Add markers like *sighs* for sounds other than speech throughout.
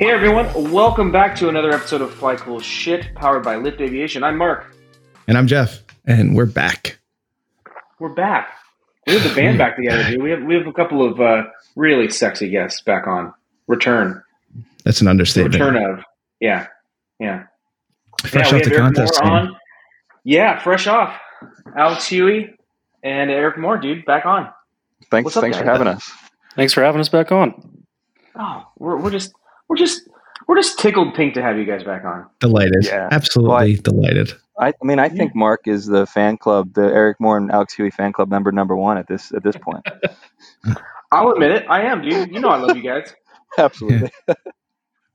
Hey everyone, welcome back to another episode of Fly Cool Shit, powered by Lift Aviation. I'm Mark. And I'm Jeff, and we're back. We're back. We have the band back together, dude. We have we have a couple of uh, really sexy guests back on. Return. That's an understatement. Return of. Yeah. Yeah. Fresh yeah, off the Eric contest. Moore on. Yeah, fresh off. Alex Huey and Eric Moore, dude, back on. Thanks, What's up, thanks for having us. Thanks for having us back on. Oh, we're, we're just we're just we're just tickled pink to have you guys back on. Delighted. Yeah. Absolutely delighted. I, I mean, I think Mark is the fan club, the Eric Moore and Alex Huey fan club member number one at this at this point. *laughs* I'll admit it, I am, dude. You know I love you guys. *laughs* Absolutely.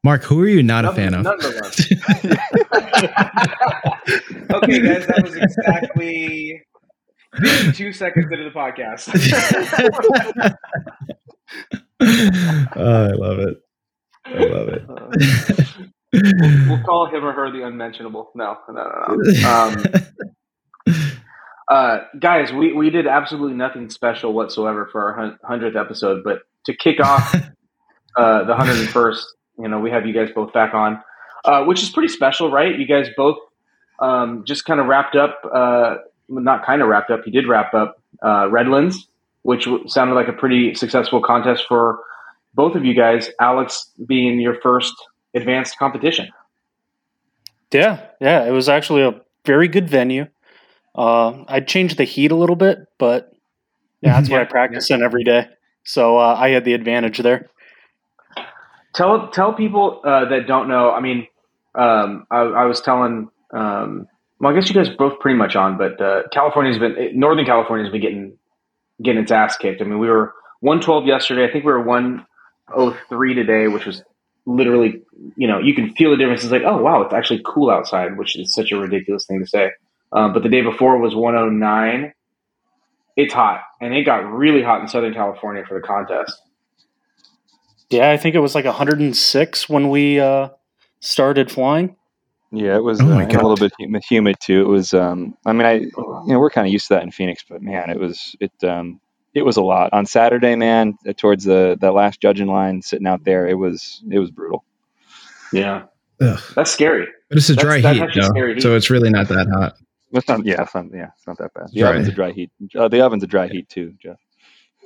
Mark, who are you not a fan of? none of us. *laughs* okay, guys, that was exactly two seconds into the podcast. oh, I love it. I love it. we'll, we'll call him or her the unmentionable. No, no, no, no. Um, uh, guys, we, we did absolutely nothing special whatsoever for our hundredth episode, but to kick off *laughs* uh, the hundred and first, you know, we have you guys both back on, uh, which is pretty special, right? You guys both um, just kind of wrapped up, uh, not kind of wrapped up. You did wrap up uh, Redlands, which w- sounded like a pretty successful contest for both of you guys. Alex being your first advanced competition. Yeah, yeah, it was actually a very good venue. Uh, I changed the heat a little bit, but yeah, that's what I *laughs* Yeah, practice in every day. So uh, I had the advantage there. Tell tell people uh, that don't know. I mean, um, I, I was telling. Um, well, I guess you guys are both pretty much on, but uh, California's been Northern California's been getting getting its ass kicked. I mean, we were one twelve yesterday. I think we were one oh three today, which was literally, you know, you can feel the difference. It's like, oh wow, it's actually cool outside, which is such a ridiculous thing to say. Um, but the day before was one oh nine. It's hot, and it got really hot in Southern California for the contest. Yeah, I think it was like 106 when we uh, started flying. yeah, it was Oh uh, a little bit humid, humid too. It was. Um, I mean, I you know we're kind of used to that in Phoenix, but man, it was it. Um, it was a lot on Saturday, man. uh, Towards the that last judging line, sitting out there, it was it was brutal. Yeah, Ugh. that's scary. But it's a dry that's heat, though, heat. so it's really not that hot. It's not, yeah, it's not, yeah, it's not that bad. The Dry. oven's a dry heat. Uh, the oven's a dry heat too, Jeff.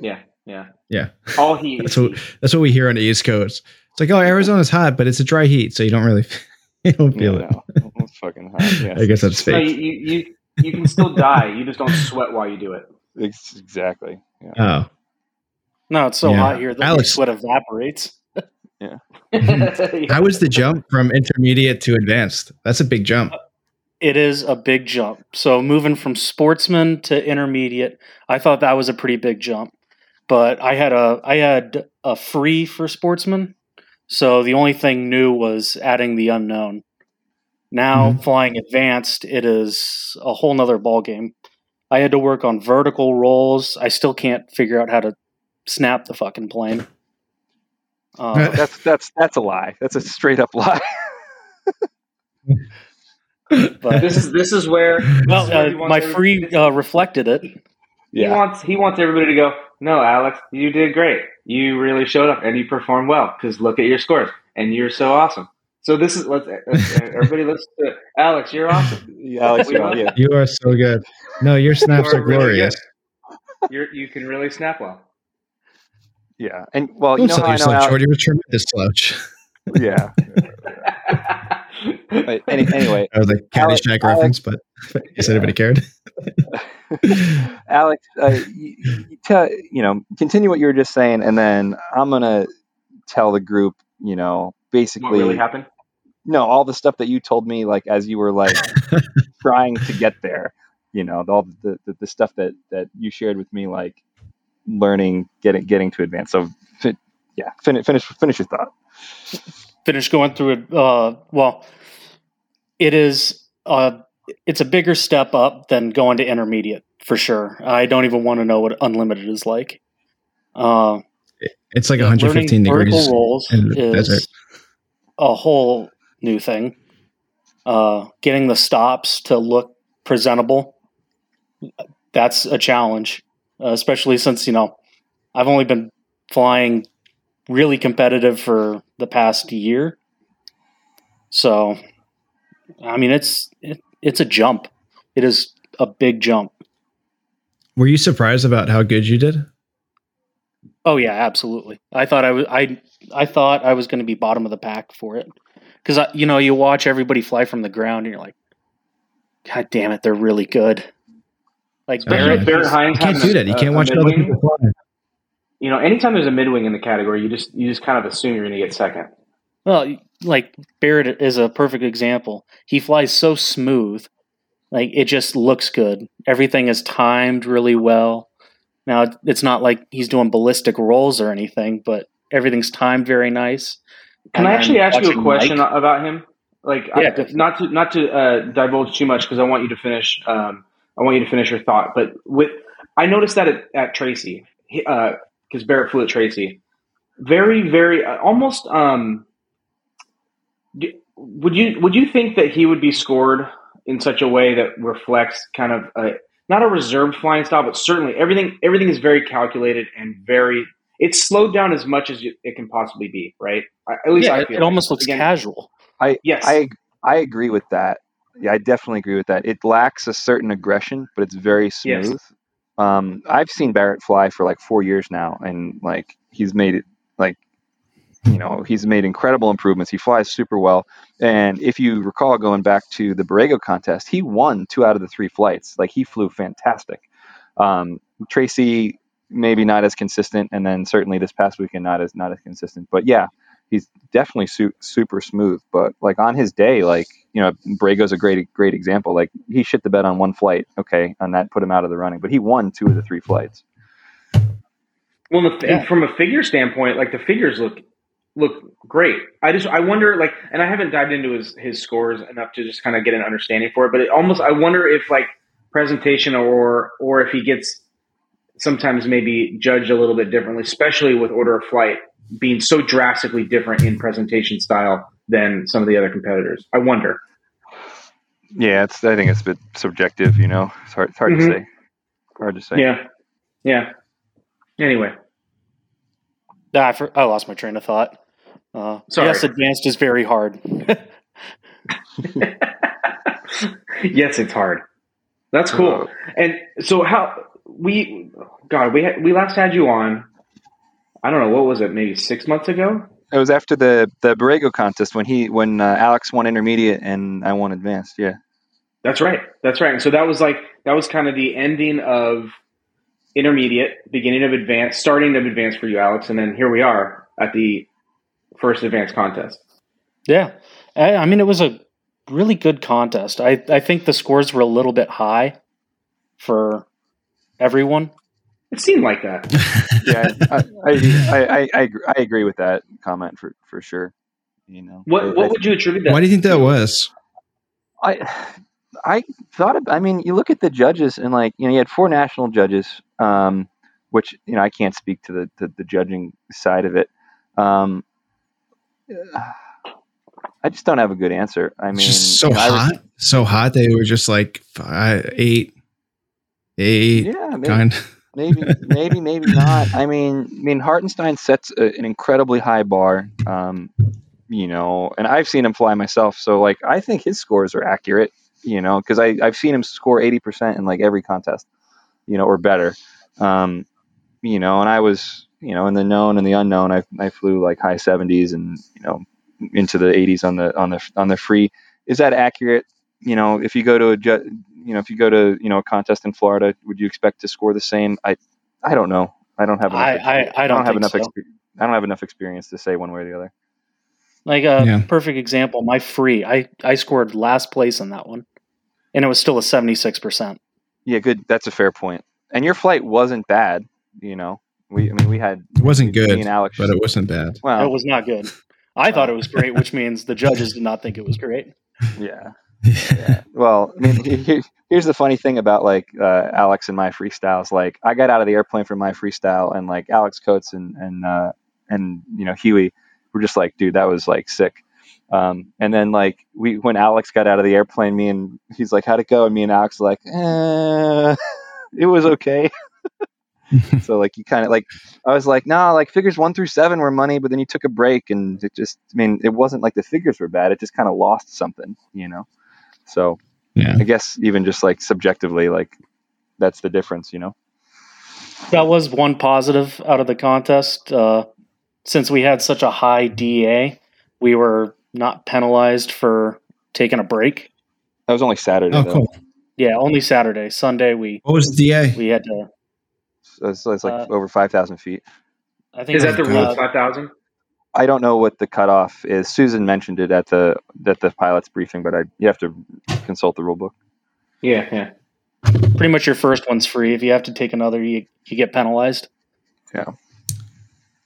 Yeah, yeah. Yeah, All heat. that's what that's what we hear on the East Coast. It's like, oh, Arizona's hot, but it's a dry heat, so you don't really *laughs* you don't feel Yeah, it. no, it's fucking hot. Yeah, I guess that's fake. you, you, you, you can still die. You just don't sweat while you do it. Ex- exactly. Yeah. Oh, No, it's so Yeah. hot here that Alex- sweat evaporates. *laughs* Yeah. *laughs* How was the jump from intermediate to advanced? That's a big jump. It is a big jump. So moving from sportsman to intermediate, I thought that was a pretty big jump. But I had a I had a free for sportsman, so the only thing new was adding the unknown. Now mm-hmm. flying advanced, it is a whole nother ball game. I had to work on vertical rolls. I still can't figure out how to snap the fucking plane. Uh, *laughs* That's that's that's a lie. That's a straight up lie. *laughs* but This is this is where well, this is where uh, my everybody- free uh, reflected it. He wants he wants everybody to go. No, Alex, you did great. You really showed up and you performed well. Because look at your scores, and you're so awesome. So this is let's, everybody let's listen to Alex. You're awesome. Yeah, Alex, We yeah, want- yeah. You are so good. No, your snaps You are are really glorious. You're, you can really snap well. Yeah. And well, you Don't know sell how I know yourself Alex, short. You're a tremendous slouch. *laughs* Yeah. *laughs* But any, anyway, I was like Alex- Caddyshack Alex- reference, but *laughs* I guess anybody cared. Alex, uh, you, you, tell, you know, continue what you were just saying, and then I'm gonna tell the group, you know, what basically, really happened? no, all the stuff that you told me, like as you were like *laughs* trying to get there, you know, all the, the the stuff that that you shared with me, like learning, getting getting to advance. So, fi- yeah, finish finish finish your thought. Finish going through it. Uh, well, it is uh it's a bigger step up than going to intermediate for sure. I don't even want to know what unlimited is like. Uh, It's like 115 degrees. vertical rolls in the is desert. A whole new thing. Uh, getting the stops to look presentable, that's a challenge, uh, especially since, you know, I've only been flying really competitive for the past year. So, I mean, it's it, it's a jump. It is a big jump. Were you surprised about how good you did? Oh yeah, absolutely. I thought I was I I thought I was going to be bottom of the pack for it because you know you watch everybody fly from the ground and you're like, God damn it, they're really good. Like Especially Barrett, Barrett, Barrett Hines You can't do that. You uh, can't a watch other people fly. You know, anytime there's a midwing in the category, you just you just kind of assume you're going to get second. well, like Barrett is a perfect example. He flies so smooth, like it just looks good. Everything is timed really well. Now it's not like he's doing ballistic rolls or anything, but everything's timed very nice. Can I actually I'm ask you a question Mike. about him? Like, Yeah, I, go for it. not to not to uh, divulge too much because I want you to finish. Um, I want you to finish your thought. But with I noticed that at, at Tracy because Barrett flew at Tracy, very very uh, almost. Um, would you would you think that he would be scored in such a way that reflects kind of a, not a reserved flying style, but certainly everything everything is very calculated and very it's slowed down as much as it can possibly be, right? I- At least Yeah, I it, feel it like. almost looks Again, casual. I yes, I I agree with that. Yeah, I definitely agree with that. It lacks a certain aggression, but it's very Yes. smooth. Um, I've seen Barrett fly for like four years now, and like he's made it like you know he's made incredible improvements. He flies super well, and if you recall going back to the Borrego contest, he won two out of the three flights. Like he flew fantastic. Um, Tracy maybe not as consistent, and then certainly this past weekend not as not as consistent. But yeah, he's definitely su- super smooth. But like on his day, like you know, Borrego's a great great example. Like he shit the bed on one flight, okay, and that put him out of the running. But he won two of the three flights. Well, the, Yeah. from a figure standpoint, like the figures look look great. I just I wonder like, and I haven't dived into his his scores enough to just kind of get an understanding for it. But it almost I wonder if like presentation or or if he gets sometimes maybe judged a little bit differently, especially with order of flight being so drastically different in presentation style than some of the other competitors. I wonder. Yeah, it's I think it's a bit subjective. You know, it's hard it's hard Mhm. to say. Hard to say. Yeah, yeah. Anyway, Ah, I, for, I lost my train of thought. Uh, Sorry. Yes, advanced is very hard. *laughs* yes, it's hard. That's cool. And so how we God we we last had you on. I don't know what was it, maybe six months ago. It was after the the Borrego contest when he when uh, Alex won intermediate and I won advanced. Yeah. That's right. That's right. And so that was like that was kind of the ending of intermediate, beginning of advanced, starting of advanced for you, Alex, and then here we are at the first advanced contest. yeah, I, I mean it was a really good contest. I I think the scores were a little bit high for everyone. It seemed like that. *laughs* Yeah. I, I, I, I, I, agree, I agree with that comment for for sure. You know. I- What what would you attribute that? Why do you think that was? I I thought of, I mean, you look at the judges and like you know you had four national judges, um, which you know I can't speak to the the, the judging side of it. Um, I just don't have a good answer. I mean, just so I was- hot, so hot. They were just like five, eight, eight, yeah, maybe, kind. maybe, maybe, maybe *laughs* not. I mean, I mean, Hartenstein sets a, an incredibly high bar. Um, you know, and I've seen him fly myself, so like I think his scores are accurate. You know, because I I've seen him score eighty percent in like every contest, you know, or better. Um, you know, and I was you know in the known and the unknown. I I flew like high seventies and you know into the eighties on the on the on the free. Is that accurate? You know, if you go to a ju- you know if you go to you know a contest in Florida, would you expect to score the same? I I don't know. I don't have enough. I- I- expe- I don't have enough. so. expe- I don't have enough experience to say one way or the other. Like a Yeah. perfect example, my free, I I scored last place on that one, and it was still a seventy six percent. Yeah, good. That's a fair point. And your flight wasn't bad. You know, we I mean we had It wasn't me good, and Alex. but it wasn't bad. Well, It was not good. I thought it was *laughs* great, which means the judges did not think it was great. yeah. *laughs* Yeah. Well, I mean, he- he- here's the funny thing about like uh, Alex and my freestyles. Like, I got out of the airplane for my freestyle, and like Alex Coates and and uh, and you know Huey were just like, dude, that was like sick. Um, and then like we when Alex got out of the airplane, me and he's like, how'd it go? And me and Alex were like, eh, *laughs* it was okay. *laughs* so like you kind of like I was like, nah, like figures one through seven were money, but then you took a break, and it just, I mean, it wasn't like the figures were bad. It just kind of lost something, you know. So Yeah. I guess even just like subjectively, like that's the difference, you know. That was one positive out of the contest. Uh, since we had such a high DA, we were not penalized for taking a break. That was only Saturday. Oh, though. cool. Yeah, only Saturday. Sunday we What was the DA? we had to. So it's, it's like Uh, over five thousand feet. I think Is that the rule? uh, Five thousand. I don't know what the cutoff is. Susan mentioned it at the at the pilot's briefing, but I you have to consult the rule book. Yeah, yeah. pretty much your first one's free. If you have to take another, you you get penalized. Yeah.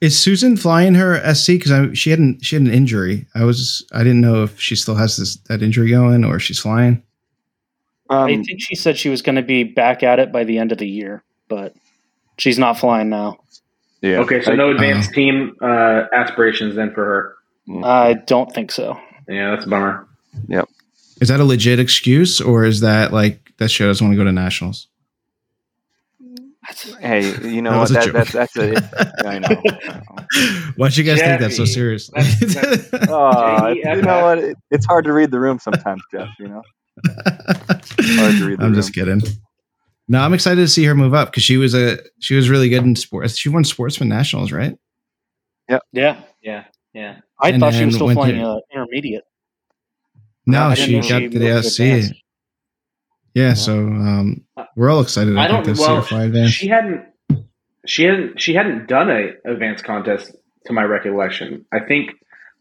Is Susan flying her SC? Because she had an, she had an injury. I was I didn't know if she still has this that injury going or if she's flying. Um, I think she said she was going to be back at it by the end of the year, but she's not flying now. yeah. Okay, so I- no advanced team uh, aspirations then for her. I don't think so. Yeah, that's a bummer. Yep. Is that a legit excuse or is that like that show doesn't want to go to nationals? Hey, you know That what? was a That, joke. that's that's a. *laughs* I know. I know. Why'd you guys take that so seriously? that's- Oh, *laughs* you know what? It, it's hard to read the room sometimes, Jeff. You know. *laughs* Hard to read the I'm just kidding. No, I'm excited to see her move up because she was a she was really good in sports. She won sportsman nationals, right? Yeah, Yeah, yeah. Yeah. I And thought she was still went flying uh, intermediate. No, I she got she to the moved SC. advanced. Yeah, so um, we're all excited. I, I don't. to see Well, advance. she hadn't. She hadn't. She hadn't done a advanced contest to my recollection. I think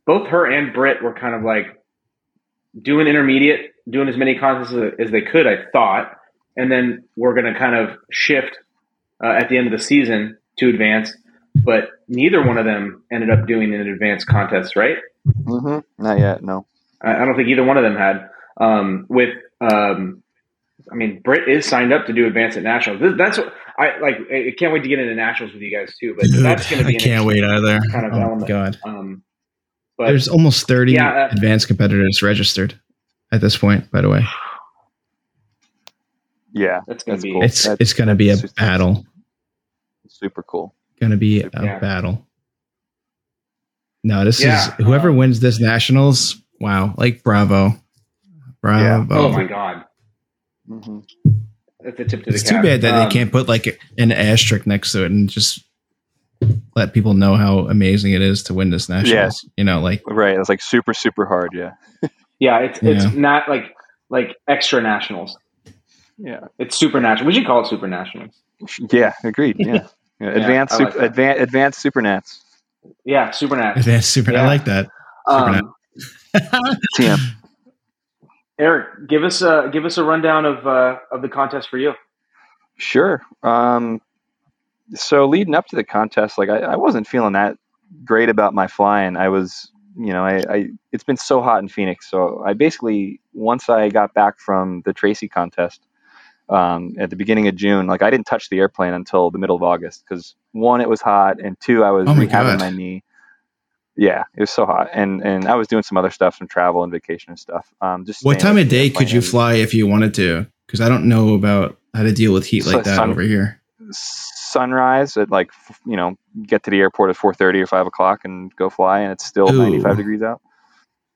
both her and Britt were kind of like doing intermediate, doing as many contests as, as they could. I thought, and then we're going to kind of shift uh, at the end of the season to advance. But neither one of them ended up doing an advanced contest, right? hmm Not yet. No. I, I don't think either one of them had. Um, with, um, I mean, Britt is signed up to do advanced at nationals. This, that's what I like. I can't wait to get into nationals with you guys too. But Dude, that's going to be. I can't wait either. kind of oh element. god, Um, but there's almost 30 Yeah, uh, advanced competitors registered at this point. By the way, Yeah. That's gonna that's be- cool. it's That's it's going to be a super- battle. super cool. Going to be a Yeah. battle. No, this Yeah, is whoever uh, wins this nationals. Wow, like bravo, bravo. oh my god, hmm that's a tip to the It's cap. too bad that Um, they can't put like an asterisk next to it and just let people know how amazing it is to win this nationals. You know, like Right. It's like super super hard. Yeah. *laughs* Yeah, it's it's Yeah. not like like extra nationals. Yeah. It's supernatural. national. We should call it super nationals. Yeah. Agreed. Yeah. *laughs* yeah. Advanced I like super, advanced advanced super nats. Yeah, super national. advanced super. I like that. Um, *laughs* TM. Eric, give us a give us a rundown of uh, of the contest for you. Sure. Um, so leading up to the contest, like I, I wasn't feeling that great about my flying. I was, you know, I, I it's been so hot in Phoenix, so I basically once I got back from the Tracy contest um, at the beginning of June, like I didn't touch the airplane until the middle of August because one, it was hot, and two, I was Oh my rehabbing God. my knee. Yeah, it was so hot, and and I was doing some other stuff, some travel and vacation and stuff. Um, just What time of day could you and- fly if you wanted to? Because I don't know about how to deal with heat So like that sun- over here. sunrise at like you know get to the airport at 4.30 or 5 o'clock and go fly and it's still 95 degrees out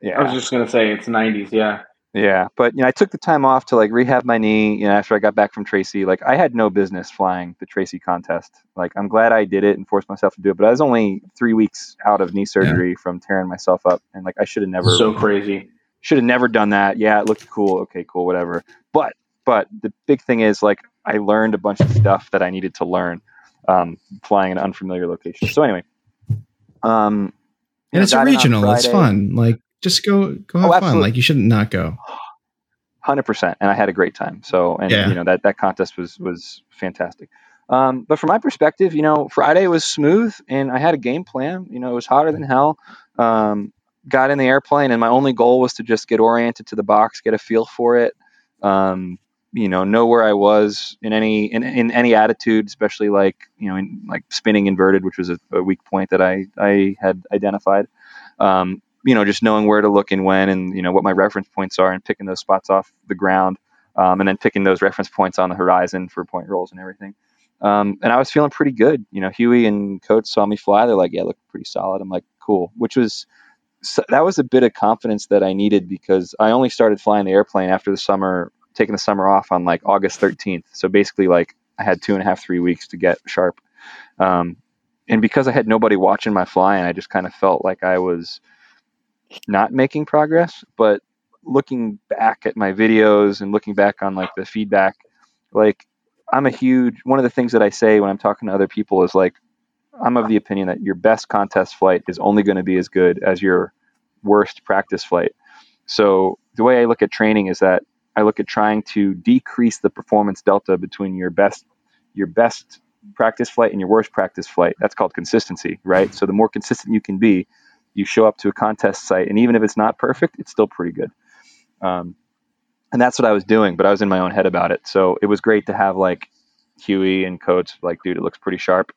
Yeah, I was just gonna say it's nineties. Yeah, yeah but you know i took the time off to like rehab my knee you know after i got back from tracy like i had no business flying the tracy contest like i'm glad i did it and forced myself to do it but i was only three weeks out of knee surgery from tearing myself up and like i should have never so crazy. should have never done that. Yeah, it looked cool. Okay, cool, whatever. But but the big thing is like I learned a bunch of stuff that I needed to learn um, flying in unfamiliar locations. So anyway, um, And it's a regional. It's fun. Like just go go have Oh, fun. Like you shouldn't not go. Hundred percent, and I had a great time. So, and Yeah. you know that that contest was was fantastic. Um, but from my perspective, you know, Friday was smooth, and I had a game plan. You know, it was hotter than hell. Um, got in the airplane, and my only goal was to just get oriented to the box, get a feel for it. Um, you know, know where I was in any in, in any attitude, especially like you know, in, like spinning inverted, which was a, a weak point that I I had identified. Um, you know, just knowing where to look and when, and you know what my reference points are, and picking those spots off the ground, um, and then picking those reference points on the horizon for point rolls and everything. Um, and I was feeling pretty good. You know, Huey and Coach saw me fly. They're like, "Yeah, look pretty solid." I'm like, "Cool," which was that was a bit of confidence that I needed because I only started flying the airplane after the summer, taking the summer off on like August 13th. So basically, like I had two and a half, three weeks to get sharp. Um, and because I had nobody watching my flying, I just kind of felt like I was not making progress. But looking back at my videos and looking back on like the feedback, like I'm a huge one of the things that I say when I'm talking to other people is like I'm of the opinion that your best contest flight is only going to be as good as your worst practice flight. So the way I look at training is that I look at trying to decrease the performance delta between your best your best practice flight and your worst practice flight. That's called consistency, right? So the more consistent you can be, you show up to a contest site, and even if it's not perfect, it's still pretty good. Um, and that's what I was doing, but I was in my own head about it. So it was great to have like Huey and Coach like, dude, it looks pretty sharp.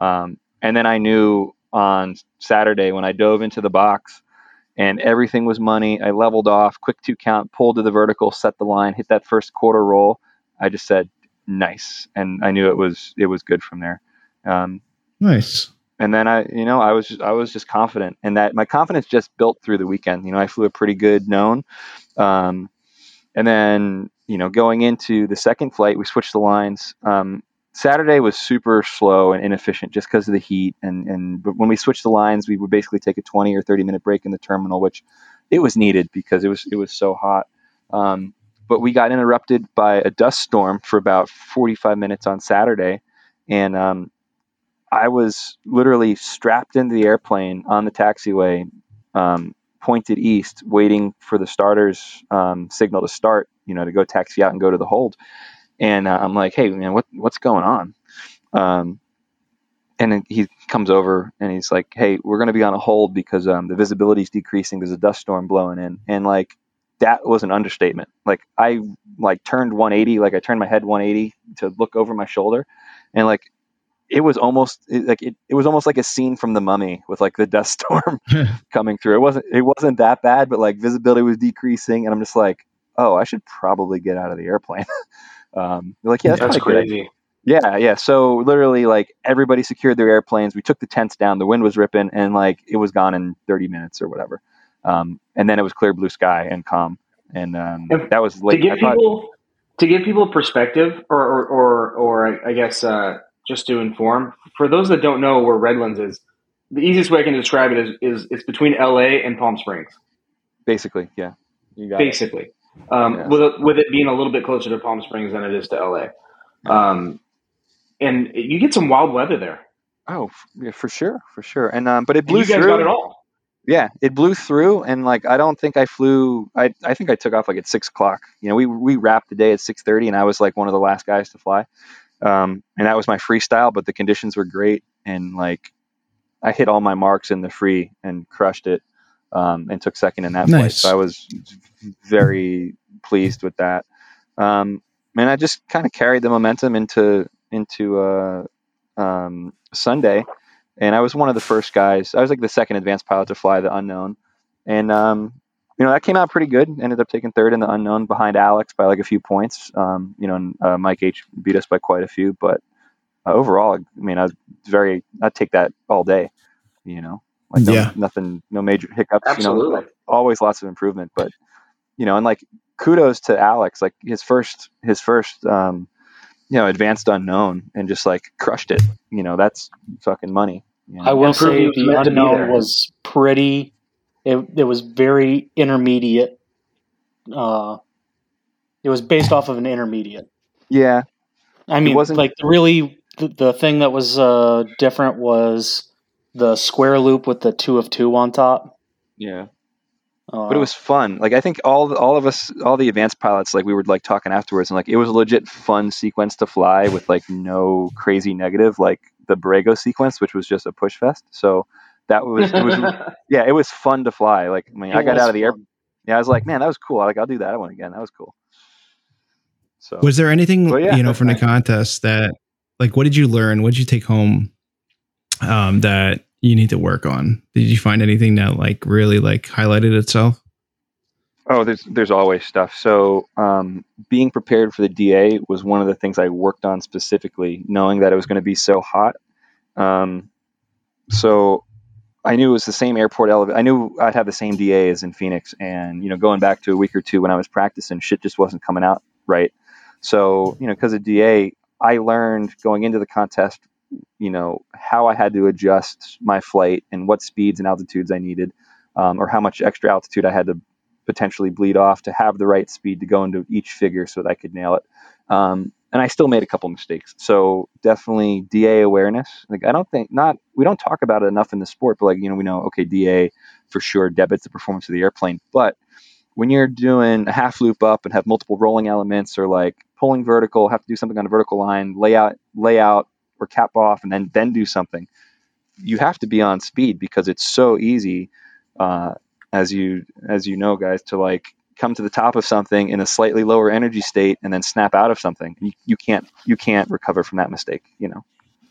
Um, and then I knew on Saturday when I dove into the box and everything was money. I leveled off, quick two count, pulled to the vertical, set the line, hit that first quarter roll. I just said, nice. And I knew it was, it was good from there. Um, nice. And then I, you know, I was, just, I was just confident and that my confidence just built through the weekend. You know, I flew a pretty good known. Um, and then, you know, going into the second flight, we switched the lines. Um, Saturday was super slow and inefficient just because of the heat. And, and when we switched the lines, we would basically take a 20 or 30 minute break in the terminal, which it was needed because it was it was so hot. Um, but we got interrupted by a dust storm for about 45 minutes on Saturday, and um, I was literally strapped into the airplane on the taxiway, um, pointed east, waiting for the starter's um, signal to start. You know, to go taxi out and go to the hold and uh, I'm like, hey man, what what's going on? Um, and he comes over and he's like, hey, we're going to be on a hold because um, the visibility is decreasing. There's a dust storm blowing in, and like that was an understatement. Like I like turned 180, like I turned my head 180 to look over my shoulder, and like it was almost it, like it, it was almost like a scene from the mummy with like the dust *laughs* storm *laughs* coming through it wasn't it wasn't that bad but like visibility was decreasing and i'm just like oh i should probably get out of the airplane *laughs* Um, like, yeah, that's, That's crazy. Yeah, yeah. So literally, like everybody secured their airplanes. We took the tents down. The wind was ripping, and like it was gone in 30 minutes or whatever. Um, and then it was clear blue sky and calm. And um, that was late. To give people to give people perspective, or or or, or I guess uh, just to inform for those that don't know where Redlands is, the easiest way I can describe it is is it's between LA and Palm Springs. Basically, yeah. Basically. It um, yeah. with it, with it being a little bit closer to Palm Springs than it is to LA. Um, and you get some wild weather there. Oh, yeah, for sure, for sure. And um, but it blew and you guys through. got it all. Yeah, it blew through, and like I don't think I flew. I I think I took off like at six o'clock. You know, we we wrapped the day at six thirty, and I was like one of the last guys to fly. Um, and that was my freestyle, but the conditions were great, and like I hit all my marks in the free and crushed it um, and took second in that nice. flight. So I was very pleased with that. Um, and I just kind of carried the momentum into into uh, um, Sunday, and I was one of the first guys. I was like the second advanced pilot to fly the unknown, and um, you know that came out pretty good. Ended up taking third in the unknown behind Alex by like a few points. Um, you know, and, uh, Mike H beat us by quite a few, but uh, overall, I mean, I was very. I'd take that all day. You know. Like no, yeah. nothing, no major hiccups. Absolutely. You know, like always lots of improvement. But you know, and like kudos to Alex, like his first, his first, um, you know, advanced unknown, and just like crushed it. You know, that's fucking money. You know? I will say the unknown was pretty. It it was very intermediate. Uh, it was based off of an intermediate. Yeah, I mean, it wasn't... like really, the, the thing that was uh, different was the square loop with the two of two on top. Yeah. Uh, but it was fun. Like I think all all of us, all the advanced pilots, like we were like talking afterwards, and like it was a legit fun sequence to fly with like no crazy negative, like the Borrego sequence, which was just a push fest. So that was it was *laughs* yeah, it was fun to fly. Like I mean, It I got out of the air. Yeah, I was like, man, that was cool. Like I'll do that one again. That was cool. So Was there anything Well, yeah, you know that's from the contest that like what did you learn? What did you take home um, that you need to work on? Did you find anything that like really like highlighted itself? Oh, there's there's always stuff. So um, being prepared for the DA was one of the things I worked on specifically, knowing that it was going to be so hot. Um, so I knew it was the same airport elevator. I knew I'd have the same DA as in Phoenix, and you know, going back to a week or two when I was practicing, shit just wasn't coming out right. So you know, because of DA, I learned going into the contest, you know, how I had to adjust my flight and what speeds and altitudes I needed, um, or how much extra altitude I had to potentially bleed off to have the right speed to go into each figure so that I could nail it. Um, and I still made a couple mistakes. So definitely DA awareness. Like I don't think not we don't talk about it enough in the sport, but like you know we know okay DA for sure debits the performance of the airplane, but when you're doing a half loop up and have multiple rolling elements or like pulling vertical, have to do something on a vertical line, layout layout or cap off and then then do something. You have to be on speed because it's so easy uh, as you as you know guys to like come to the top of something in a slightly lower energy state and then snap out of something you, you can't you can't recover from that mistake you know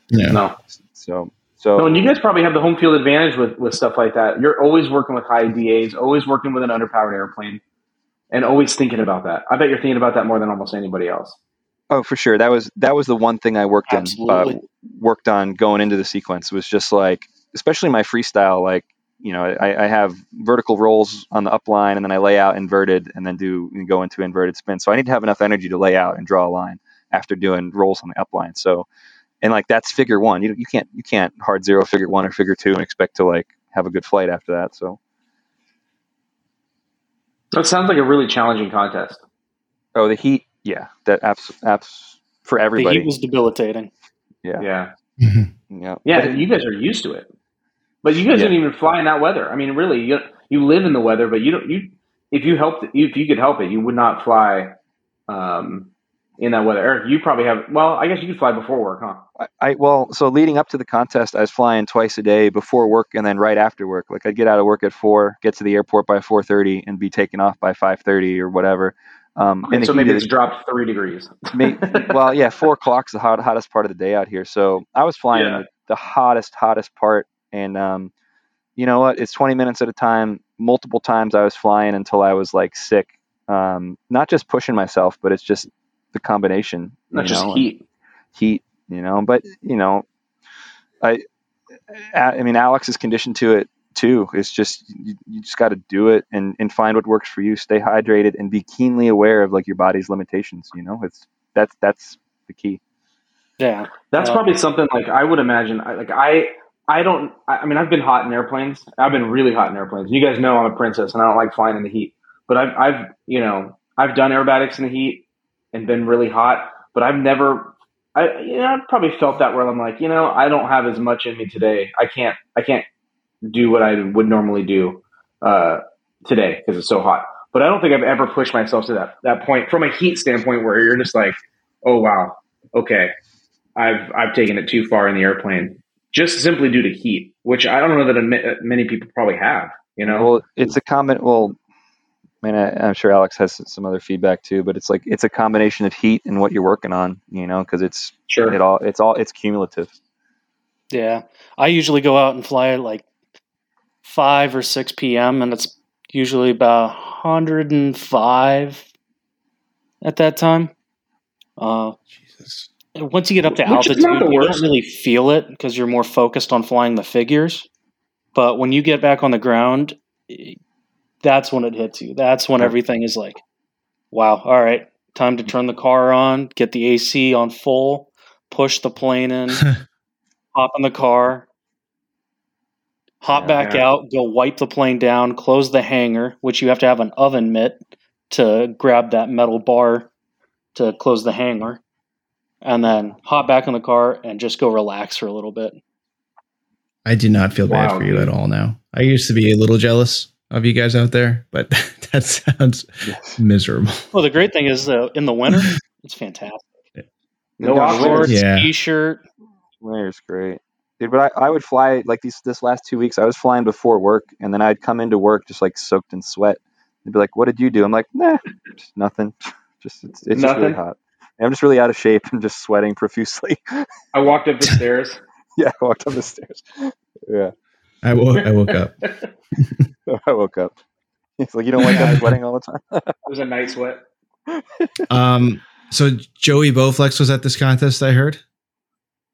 Yeah. no. so so No, and you guys probably have the home field advantage with, with stuff like that. You're always working with high DAs, always working with an underpowered airplane, and always thinking about that. I bet you're thinking about that more than almost anybody else. oh for sure that was that was the one thing i worked Absolutely. in uh, worked on going into the sequence was just like especially my freestyle like you know I, I have vertical rolls on the upline and then i lay out inverted and then do and go into inverted spin so i need to have enough energy to lay out and draw a line after doing rolls on the upline so and like that's figure one you, you can't you can't hard zero figure one or figure two and expect to like have a good flight after that so That sounds like a really challenging contest. oh the heat yeah that apps apps for The everybody heat was debilitating. Yeah. Yeah. Mhm. yeah Yeah, But- you guys are used to it. But you guys Yeah. didn't even fly in that weather. I mean, really, you you live in the weather, but you don't. You if you helped, if you could help it, you would not fly um, in that weather. Eric, you probably have. Well, I guess you could fly before work, huh? I, I well, so leading up to the contest, I was flying twice a day before work and then right after work. Like I'd get out of work at four, get to the airport by four thirty, and be taken off by five thirty or whatever. Um, Okay, and so maybe it's the- dropped three degrees. may- *laughs* well, yeah, four o'clock's the hot, hottest part of the day out here. So I was flying Yeah. the, the hottest, hottest part, and um, you know what? It's twenty minutes at a time. Multiple times I was flying until I was like sick. Um, not just pushing myself, but it's just the combination. Not just know, and- heat. heat, you know. But you know, I, I I mean, Alex is conditioned to it too. It's just you, you just got to do it and and find what works for you. Stay hydrated and be keenly aware of like your body's limitations. You know, it's that's that's the key. Yeah. That's probably something like I would imagine. I, like I, I don't. I mean, I've been hot in airplanes. I've been really hot in airplanes. You guys know I'm a princess, and I don't like flying in the heat. But I've, I've, you know, I've done aerobatics in the heat and been really hot. But I've never. I, you know, I've probably felt that where I'm like, you know, I don't have as much in me today. I can't. I can't do what I would normally do uh, today because it's so hot. But I don't think I've ever pushed myself to that that point from a heat standpoint where you're just like, oh wow, okay, I've I've taken it too far in the airplane just simply due to heat, which I don't know that a many people probably have. You know, Well, it's a comment. Well, I mean, I, I'm sure Alex has some other feedback too, but it's like it's a combination of heat and what you're working on. You know, because it's sure. it all it's all it's cumulative. Yeah. I usually go out and fly at like 5 or 6 p.m. and it's usually about 105 at that time. Uh, Jesus. Once you get up to Which altitude, you don't really feel it because you're more focused on flying the figures. But when you get back on the ground, that's when it hits you. That's when everything is like, wow, all right, time to turn the car on, get the AC on full, push the plane in, *laughs* hop in the car, hop Yeah. back Yeah. out, go wipe the plane down, close the hangar, which you have to have an oven mitt to grab that metal bar to close the hangar, and then hop back in the car and just go relax for a little bit. I do not feel bad Wow, for you dude. at all now. I used to be a little jealous of you guys out there, but *laughs* that sounds miserable. Well, the great thing is uh, in the winter, it's fantastic. no Yeah. Shorts, Yeah. t-shirt. Winter's great. Dude, but I, I would fly like these this last two weeks. I was flying before work, and then I'd come into work just like soaked in sweat. They'd be like, "What did you do?" I'm like, "Nah, just nothing. *laughs* Just it's, it's just really hot. And I'm just really out of shape and just sweating *laughs* profusely." I walked up the stairs. *laughs* yeah, I walked up the stairs. Yeah, I woke. I woke up. *laughs* I woke up. It's like you don't wake up sweating all the time. It was a night sweat. Um. So Joey Bowflex was at this contest. I heard.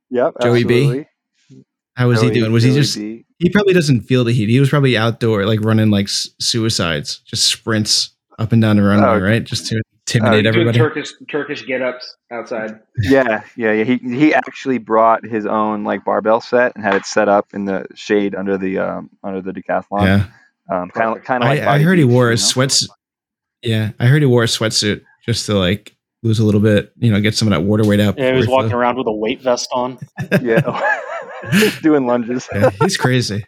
Yep, Joey B? How was he doing? Was he just? B. He probably doesn't feel the heat. He was probably outdoor, like running like s- suicides, just sprints up and down the runway, Oh. right? Just to intimidate Doing everybody. Turkish Turkish get ups outside. *laughs* Yeah, yeah, yeah. He he actually brought his own like barbell set and had it set up in the shade under the um under the decathlon. yeah, Um, kind of kind of like I, I Body heard he Beach, wore you a know? sweats. Yeah, I heard he wore a sweatsuit just to like lose a little bit, you know, get some of that water weight out. Yeah, he was walking flew. around with a weight vest on. *laughs* Yeah, *laughs* doing lunges. Yeah, he's crazy.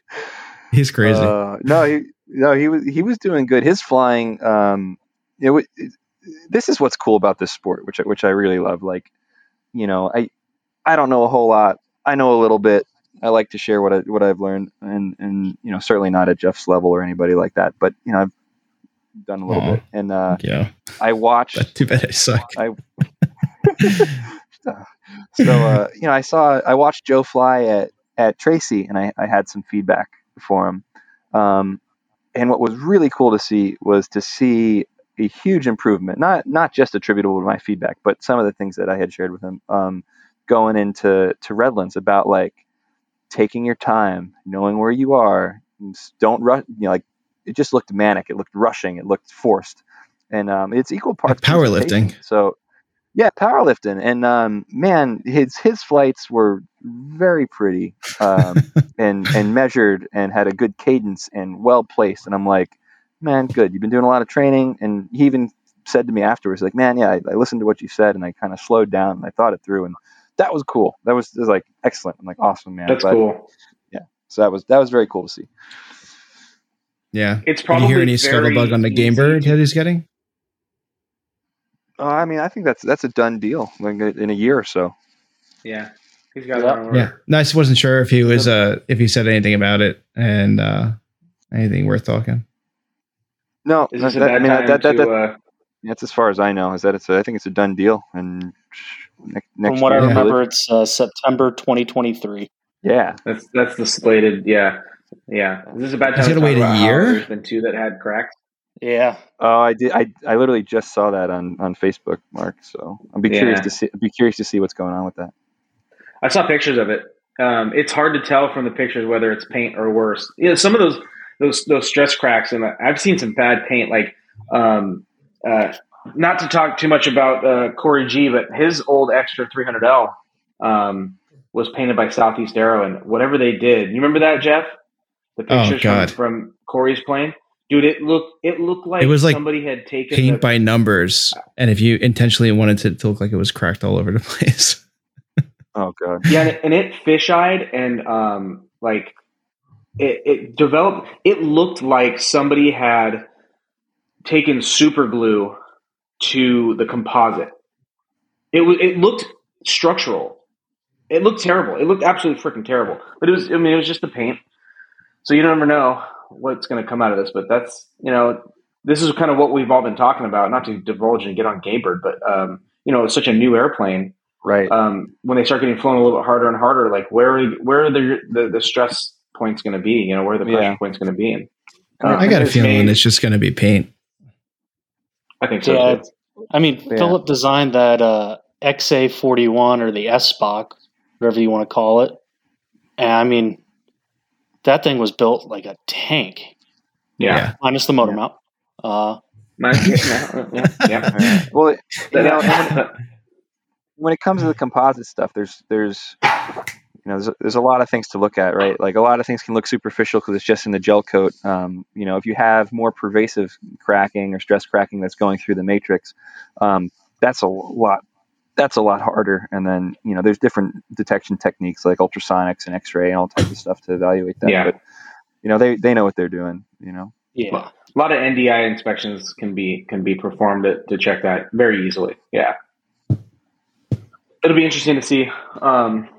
He's crazy. Uh, no, he no he was he was doing good. His flying, um, it, wa- it, this is what's cool about this sport, which I- which I really love. Like, you know, I I don't know a whole lot. I know a little bit. I like to share what I what I've learned, and and you know, certainly not at Jeff's level or anybody like that. But you know, I've done a little Aw. bit, and uh, yeah, I watched. but too bad I suck. *laughs* so uh, you know, I saw I watched Joe fly at at Tracy, and I, I had some feedback for him. Um, and what was really cool to see was to see a huge improvement, not not just attributable to my feedback, but some of the things that I had shared with him um, going into to Redlands about like taking your time, knowing where you are, don't rush. You know, like it just looked manic, it looked rushing, it looked forced, and um, it's equal parts powerlifting. So yeah, powerlifting, and um, man, his his flights were very pretty um, *laughs* and and measured and had a good cadence and well placed. And I'm like, man, good. You've been doing a lot of training. And he even said to me afterwards, like, man, yeah, I, I listened to what you said and I kind of slowed down and I thought it through, and that was cool. That was, was like excellent. I'm like, awesome, man. That's But- cool. Yeah. So that was that was very cool to see. Yeah. It's Did you hear any scuttlebug on the GameBird to- that he's getting? Uh, I mean, I think that's that's a done deal. Like in a year or so. Yeah, he's got it Yeah. on order. Yeah. No, I just wasn't sure if he was uh if he said anything about it and uh anything worth talking. No, Is that- I mean, that, that, to? that, uh, that's as far as I know. Is that it's? A, I think it's a done deal. And next, next From what I year, remember, it's uh, September 2023. yeah. that's that's the slated. Yeah, yeah. Is this a bad time? He's to gonna wait a year? There's been two that had cracks. Yeah, Oh, I did. I, I literally just saw that on, on Facebook, Mark. So I'll be curious to see. I'll be curious to see what's going on with that. I saw pictures of it. Um, it's hard to tell from the pictures whether it's paint or worse. You know, some of those those those stress cracks, and I've seen some bad paint. Like, um, uh, not to talk too much about uh, Corey G, but his old Extra 300L um, was painted by Southeast Aero, and whatever they did, you remember that, Jeff? The Oh, pictures God. from, from Corey's plane, dude. It looked it looked like It was like somebody had taken Paint the, by numbers. And if you intentionally wanted it to look like it was cracked all over the *laughs* place. Oh god. Yeah, and it, and it fish-eyed and um, like it, it developed. It looked like somebody had taken super glue to the composite. It was. It looked structural. It looked terrible. It looked absolutely freaking terrible. But it was. I mean, it was just the paint. So you never know what's going to come out of this. But that's you know, this is kind of what we've all been talking about. Not to divulge and get on GameBird, but um, you know, it's such a new airplane Right. um, when they start getting flown a little bit harder and harder, like where are, where are the, the the stress points going to be? You know, where the pressure Yeah. points going to be? And Uh, I got a feeling made- it's just going to be paint. I think so. Yeah, too. I mean, Yeah. Philip designed that uh, XA41 or the Sbach, whatever you want to call it. And I mean, that thing was built like a tank, Yeah, minus the motor Yeah. mount. Uh, yeah, yeah, yeah. *laughs* well, it- you know, when, when it comes to the composite stuff, there's there's you know there's, there's a lot of things to look at, right? Like a lot of things can look superficial because it's just in the gel coat. Um, you know, if you have more pervasive cracking or stress cracking that's going through the matrix, um, that's a lot. That's a lot harder. And then you know, there's different detection techniques like ultrasonics and X-ray and all types of stuff to evaluate that. Yeah. But you know, they they know what they're doing. You know. yeah. a lot of NDI inspections can be can be performed to, to check that very easily. Yeah, it'll be interesting to see. Um,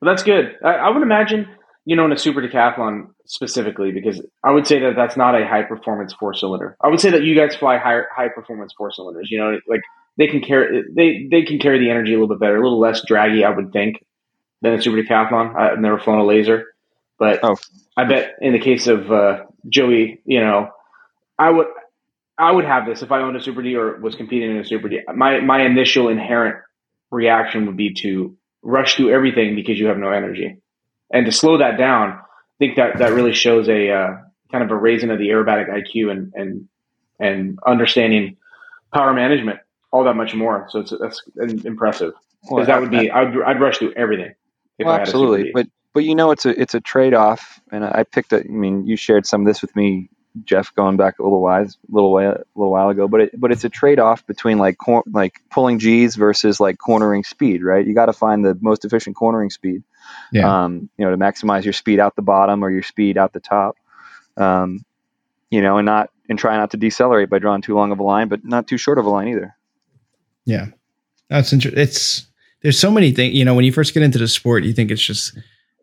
Well, that's good. I, I would imagine, you know, in a super decathlon specifically, because I would say that that's not a high performance four cylinder. I would say that you guys fly high high performance four cylinders. You know, like they can carry they they can carry the energy a little bit better, a little less draggy, I would think, than a super decathlon. I've never flown a laser, but Oh. I bet in the case of uh, Joey, you know, I would I would have this if I owned a Super D or was competing in a Super D. My my initial inherent reaction would be to rush through everything because you have no energy, and to slow that down. I think that that really shows a uh, kind of a raising of the aerobatic IQ and and and understanding power management all that much more. So it's that's impressive Well, because that would be I'd I'd rush through everything. If well, I had absolutely. But but you know, it's a it's a trade off, and I picked. A, I mean, you shared some of this with me, Jeff, going back a little while, little way, a little while ago. But it, but it's a trade off between like cor- like pulling G's versus like cornering speed, right? You got to find the most efficient cornering speed. Yeah. Um, you know, to maximize your speed out the bottom or your speed out the top. Um, you know, and not and try not to decelerate by drawing too long of a line, but not too short of a line either. Yeah, that's interesting. It's there's so many things. You know, when you first get into the sport, you think it's just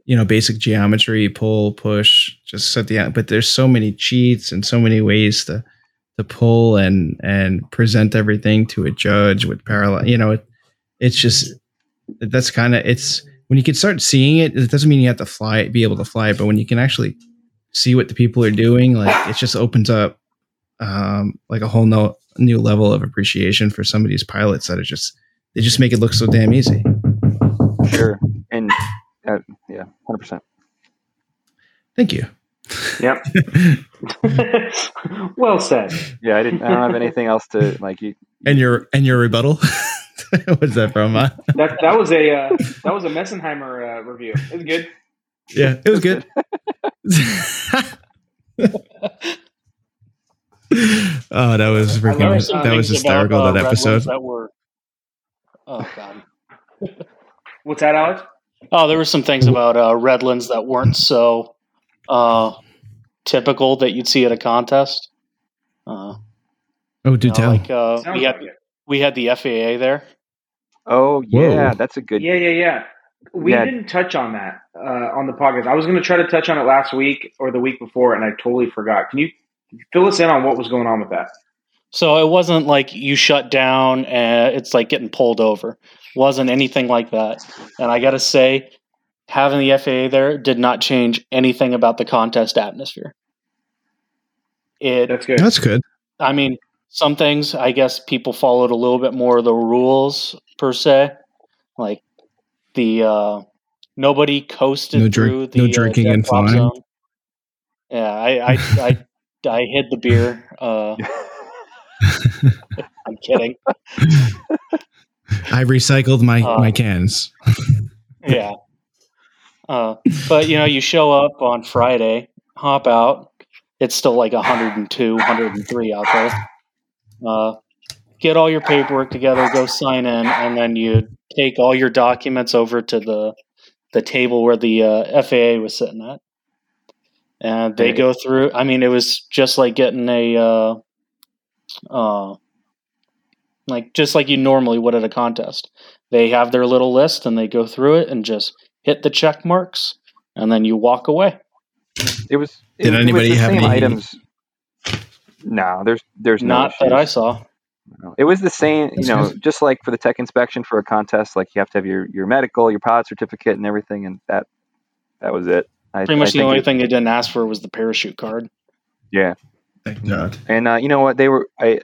you know basic geometry, pull, push, just set the. But there's so many cheats and so many ways to to pull and and present everything to a judge with parallel. You know, it, it's just that's kind of it's when you can start seeing it. It doesn't mean you have to fly it, be able to fly it, but when you can actually see what the people are doing, like it just opens up um, like a whole no, new level of appreciation for some of these pilots that are just they just make it look so damn easy. Sure. And uh, yeah, hundred percent. Thank you. Yep. *laughs* well said. Yeah, I didn't. I don't have anything else to like. You, and your and your rebuttal. *laughs* What's that from? Uh, That that was a uh, that was a Messenheimer uh, review. It was good. yeah, it was good. *laughs* oh, that was freaking. some That was Things about, hysterical. uh, that episode. That were, oh god. What's that, Alex? Oh, there were some things about uh, Redlands that weren't so uh, typical that you'd see at a contest. Uh, Oh, do you know, tell. like uh, we had like we had the FAA there. oh yeah, Whoa. that's a good. Yeah, yeah, yeah. We Yeah. didn't touch on that uh, on the podcast. I was going to try to touch on it last week or the week before, and I totally forgot. Can you fill us in on what was going on with that? So it wasn't like you shut down and it's like getting pulled over. Wasn't anything like that. And I got to say, having the FAA there did not change anything about the contest atmosphere. It, That's good. That's good. I mean, some things I guess people followed a little bit more of the rules per se, like the uh, nobody coasted No drink- through the no uh, drinking jet and drop flying. zone. Yeah, I I, I I hid the beer. Uh, *laughs* *laughs* I'm kidding. *laughs* I recycled my Uh, my cans. *laughs* Yeah. Uh, but you know, you show up on Friday, hop out. It's still like 102, 103 out there. Uh, get all your paperwork together, go sign in, and then you take all your documents over to the the table where the uh, FAA was sitting at, and they Right. go through. I mean, it was just like getting a, uh, uh, like just like you normally would at a contest. They have their little list and they go through it and just hit the check marks, and then you walk away. It was. It, Did was anybody the have same any- items? No, there's there's no Not that. I saw. It was the same, you know, just like for the tech inspection for a contest, like you have to have your, your medical, your pilot certificate, and everything, and that that was it. I, Pretty much I the only it- thing they didn't ask for was the parachute card. Yeah, Thank God. and uh, you know what? They were I,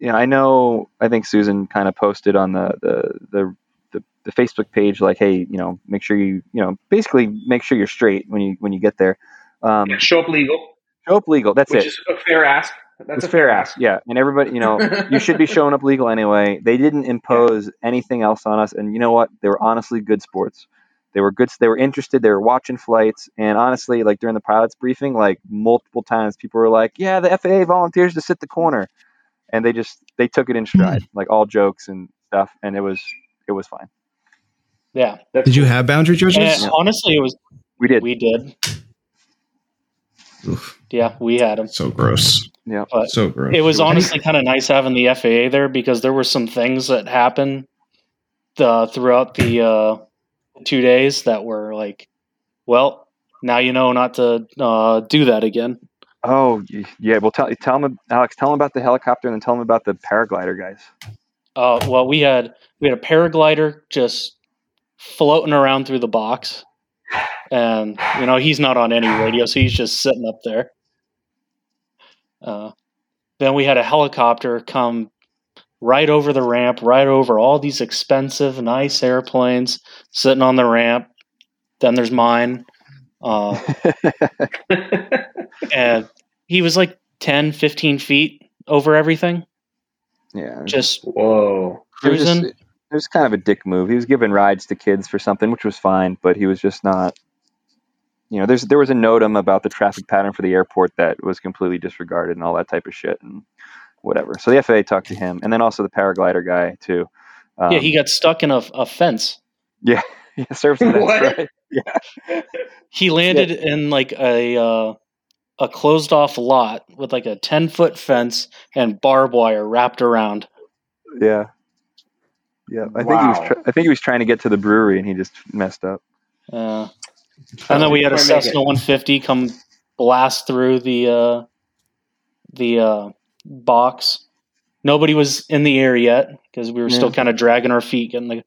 you know, I know. I think Susan kind of posted on the the the. The, the Facebook page, like, hey, you know, make sure you, you know, basically make sure you're straight when you when you get there. Um, Yeah, show up legal, show up legal. That's it. which it. is a fair ask. That's a fair ask. Yeah, and everybody, you know, you should be *laughs* showing up legal anyway. They didn't impose anything else on us, and you know what? They were honestly good sports. They were good. They were interested. They were watching flights, and honestly, like during the pilots briefing, like multiple times, people were like, "Yeah, the FAA volunteers to sit the corner," and they just they took it in stride, like all jokes and stuff, and it was it was fine. Yeah. That's Did you have boundary And judges? honestly, it was We did. we did. Oof, Yeah, we had them. so gross. yeah. But So gross. it was honestly kind of nice having the FAA there because there were some things that happened uh, throughout the uh, two days that were like, well, now you know not to uh, do that again. Oh y- yeah. Well, tell tell him Alex. Tell him about the helicopter and then tell him about the paraglider guys. Uh, well, we had we had a paraglider just floating around through the box, and you know he's not on any radio, so he's just sitting up there. Uh, then we had a helicopter come right over the ramp, right over all these expensive, nice airplanes sitting on the ramp. Then there's mine, uh, *laughs* *laughs* and he was like 10, 15 feet over everything, yeah. just Whoa. It was, just, cruising. it was kind of a dick move. He was giving rides to kids for something, which was fine, but he was just not. You know, there's there was a NOTAM about the traffic pattern for the airport that was completely disregarded and all that type of shit and whatever. So the FAA talked to him, and then also the paraglider guy too. Um, yeah, he got stuck in a, a fence. yeah, *laughs* serves as *laughs* that, What? right? He landed in like a uh, a closed off lot with like a ten foot fence and barbed wire wrapped around. Yeah, yeah. I think he was. Tr- I think he was trying to get to the brewery, and he just messed up. Uh, and then we had a Cessna 150 come blast through the uh, the uh, box. Nobody was in the air yet because we were still kind of dragging our feet getting the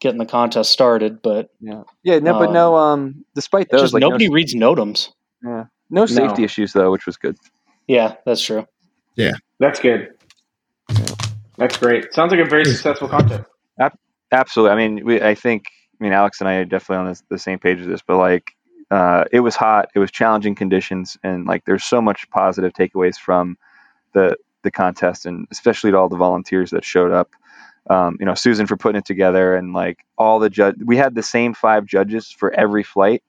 getting the contest started. But Yeah, yeah. No, but Um, no. Um, despite it's those, just like nobody no, reads NOTAMs. yeah, no safety No. issues though, which was good. Yeah, that's true. Yeah. That's good. That's great. Sounds like a very successful contest. Absolutely. I mean, we, I think, I mean, Alex and I are definitely on this, the same page with this, but like, uh, it was hot, it was challenging conditions, and like, there's so much positive takeaways from the the contest, and especially to all the volunteers that showed up. Um, you know, Susan for putting it together, and like all the judge, we had the same five judges for every flight.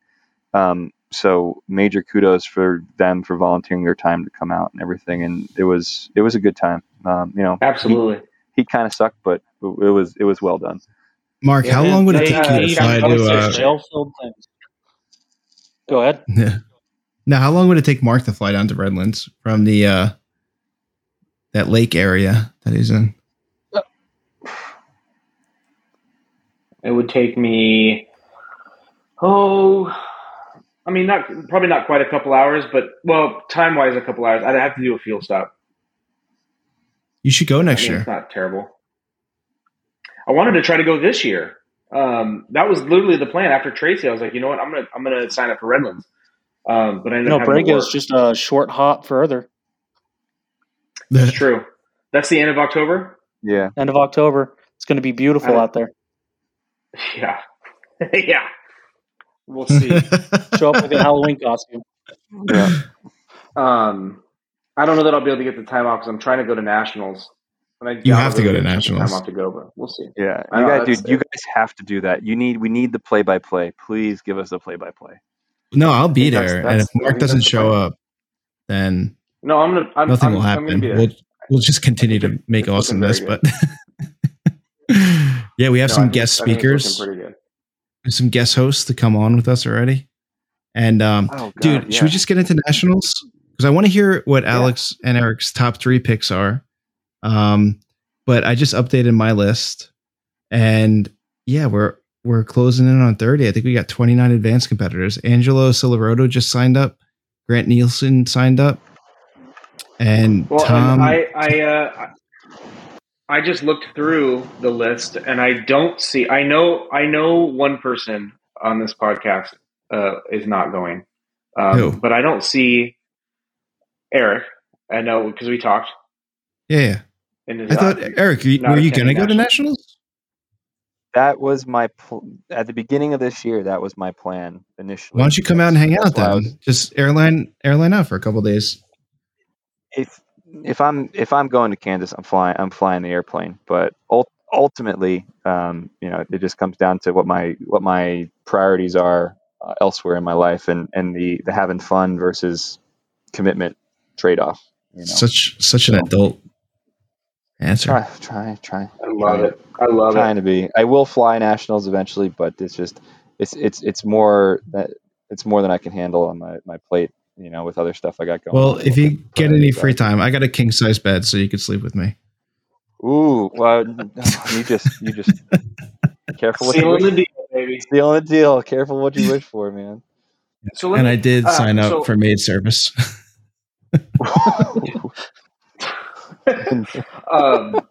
Um, so major kudos for them for volunteering their time to come out and everything, and it was it was a good time. Um, you know, Absolutely. he kind of sucked, but it was it was well done. Mark, how long would it take uh, you to fly to? posted. Uh. Go ahead. *laughs* now, how long would it take Mark to fly down to Redlands from the uh, that lake area that he's in? It would take me, oh, I mean, not probably not quite a couple hours, but well, time wise, a couple hours. I'd have to do a fuel stop. You should go I next mean, year. it's not terrible. I wanted to try to go this year. Um, that was literally the plan. After Tracy, I was like, you know what, I'm gonna I'm gonna sign up for Redlands. Um, but I ended No, up having is just a short hop further. That's true. That's the end of October. Yeah. End of October. It's going to be beautiful I- out there. *laughs* Yeah, *laughs* yeah. We'll see. *laughs* Show up with your Halloween costume. Yeah. Um, I don't know that I'll be able to get the time off because I'm trying to go to nationals. And I You have to go to able get some nationals. Time off to go, but we'll see. Yeah, you know, guys, dude, you guys have to do that. You need, we need the play-by-play. Please give us a play-by-play. no, I'll be think that's- there, and that's- if I Mark doesn't show up, then No, I'm gonna. I'm, nothing I'm, will I'm gonna happen. be. We'll we'll just continue to make it's looking awesomeness. But *laughs* yeah, we have No, some guest I think it's speakers, Pretty good. Some guest hosts to come on with us already. And um, Oh, God, dude, should we just get into nationals? Because I want to hear what Yeah. Alex and Eric's top three picks are. Um, but I just updated my list, and yeah, we're we're closing in on thirty. I think we got twenty nine advanced competitors. Angelo Silveroto just signed up. Grant Nielsen signed up, and Well, Tom. and I I uh, I just looked through the list and I don't see. I know I know one person on this podcast uh, is not going, um, Who? but I don't see Eric. I know because we talked. yeah, yeah. In I thought Eric, you, were you going to go to nationals. nationals? That was my pl- at the beginning of this year. That was my plan initially. Why don't you come out and hang out why I then? Just airline airline out for a couple days. if if I'm if I'm going to Kansas, I'm flying. I'm flying the airplane. But ul- ultimately, um, you know, it just comes down to what my what my priorities are uh, elsewhere in my life, and and the the having fun versus commitment trade off. You know, Such such an So- adult answer. try try try. I love it. I love it. trying it. to be. I will fly nationals eventually, but it's just it's it's it's more that it's more than I can handle on my my plate. You know, with other stuff I got going. Well, on. if you get any free are- time, I got a king size bed, so you could sleep with me. Ooh, well, *laughs* you just you just careful what you wish. the deal, baby. Seal the deal. Careful what you wish for, man. So and me- I did uh, sign up so- for maid service. *laughs* *laughs* um,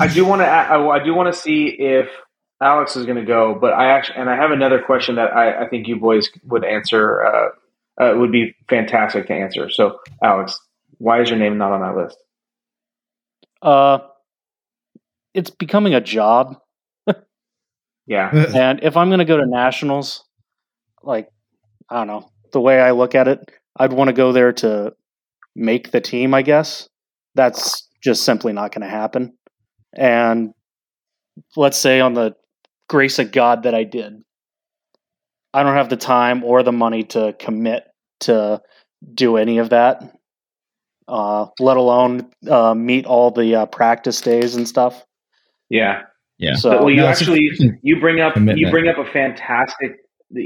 I do want to. I, I do want to see if Alex is going to go, but I actually and I have another question that I, I think you boys would answer. Uh, uh, would be fantastic to answer. So, Alex, why is your name not on that list? Uh, it's becoming a job, *laughs* Yeah, *laughs* and if I'm going to go to nationals, like I don't know, the way I look at it, I'd want to go there to make the team. I guess that's just simply not going to happen. And let's say on the grace of God that I did, I don't have the time or the money to commit to do any of that. Uh, let alone uh, meet all the uh, practice days and stuff. yeah. yeah. So well, you No, actually you bring up you bring up a fantastic.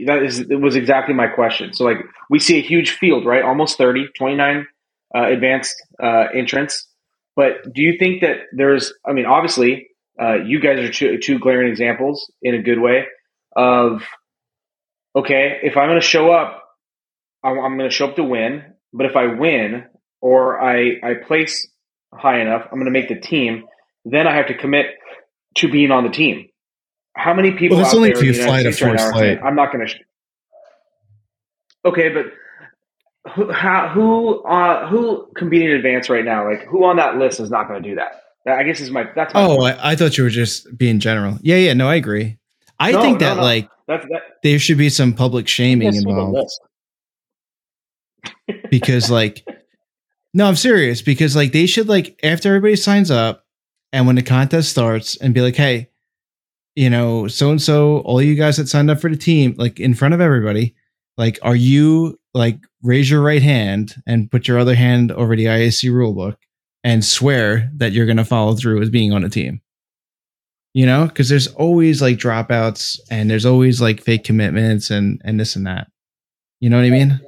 That is it was exactly my question. So, like, we see a huge field, right? Almost 30, 29 uh, advanced uh, entrants. But do you think that there's? I mean, obviously, uh, you guys are two, two glaring examples in a good way of okay. If I'm going to show up, I'm, I'm going to show up to win. But if I win or I I place high enough, I'm going to make the team. Then I have to commit to being on the team. How many people? Well, that's out only there if you fly to States right now Force are saying, Flight. I'm not going to. Sh-. Okay, but who how, who uh, who competing in advance right now? Like who on that list is not going to do that? That- I guess is my that's my Oh. I, I thought you were just being general. Yeah, yeah. No, I agree. I No, think no, that no. like that's that. there should be some public shaming Yes, with a involved list. Because like no, I'm serious because like they should like after everybody signs up and when the contest starts and be like, hey, you know, so and so, all you guys that signed up for the team, like in front of everybody, like, are you like raise your right hand and put your other hand over the IAC rulebook and swear that you're going to follow through as being on a team? You know, because there's always like dropouts and there's always like fake commitments and and this and that. You know what I mean?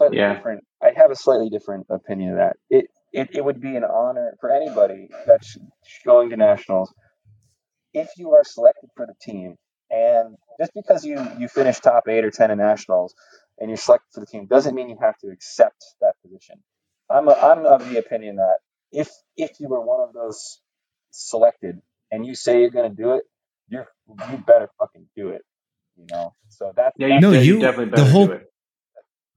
I, I have a slightly Yeah. different. I have a slightly different opinion of that. It, it it would be an honor for anybody that's going to nationals if you are selected for the team, and just because you you finish top eight or ten in nationals and you're selected for the team doesn't mean you have to accept that position. I'm a, I'm of the opinion that if if you were one of those selected and you say you're going to do it, you you better fucking do it. You know. So that Yeah, you, No, you, you- definitely the whole-.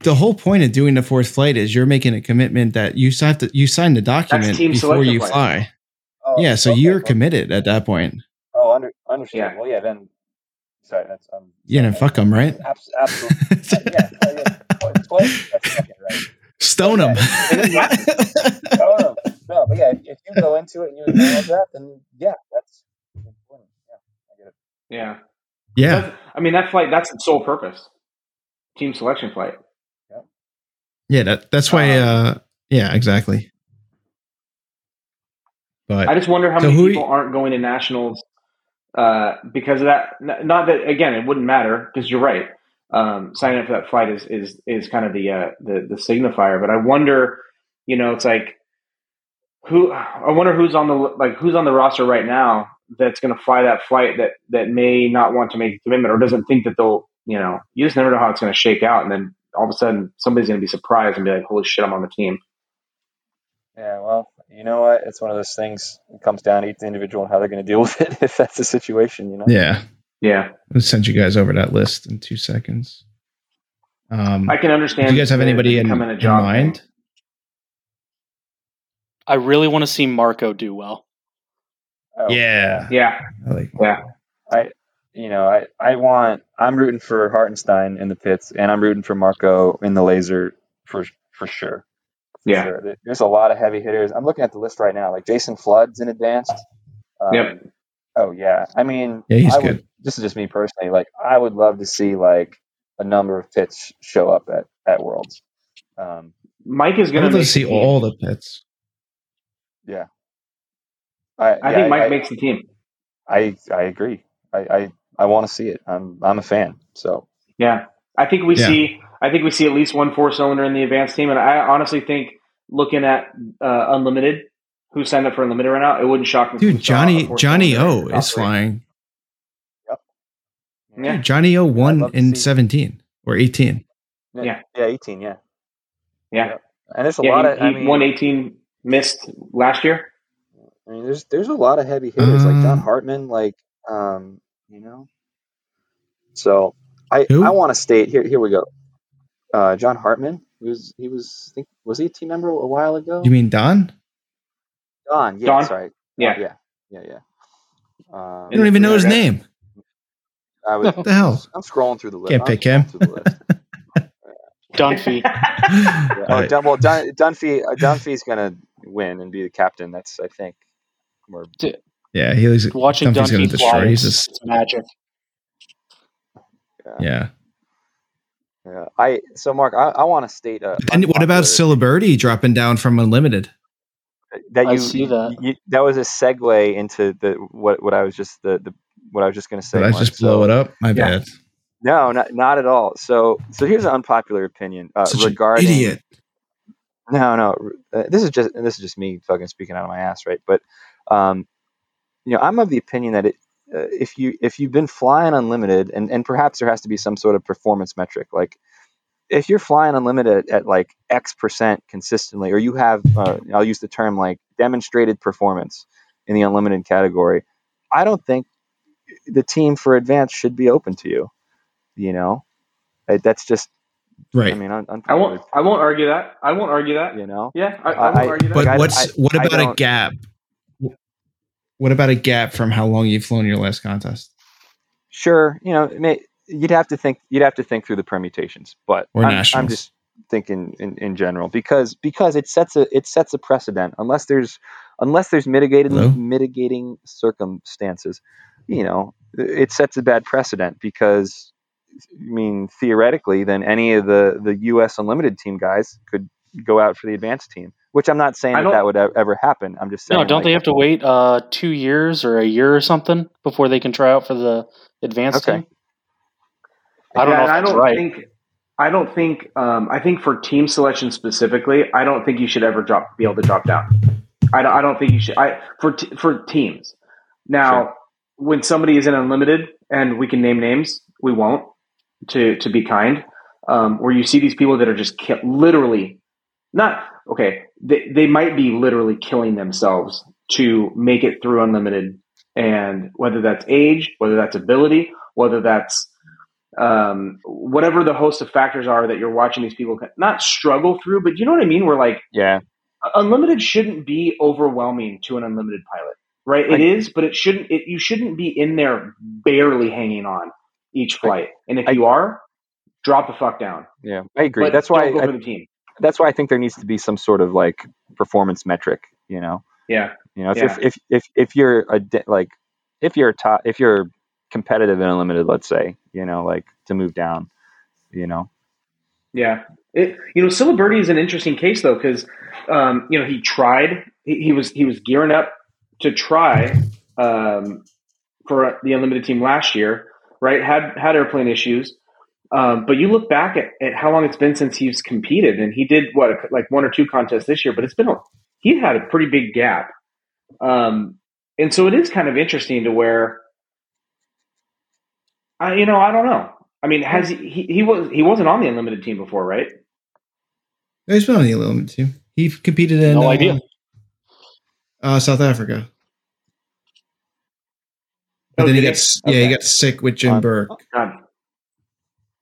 The whole point of doing the fourth flight is you're making a commitment that you have to you sign the document before you flight. fly. Oh, yeah, so okay, you're well- committed at that point. Oh, under, understood. Yeah. Well, yeah, then. Sorry, that's um. Yeah, then fuck them, right? Abs- absolutely. yeah, *laughs* oh, yeah. Tw- twice, that's fucking right. Stone them. Oh, *laughs* no, no, but yeah, if, if you go into it and you acknowledge that, then yeah, that's important. Yeah, I get it. Yeah, yeah, That's- I mean that flight. That's its sole purpose. Team selection flight. Yeah. That that's why. Um, uh Yeah, exactly. But I just wonder how So many people aren't going to nationals uh, because of that. Not that again, it wouldn't matter because you're right. Um, signing up for that flight is is is kind of the uh, the the signifier. But I wonder, you know, it's like who I wonder who's on the like who's on the roster right now that's going to fly that flight that that may not want to make a commitment or doesn't think that they'll. You know, you just never know how it's going to shake out, and then all of a sudden somebody's going to be surprised and be like, "Holy shit, I'm on the team." Yeah, well, you know what? It's one of those things. It comes down to each individual and how they're going to deal *laughs* with it if that's the situation. You know. yeah, Yeah, I'll send you guys over that list in two seconds. Um, I can understand. do you guys have anybody in, becoming a in mind? I really want to see Marco do well. Oh, Yeah, Yeah, I like. yeah. You know, I, I want I'm rooting for Hartenstein in the pits, and I'm rooting for Marco in the laser for for sure. For Yeah. sure. There's a lot of heavy hitters. I'm looking at the list right now. Like Jason Flood's in advanced. Um, Yep. Oh yeah. I mean, Yeah, he's I good. Would, this is just me personally. Like I would love to see like a number of pits show up at at Worlds. Um, Mike is going to love to see all the pits. Yeah. I, I yeah, think Mike I, makes the team. I I agree. I I, I want to see it. I'm I'm a fan. So Yeah, I think we Yeah. see. I think we see at least one four cylinder in the advanced team, and I honestly think looking at uh, Unlimited, who signed up for Unlimited right now, it wouldn't shock me. Dude, Johnny Johnny O in the top is three. flying. Yeah. Johnny O I'd won love to in 17 or 18. Yeah. yeah, eighteen, yeah, Yeah. and there's a yeah, lot he, of. I he mean, won 18, missed last year. I mean, there's there's a lot of heavy hitters like John Uh, Hartman, like um, you know. So I Who? I want to state here. Here we go. Uh, John Hartman he was he was I think was he a team member a while ago? You mean Don? Don? Yeah, Don? sorry. Yeah. yeah, yeah, yeah. Um, You don't even know his Yeah. name. I was, What the hell? I'm scrolling through the list. Can't I'm pick him. through the list. *laughs* Dunphy. *laughs* Yeah. Oh, Right. Dun, well, Dun, Dunphy uh, Dunphy's gonna win and be the captain. That's I think. Or, Yeah, he was Watching Dunphy's gonna destroy. fly, He's it's, just, it's magic. yeah, yeah. yeah. I so Mark, I, I want to state. A And what about unpopular- Ciliberti dropping down from Unlimited? that I you see that. you- that was a segue into the what what I was just the, the what I was just going to say. Did I Mark. just blow So- it up? My Yeah. bad. No, not not at all. So so here's an unpopular opinion uh, Such an regarding. idiot. No, no. Uh, this is just this is just me fucking speaking out of my ass, right? But um, you know, I'm of the opinion that it, uh, if you if you've been flying unlimited, and and perhaps there has to be some sort of performance metric, like if you're flying unlimited at like X percent consistently, or you have, uh, I'll use the term like demonstrated performance in the unlimited category, I don't think the team for advance should be open to you. You know, that's just, Right. I mean, un- I won't. I won't argue that. I won't argue that. you know. Yeah, I, I I- won't I- argue that. but I- what's I- what about a gap? What about a gap from how long you've flown your last contest? sure, you know, may, you'd have to think you'd have to think through the permutations, but Or I'm, I'm just thinking in, in general because because it sets a it sets a precedent unless there's unless there's mitigated Hello? mitigating circumstances, you know, it sets a bad precedent because I mean theoretically then any of the the U.S. Unlimited team guys could go out for the advanced team, which I'm not saying that that would e- ever happen. I'm just saying No, don't like, they have to wait uh, two years or a year or something before they can try out for the advanced Okay. team? I don't Yeah, know if I don't right. think. I don't think. Um, I think for team selection specifically, I don't think you should ever drop be able to drop down. I don't, I don't think you should. I for t- for teams. Now, Sure. when somebody is in unlimited, and we can name names, we won't to to be kind. Um, where you see these people that are just ki- literally not okay. They they might be literally killing themselves to make it through unlimited, and whether that's age, whether that's ability, whether that's um, whatever the host of factors are that you're watching these people not struggle through, but you know what I mean? We're like yeah unlimited shouldn't be overwhelming to an unlimited pilot, right? It I- is, but it shouldn't. It, you shouldn't be in there barely hanging on each flight. And if I- you are, drop the fuck down. yeah I agree. But That's why I, for the team. That's why I think there needs to be some sort of like performance metric. You know, Yeah, you know, if Yeah. if, if if you're a de- like if you're a top if you're competitive and unlimited, let's say, you know, like to move down, you know, yeah. It, you know, Ciliberti is an interesting case though because um, you know he tried. He, he was he was gearing up to try um, for the unlimited team last year. Right, had had airplane issues. Um, but you look back at, at how long it's been since he's competed, and he did what like one or two contests this year, but it's been a, he had a pretty big gap, um, and so it is kind of interesting to where, I you know I don't know. I mean, has he, he he was he wasn't on the unlimited team before, right? He's been on the Unlimited team. He competed in No uh, idea. Uh, South Africa. But Oh, then he did he? gets yeah he Okay. got sick with Jim Um, Burke God.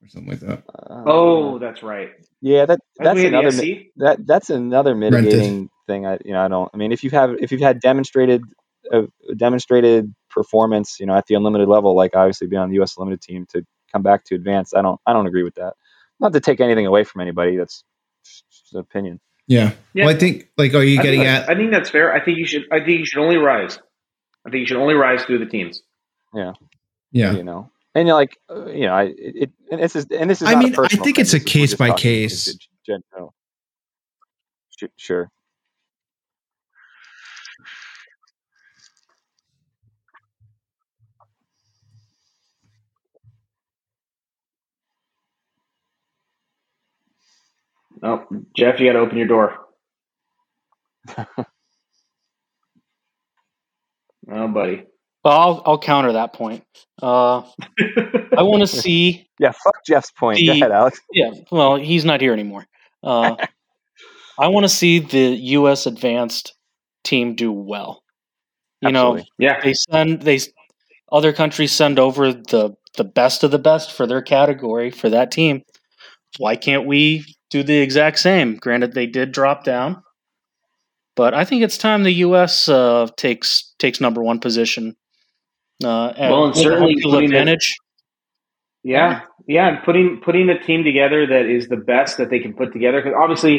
Or something like that. uh, Oh, that's right. yeah, that that's we had the another that that's another mitigating thing. I you know I don't. I mean, if you've if you've had demonstrated uh, demonstrated performance, you know, at the unlimited level, like obviously being on the U.S. limited team to come back to advance, I don't I don't agree with that. Not to take anything away from anybody. That's just an opinion. Yeah. Yeah. Well, I think like are you I getting think, at I think that's fair. I think you should. I think you should only rise. I think you should only rise through the teams. Yeah. Yeah. You know, and you're like, uh, you know, I it, it and this is and this is. I not mean, I think thing, it's a this is- case by case. gen- Sure. Oh, Jeff, you got to open your door. *laughs* oh, buddy. Well, I'll, I'll counter that point. Uh, I want to *laughs* see. Yeah, fuck Jeff's point. The- Go ahead, Alex. Yeah, well, he's not here anymore. Uh, I want to see the U.S. advanced team do well. You know, Yeah, they send they other countries send over the the best of the best for their category for that team. Why can't we do the exact same? Granted, they did drop down, but I think it's time the U.S. Uh, takes takes number one position. Uh, Well, and certainly putting it- Yeah, yeah, and putting putting a team together that is the best that they can put together. Because obviously,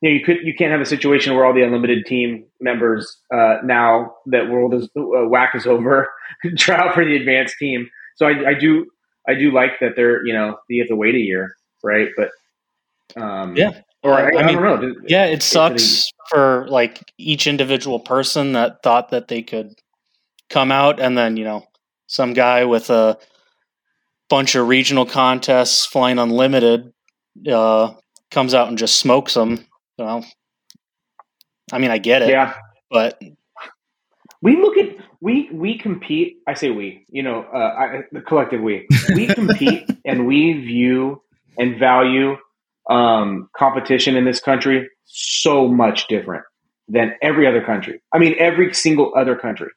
you know, you could you can't have a situation where all the unlimited team members uh, now that world is uh, WAC is over *laughs* try out for the advanced team. So I, I do I do like that they're you know you have to wait a year, right? But um, Yeah. or I, I I, mean, don't know. Yeah, it sucks for like each individual person that thought that they could come out and then, you know, some guy with a bunch of regional contests flying unlimited uh comes out and just smokes them. Well, I mean, I get it, yeah. but We look at we we compete. I say we. You know, uh, I, the collective we. We compete *laughs* and we view and value um, competition in this country so much different than every other country. I mean, every single other country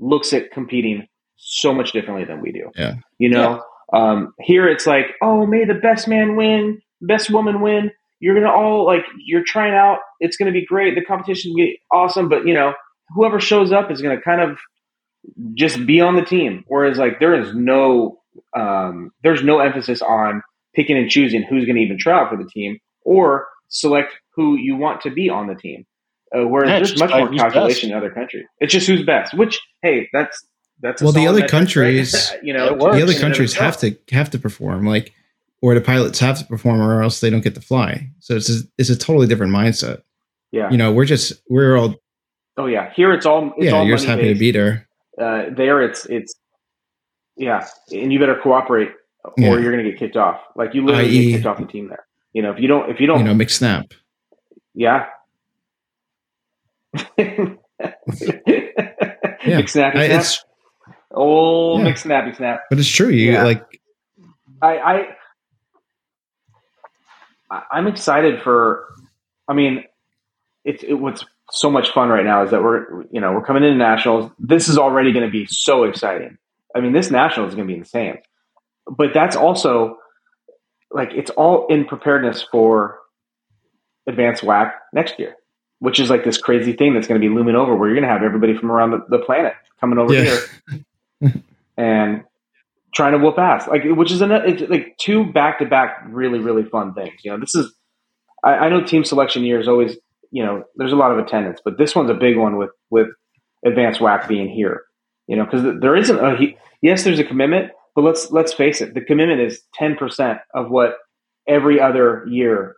looks at competing so much differently than we do. Yeah. You know, um, here it's like, oh, may the best man win, best woman win. You're gonna all like you're trying out. It's gonna be great. The competition will be awesome, but you know, whoever shows up is gonna kind of just be on the team. Whereas like there is no um, there's no emphasis on picking and choosing who's going to even try out for the team or select who you want to be on the team. Uh, whereas Yeah, there's much more who's calculation in other countries. It's just who's best. Which hey, that's that's a Well, the other metric, right? countries- *laughs* you know, It works. the other in and of countries have to have to perform like or the pilots have to perform or else they don't get to fly so it's a, it's a totally different mindset Yeah. you know we're just we're all oh yeah. Here it's all. It's yeah all you're just happy to money-based. be there uh, there it's it's yeah, and you better cooperate or Yeah. you're going to get kicked off. Like you literally i.e. get kicked off the team there. You know, if you don't, if you don't, you know mcsnap yeah. Yeah. McSnappy I, snap. it's Old Yeah. McSnappy snap. but it's true you Yeah. like I, I I'm excited for. I mean, it's it, what's so much fun right now is that we're you know we're coming into nationals. This is already going to be so exciting. I mean, this national is going to be insane. But that's also like it's all in preparedness for advanced WAC next year, which is like this crazy thing that's going to be looming over where you're going to have everybody from around the, the planet coming over Yeah. here *laughs* and trying to whoop ass, like which is an, it's like two back to back really really fun things. You know, this is I, I know team selection year is always you know there's a lot of attendance, but this one's a big one with with advanced WAC being here. You know, because there isn't a he- yes, there's a commitment, but let's let's face it, the commitment is ten percent of what every other year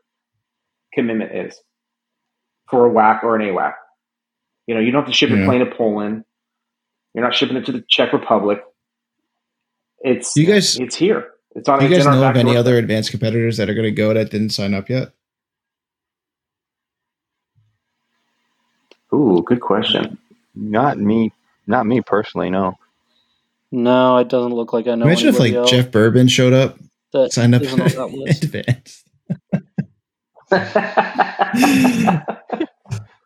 commitment is for a WAC or an AWAC. You know, you don't have to ship your Yeah. plane to Poland. You're not shipping it to the Czech Republic. It's you guys- it's here. It's on. do you guys know of any doorstep. other advanced competitors that are going to go that didn't sign up yet Ooh, good question. Not me. Not me personally. No. no, it doesn't look like I know. imagine if like else jeff Boerboon showed up that signed up isn't that *laughs* list. advanced *laughs* *laughs*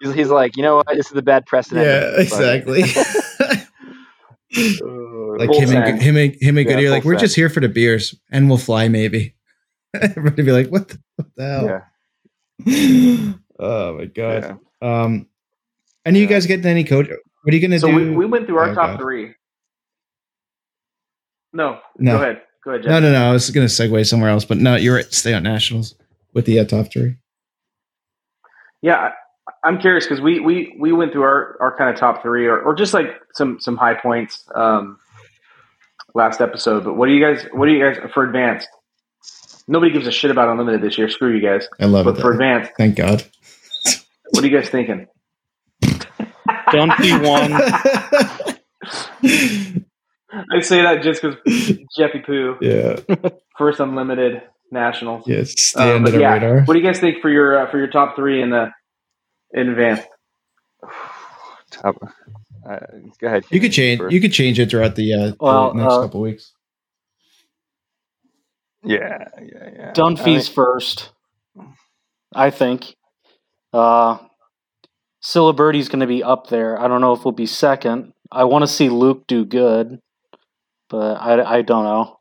He's, he's like, you know what? This is the bad precedent. yeah exactly *laughs* *laughs* like Full him and him and him and Yeah, Goodyear, like we're send. just here for the beers and we'll fly maybe. Everybody be like, what the, what the hell? yeah. *sighs* oh my god. Yeah. Um, and you guys getting any coach? What are you gonna so do? we, we went through our Oh, top God. three. No, No. go ahead. Go ahead, Jeff. no, no, no. I was gonna segue somewhere else, but no, you're right. Stay on nationals with the top three. Yeah, I- I'm curious because we, we we went through our, our kind of top three or, or just like some some high points um, last episode. But what do you guys what do you guys for advanced? Nobody gives a shit about unlimited this year. Screw you guys. I love But it. for though. advanced, Thank God. what are you guys thinking? Dumpy one. *laughs* I say that just because Jeffy Poo yeah. first unlimited nationals. Yeah. Stay Uh, under but the yeah, radar. what do you guys think for your uh, for your top three in the in advance? *sighs* Top, uh, go ahead. You could change. first. You could change it throughout the, uh, Well, the next uh, couple weeks. Yeah, yeah, yeah. Dunphy's first, I think. Uh, Ciliberti's going to be up there. I don't know if we'll be second. I want to see Luke do good, but I, I don't know.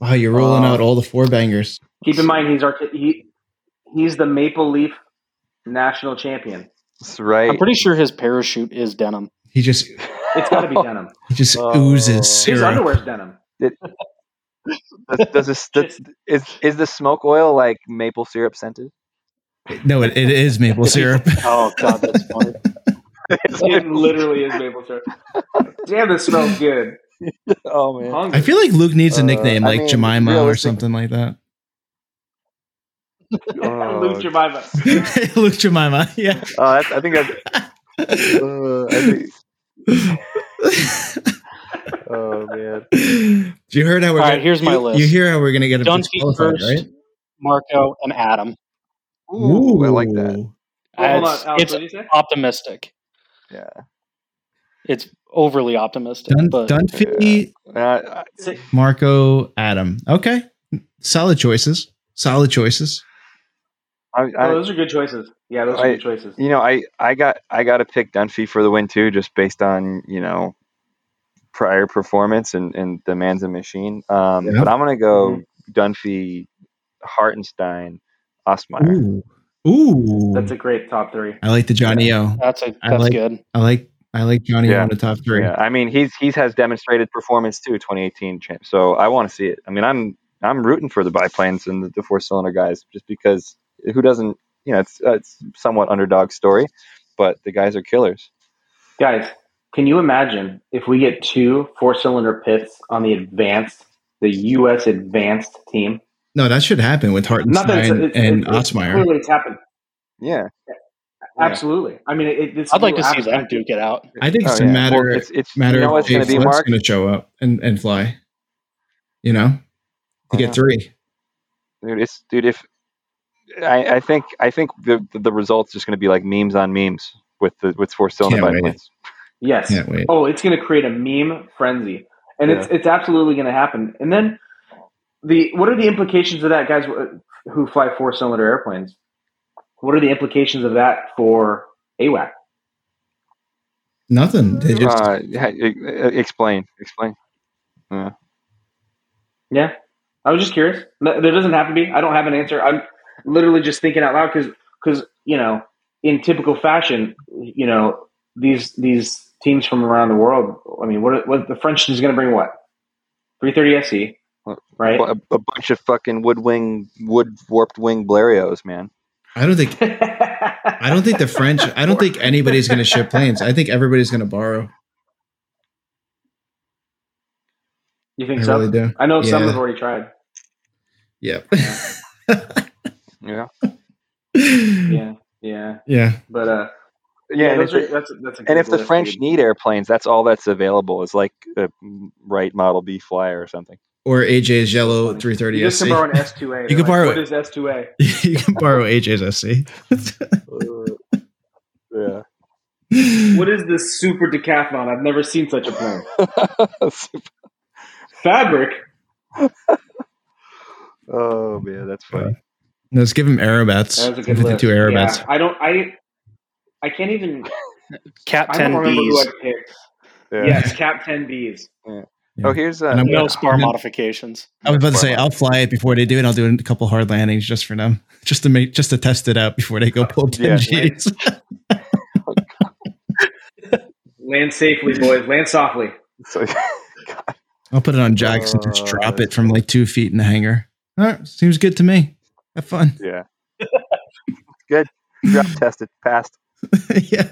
Wow, you're rolling Uh, out all the four bangers. Keep in mind he's our he he's the Maple Leaf national champion. That's right. I'm pretty sure his parachute is denim. He just It's got to be *laughs* denim. he just Oh. oozes His underwear's denim. does, does this, *laughs* does, is is the smoke oil like maple syrup scented? No, it, it is maple *laughs* syrup. Oh god, that's funny. It literally is maple syrup. Damn, this smells good. *laughs* oh man. Hungry. I feel like Luke needs a Uh, nickname I like mean, Jemima or something like that. Oh, *laughs* Luke Jemima. *laughs* Luke Jemima, yeah. oh, that's, I think that's. Uh, I think, oh man. you heard how we're All right, gonna, here's my you, list. You hear how we're gonna get him Dunphy disqualified, first, right? Marco, and Adam. Ooh, I like that. Ooh. Hold it's, on, Alex, it's what did you say? optimistic. Yeah. It's overly optimistic, Dun, but Dunphy, Uh, Marco, Adam. Okay, solid choices. Solid choices. I, Oh, those are good choices. Yeah, those are good choices. you know, I, I got I got to pick Dunphy for the win too, just based on you know prior performance and, and the man's a machine. Um, Yeah. But I'm gonna go Dunphy, Hartenstein, Osmeyer. Ooh, ooh. That's a great top three. I like the Johnny O. that's a I that's like- good. I like I like Johnny O Yeah. in the top three. Yeah, I mean he's he's has demonstrated performance too, 2018 champ. So I want to see it. I mean I'm I'm rooting for the biplanes and the, the four cylinder guys just because who doesn't you know it's uh, it's somewhat underdog story, but the guys are killers. Guys, can you imagine if we get two four cylinder pits on the advanced, the U.S. advanced team? No, that should happen with Not that it's, Hartenstein it's, and it's, it's Osmeyer. clearly it's happened. Yeah, Absolutely. I mean, it, it's I'd like to see absolutely- them duke it out. I think oh, it's Oh, a yeah. matter Well, it's it's matter you know of what's Jay going to be Flood's Mark. going to show up and, and fly. You know, to Oh, get yeah. three. dude. It's dude. If I, I think I think the the, the results just going to be like memes on memes with the with four cylinder Can't wait. biplanes. Yes. Oh, it's going to create a meme frenzy, and it's it's absolutely going to happen. And then the what are the implications of that, guys who fly four cylinder airplanes? What are the implications of that for AWAC? Nothing. They just Uh, yeah, explain, explain. Yeah, I was just curious. There doesn't have to be. I don't have an answer. I'm literally just thinking out loud because because you know, in typical fashion, you know these these teams from around the world. I mean, what what the French is going to bring? What 330 SC, right? A, a bunch of fucking wood wing, wood warped wing Blérios, man. I don't think *laughs* I don't think the French. I don't think anybody's going to ship planes. I think everybody's going to borrow. You I think so? really do. I know some have already tried. Yep. Yeah, *laughs* Yeah, yeah, yeah. but uh, yeah. yeah, and, those if, are, it- that's that's a and if the French need airplanes, that's all that's available is like a Wright Model B Flyer or something. Or AJ's yellow funny. 330 you just SC. can borrow an S two A. *laughs* You can borrow What it. is S two A? *laughs* you can borrow AJ's SC. *laughs* yeah. What is this super decathlon? I've never seen such a plane. Fabric. oh man, that's funny. Let's give him Aerobats. That was a good 52 list. Aerobats. Yeah, I don't. I. I can't even. Cap I ten don't remember who Bs, I picked. Yeah. Yes, Cap ten Bs. Oh, here's uh, no gonna- spar I'm *laughs* modifications. I was about to say I'll fly it before they do it. I'll do a couple hard landings just for them, *laughs* just to make just to test it out before they go pull ten Yeah. Gs. *laughs* Land safely, boys. Land softly. so, I'll put it on jacks and just drop that's it from like two feet in the hangar. All right, seems good to me. Have fun. yeah. Good. Drop tested. Passed. yeah.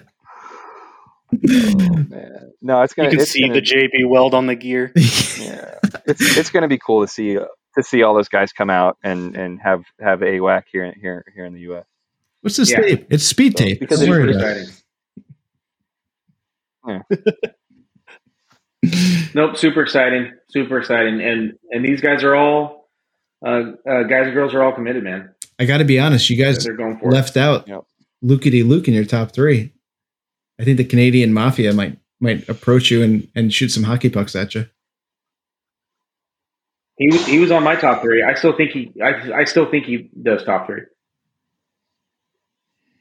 Oh *laughs* man. No, it's You gonna. can it's see gonna, the JB weld on the gear. *laughs* yeah, it's it's gonna be cool to see uh, to see all those guys come out and and have have AWAC here here here in the U.S. What's this Yeah. tape? It's speed tape. Because Don't Super worry about exciting. *laughs* Nope, super exciting, super exciting, and and these guys are all, uh, uh, guys and girls are all committed, man. I got to be honest. You guys They're going for it. left out Yep. Lukey Luke in your top three. I think the Canadian Mafia might might approach you and, and shoot some hockey pucks at you. He he was on my top three. I still think he I, I still think he does top three.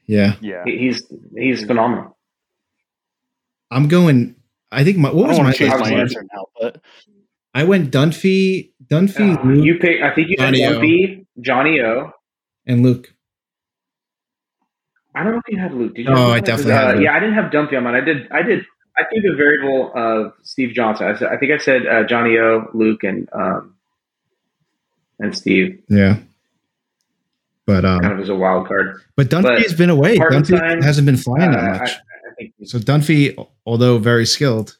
Yeah, Yeah. He, he's he's phenomenal. I'm going. I think my what I was my change my answer now, but I went Dunphy, Dunphy, Uh, Luke, you pick. I think you had Johnny O. Johnny O. and Luke. I don't know if you had Luke. Did you? Have I definitely Uh, had Luke. Yeah, I didn't have Dunphy on mine. I did. I did. I think a variable of Steve Johnson. I, said, I think I said uh, Johnny O, Luke, and um, and Steve, Yeah, but um, kind of as a wild card. but Dunphy but has been away. Dunphy hasn't been flying Uh, that I, much. I think So Dunphy, although very skilled,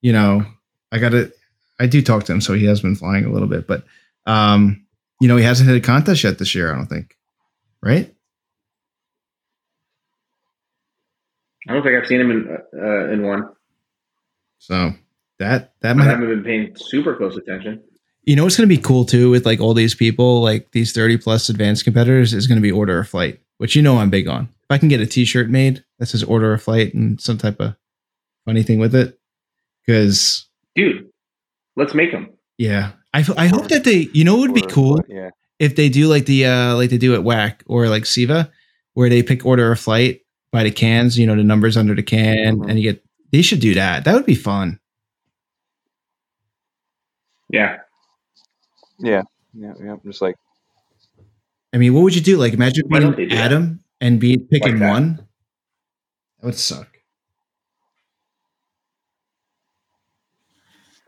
you know, I got to, I do talk to him, so he has been flying a little bit, but, um, you know, he hasn't hit a contest yet this year. I don't think, right? I don't think I've seen him in uh, in one. So that that I might, haven't been paying super close attention. you know, what's going to be cool too with like all these people, like these thirty plus advanced competitors, is going to be order a flight, which you know I'm big on. If I can get a T-shirt made that says order a flight and some type of funny thing with it, because Dude, let's make them. yeah, I I hope that they, you know, what would be Or- cool. Yeah. if they do like the uh like they do at WAC or like CIVA, where they pick order a flight by the cans, you know, the numbers under the can, Mhm. and you get they should do that. That would be fun. Yeah. Yeah. Yeah. Yeah. Just like I mean, what would you do? Like imagine being they do that? Adam and be picking Like that. one. That would suck.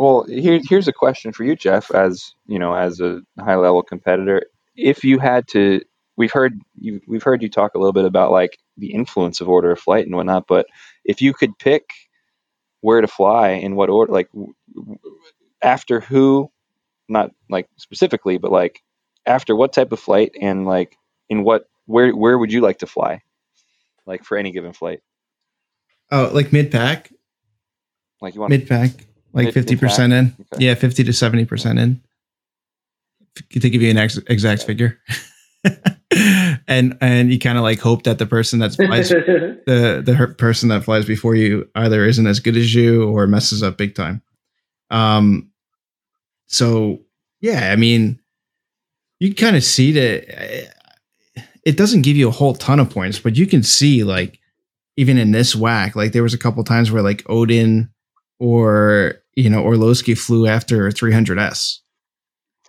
Well, here, here's a question for you, Jeff. As you know, as a high level competitor, if you had to, we've heard you, we've heard you talk a little bit about like the influence of order of flight and whatnot. But if you could pick where to fly in what order, like after who, not like specifically, but like after what type of flight and like in what where where would you like to fly, like for any given flight? Oh, like mid pack, Like you want mid pack, like fifty percent in. Okay. Yeah, fifty to seventy percent in. To give you an ex- exact figure, *laughs* *laughs* and and you kind of like hope that the person that's flies *laughs* the the person that flies before you either isn't as good as you or messes up big time. Um, so yeah, I mean, you kind of see that it doesn't give you a whole ton of points, but you can see like even in this WAC, like there was a couple times where like Odin or you know Orlowski flew after 300s,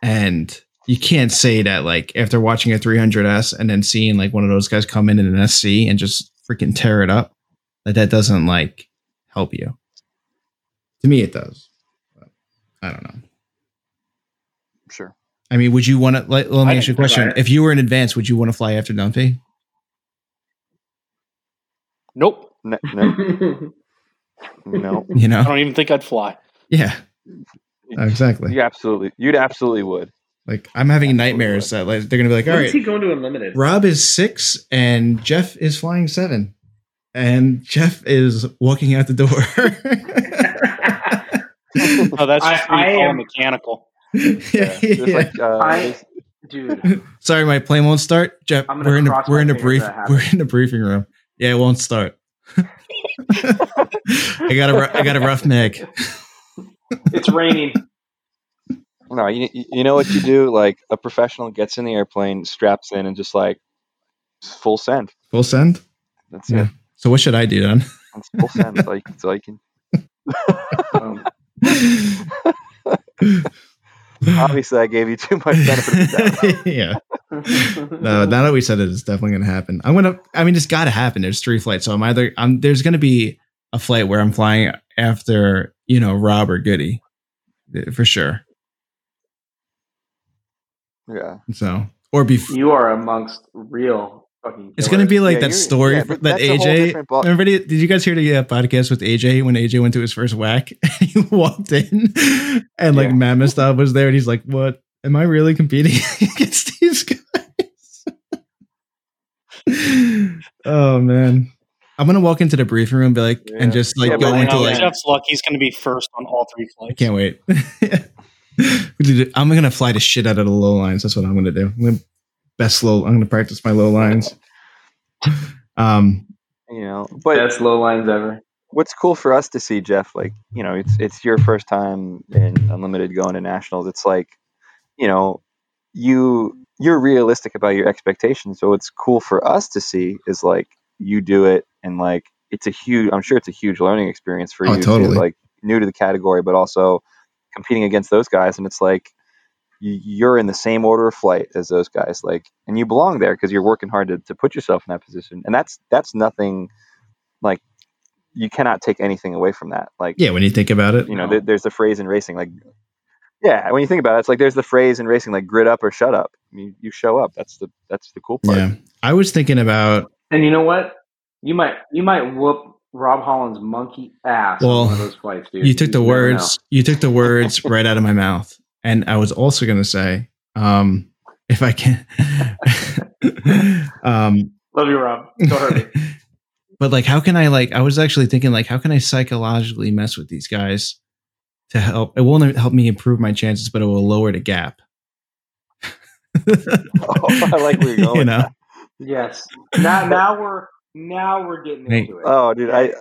and you can't say that like after watching a 300s and then seeing like one of those guys come in in an SC and just freaking tear it up, that that doesn't like help you. To me, it does. But I don't know. sure. I mean, would you want to? Let, let me I ask you a question. If you were in advance, would you want to fly after Dunphy? nope. *laughs* No, no, no. You know, I don't even think I'd fly. Yeah, *laughs* exactly. You absolutely, you'd absolutely would. Like I'm having Absolutely. nightmares that like they're gonna be like, all When is right, he going to unlimited? Rob is six and Jeff is flying seven, and Jeff is walking out the door. *laughs* Oh, that's I- just when you I call am- mechanical. *laughs* yeah, Just yeah. like uh, I- Dude, Sorry, my plane won't start. Jeff, I'm we're in the cross we're in the brief we're in the briefing room. Yeah, it won't start. *laughs* I got a ru- I got a rough neck. it's raining. No, you, you know what you do? Like a professional gets in the airplane, straps in, and just like full send. Full send. That's Yeah. it. So what should I do then? That's full send. That's all you can. That's all can. Um, *laughs* Obviously, I gave you too much benefit of the doubt. *laughs* yeah. No, now that we said it, it's definitely going to happen. I'm gonna. I mean, it's got to happen. There's three flights, so I'm either. I'm there's going to be a flight where I'm flying after you know Rob or Goody, uh, for sure. Yeah. So or before. you are amongst real fucking. It's gonna be like Yeah, that story yeah, that but that's a whole AJ. different Everybody, did you guys hear the uh, podcast with AJ when AJ went to his first WAC? *laughs* he walked in and like Yeah. Mammoth Stop was there, and he's like, "What? Am I really competing *laughs* against these guys?" *laughs* oh man, I'm gonna walk into the briefing room, and be like, Yeah. and just like Yeah, go into like, Jeff's luck. He's going to be first on all three I flights. can't wait. *laughs* Dude, I'm gonna fly the shit out of the low lines. That's what I'm gonna do. I'm gonna best low. I'm gonna practice my low lines. Um, You know, but best low lines ever. what's cool for us to see, Jeff, like, you know, it's it's your first time in unlimited going to nationals. It's like you know, you you're realistic about your expectations. So what's cool for us to see is like you do it and like it's a huge I'm sure it's a huge learning experience for Oh, you totally. too, like new to the category, but also competing against those guys and it's like you, you're in the same order of flight as those guys like and you belong there because you're working hard to, to put yourself in that position and that's that's nothing like you cannot take anything away from that like Yeah, when you think about it. you know there, there's the phrase in racing like yeah when you think about it it's like there's the phrase in racing like grit up or shut up I mean, you show up that's the that's the cool part Yeah. I was thinking about And you know what? You might you might whoop Rob Holland's monkey ass Well, on one of those fights, dude. you took the never words you took the words *laughs* right out of my mouth. And I was also gonna say, um, if I can *laughs* um. Love you, Rob. Don't hurt me. but like how can I like I was actually thinking like how can I psychologically mess with these guys to help it won't help me improve my chances, but it will lower the gap. *laughs* Oh, I like where you're going you know, Yes. Now now we're now we're getting Hey. into it. oh dude I,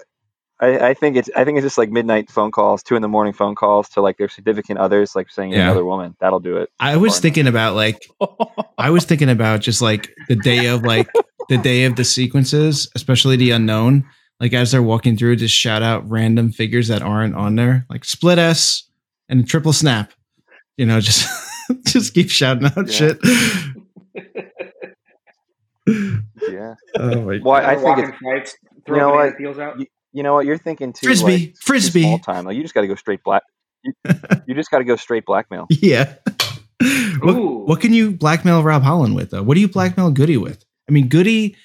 I i think it's i think it's just like midnight phone calls two in the morning phone calls to like their significant others like saying you're Yeah. another woman that'll do it I was Far enough. thinking about like *laughs* I was thinking about just like the day of like the day of the sequences, especially the unknown. Like as they're walking through, just shout out random figures that aren't on there, like split S and triple snap. You know, just *laughs* just keep shouting out Yeah. shit. *laughs* yeah oh my well i, I think Walking it's fights, you know what? peels out. you, you know what you're thinking too frisbee, like, too frisbee. small time like you just got to go straight black you, *laughs* you just got to go straight blackmail Yeah. what, Ooh. what can you blackmail Rob Holland with though? What do you blackmail Goody with? I mean, Goody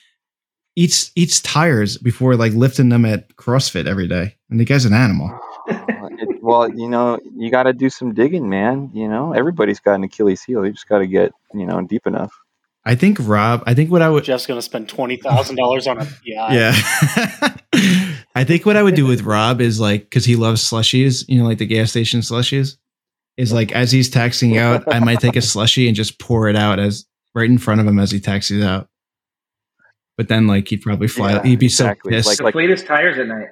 eats eats tires before like lifting them at CrossFit every day, and the guy's an animal. *laughs* It- well, you know, you got to do some digging, man. You know, everybody's got an Achilles heel. You just got to get, you know, deep enough. I think Rob. I think what I would. Jeff's going to spend twenty thousand dollars on a *laughs* PI. Yeah. *laughs* I think what I would do with Rob is like because he loves slushies, you know, like the gas station slushies. Is like as he's taxing out, I might take a slushie and just pour it out as right in front of him as he taxis out. But then, like, he'd probably fly. Yeah, he'd be so pissed. Like- the fleetest tires at night.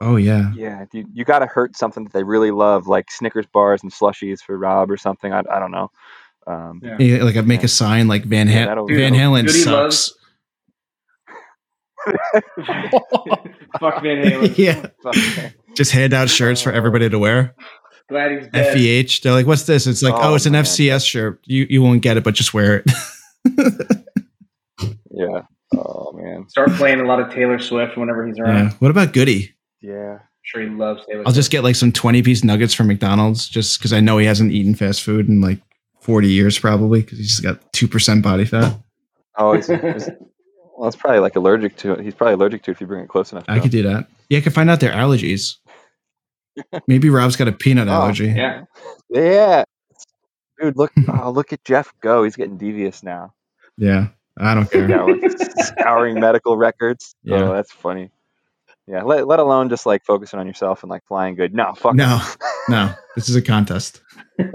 oh yeah, Yeah, you, you got to hurt something that they really love, like Snickers bars and slushies for Rob or something. I, I don't know. Um, Yeah. Yeah, like I'd make a sign like Van Yeah, Halen. that'll- Van Dude, Halen Goody sucks. *laughs* Fuck Van Halen. *laughs* yeah, fuck. just hand out shirts for everybody to wear. Glad he's dead. FEH. They're like, "What's this?" It's like, "Oh, Oh, it's an man. FCS shirt. You you won't get it, but just wear it." *laughs* yeah. Oh man. Start playing a lot of Taylor Swift whenever he's around. yeah. What about Goody? Yeah. I'm sure he loves Taylor I'll just get like some 20 piece nuggets from McDonald's just because I know he hasn't eaten fast food in like 40 years, probably because he's got 2% body fat. Oh, he's, he's, well, it's probably like allergic to it. He's probably allergic to it if you bring it close enough. I him. could do that. Yeah, I can find out their allergies. Maybe Rob's got a peanut Oh, allergy. Yeah. Yeah. Dude, look! *laughs* Oh, look at Jeff go. He's getting devious now. Yeah, I don't care. *laughs* Scouring, scouring medical records. Yeah. Oh, that's funny. Yeah. Let, let alone just like focusing on yourself and like flying good. No, fuck. No, no, this is a contest. *laughs*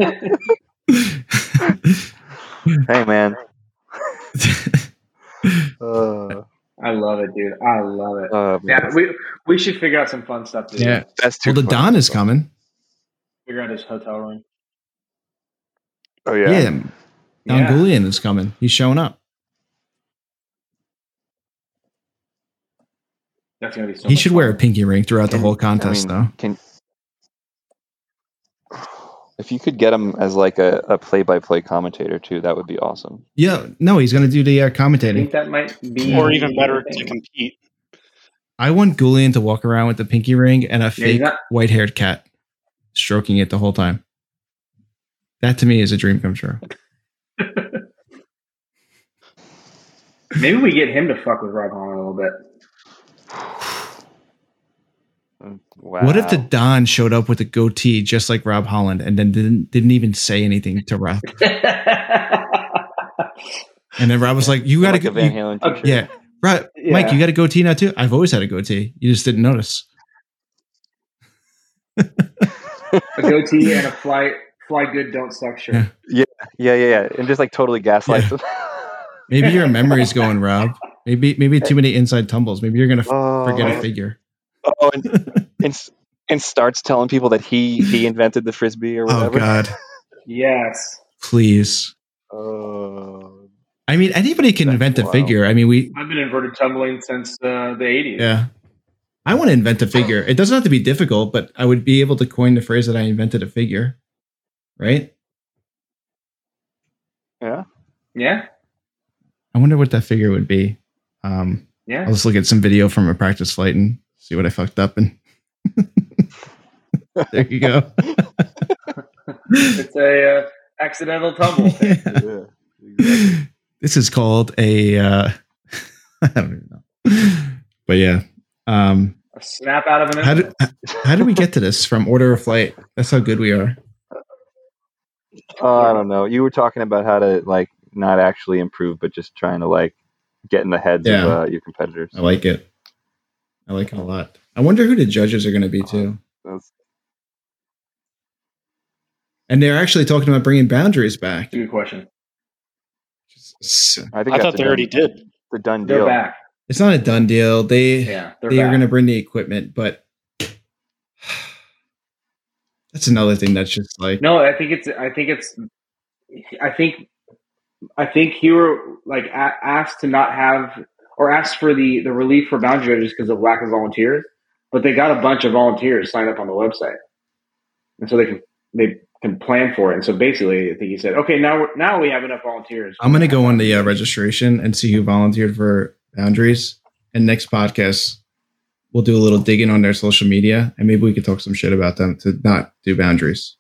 Hey, man. *laughs* Uh, I love it, dude. I love it. uh, Yeah, we we should figure out some fun stuff to do. yeah. That's too Well, the funny. Don is coming. Figure out his hotel room. Oh Yeah. yeah. Don Yeah. Goulian is coming. He's showing up. That's gonna be so. he should fun. wear a pinky ring throughout the whole contest, I mean, though. Can if you could get him as like a, a play-by-play commentator too, that would be awesome. Yeah, no, he's going to do the uh, I commentating. think that might be, or even better to compete. I want Goulian to walk around with the pinky ring and a he's fake not- white haired cat stroking it the whole time. That to me is a dream come true. *laughs* Maybe we get him to fuck with Rob Holland a little bit. Wow. What if the Don showed up with a goatee just like Rob Holland and then didn't didn't even say anything to Rob? *laughs* And then Rob was like, "You got to like a go." Van you- Okay. Oh, yeah, right, Yeah. Mike. You got a goatee now too. I've always had a goatee. You just didn't notice. *laughs* a goatee and a fly fly good don't suck shirt. Yeah. Yeah, yeah, yeah, and just like totally gaslights them. Maybe your memory's going, Rob. Maybe maybe too *laughs* many inside tumbles. Maybe you're gonna f- oh, forget a oh. figure. Oh, and, and and starts telling people that he he invented the frisbee or whatever. Oh. God, Yes. Please. Uh, I mean, anybody can That's invent a wild. figure. I mean, we I've been inverted tumbling since uh, the 80s. yeah. I want to invent a figure. It doesn't have to be difficult, but I would be able to coin the phrase that I invented a figure. Right? yeah. Yeah. I wonder what that figure would be. Um, Yeah. I'll just look at some video from a practice flight and see what I fucked up and *laughs* there you go. It's a uh, accidental tumble. *laughs* Yeah. yeah. Exactly. This is called a uh *laughs* I don't even know. But yeah. Um A snap out of an how instant. did how did we get to this from order of flight? That's how good we are. Oh, I don't know. You were talking about how to like not actually improve, but just trying to like get in the heads Yeah. of uh, your competitors. I like it. I like it a lot. I wonder who the judges are going to be too. Oh, that's, And they're actually talking about bringing boundaries back. Good question. It's I think I thought they done- already did. The done They're deal. back. it's not a done deal. They Yeah. They're are going to bring the equipment, but *sighs* that's another thing that's just like No, I think it's. I think it's. I think. I think he were like asked to not have or asked for the the relief for boundary judges because of lack of volunteers, but they got a bunch of volunteers signed up on the website, and so they can they can plan for it. And so basically, I think he said, okay, now we're, now we have enough volunteers. I'm going to go on the uh, registration and see who volunteered for boundaries. And next podcast, we'll do a little digging on their social media, and maybe we could talk some shit about them to not do boundaries.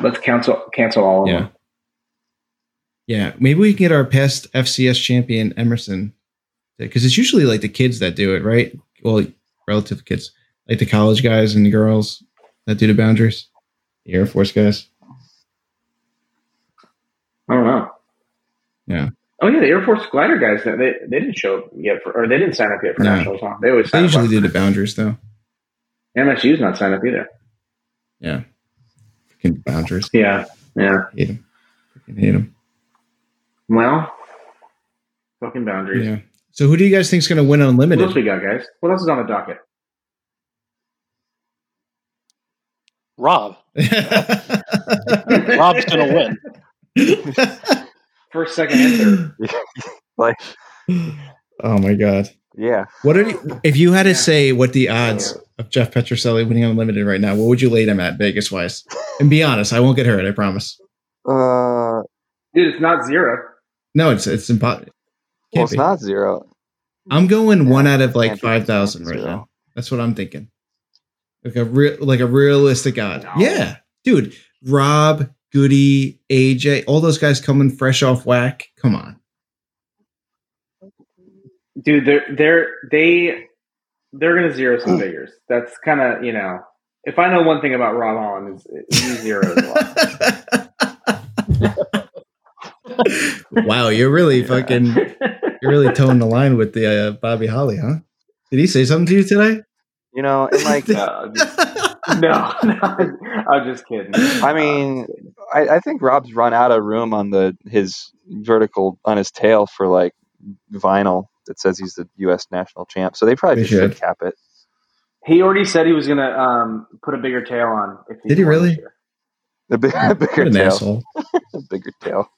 Let's cancel cancel all of Yeah. them. Yeah, maybe we can get our past FCS champion Emerson, because it's usually like the kids that do it, right? Well, relative kids, like the college guys and the girls that do the boundaries, the Air Force guys. I don't know. Yeah. Oh yeah, the Air Force glider guys. They they didn't show up yet for, or they didn't sign up yet for No. nationals. Huh? They always They usually up. do the boundaries though. MSU's not signed up either. Yeah, freaking boundaries. Yeah, yeah. Hate them. Freaking hate them. Well, fucking boundaries. Yeah. So who do you guys think is going to win Unlimited? What else Unlimited? we got, guys? What else is on the docket? Rob. *laughs* Rob's gonna win. First, second, and third. *laughs* like, oh my god! yeah. What are you, if you had to Yeah. say what the odds of Jeff Petroselli winning Unlimited right now? What would you lay them at Vegas wise? And be honest, I won't get hurt. I promise. Uh, Dude, it's not zero. No, it's it's impossible. well, it's not zero. I'm going one out of like five thousand right zero. now. That's what I'm thinking. Like a real, like a realistic odd. No. Yeah, dude. Rob, Goody, AJ, all those guys coming fresh off WAC. Come on. Dude, they're they're they they're gonna zero some mm. figures. That's kind of you know. If I know one thing about Rob Holland is he zeros a lot. *laughs* wow, you're really fucking, you're really towing the line with the uh, Bobby Holly, huh? Did he say something to you today? You know, and like, *laughs* no, no, *laughs* no, I'm just kidding. I mean, I, I think Rob's run out of room on the his vertical on his tail for like vinyl that says he's the U.S. national champ. So they probably They just should should. cap it. he already said he was gonna um, put a bigger tail on. If Did he really? A, year. The big, what bigger an tail, asshole. *laughs* bigger tail.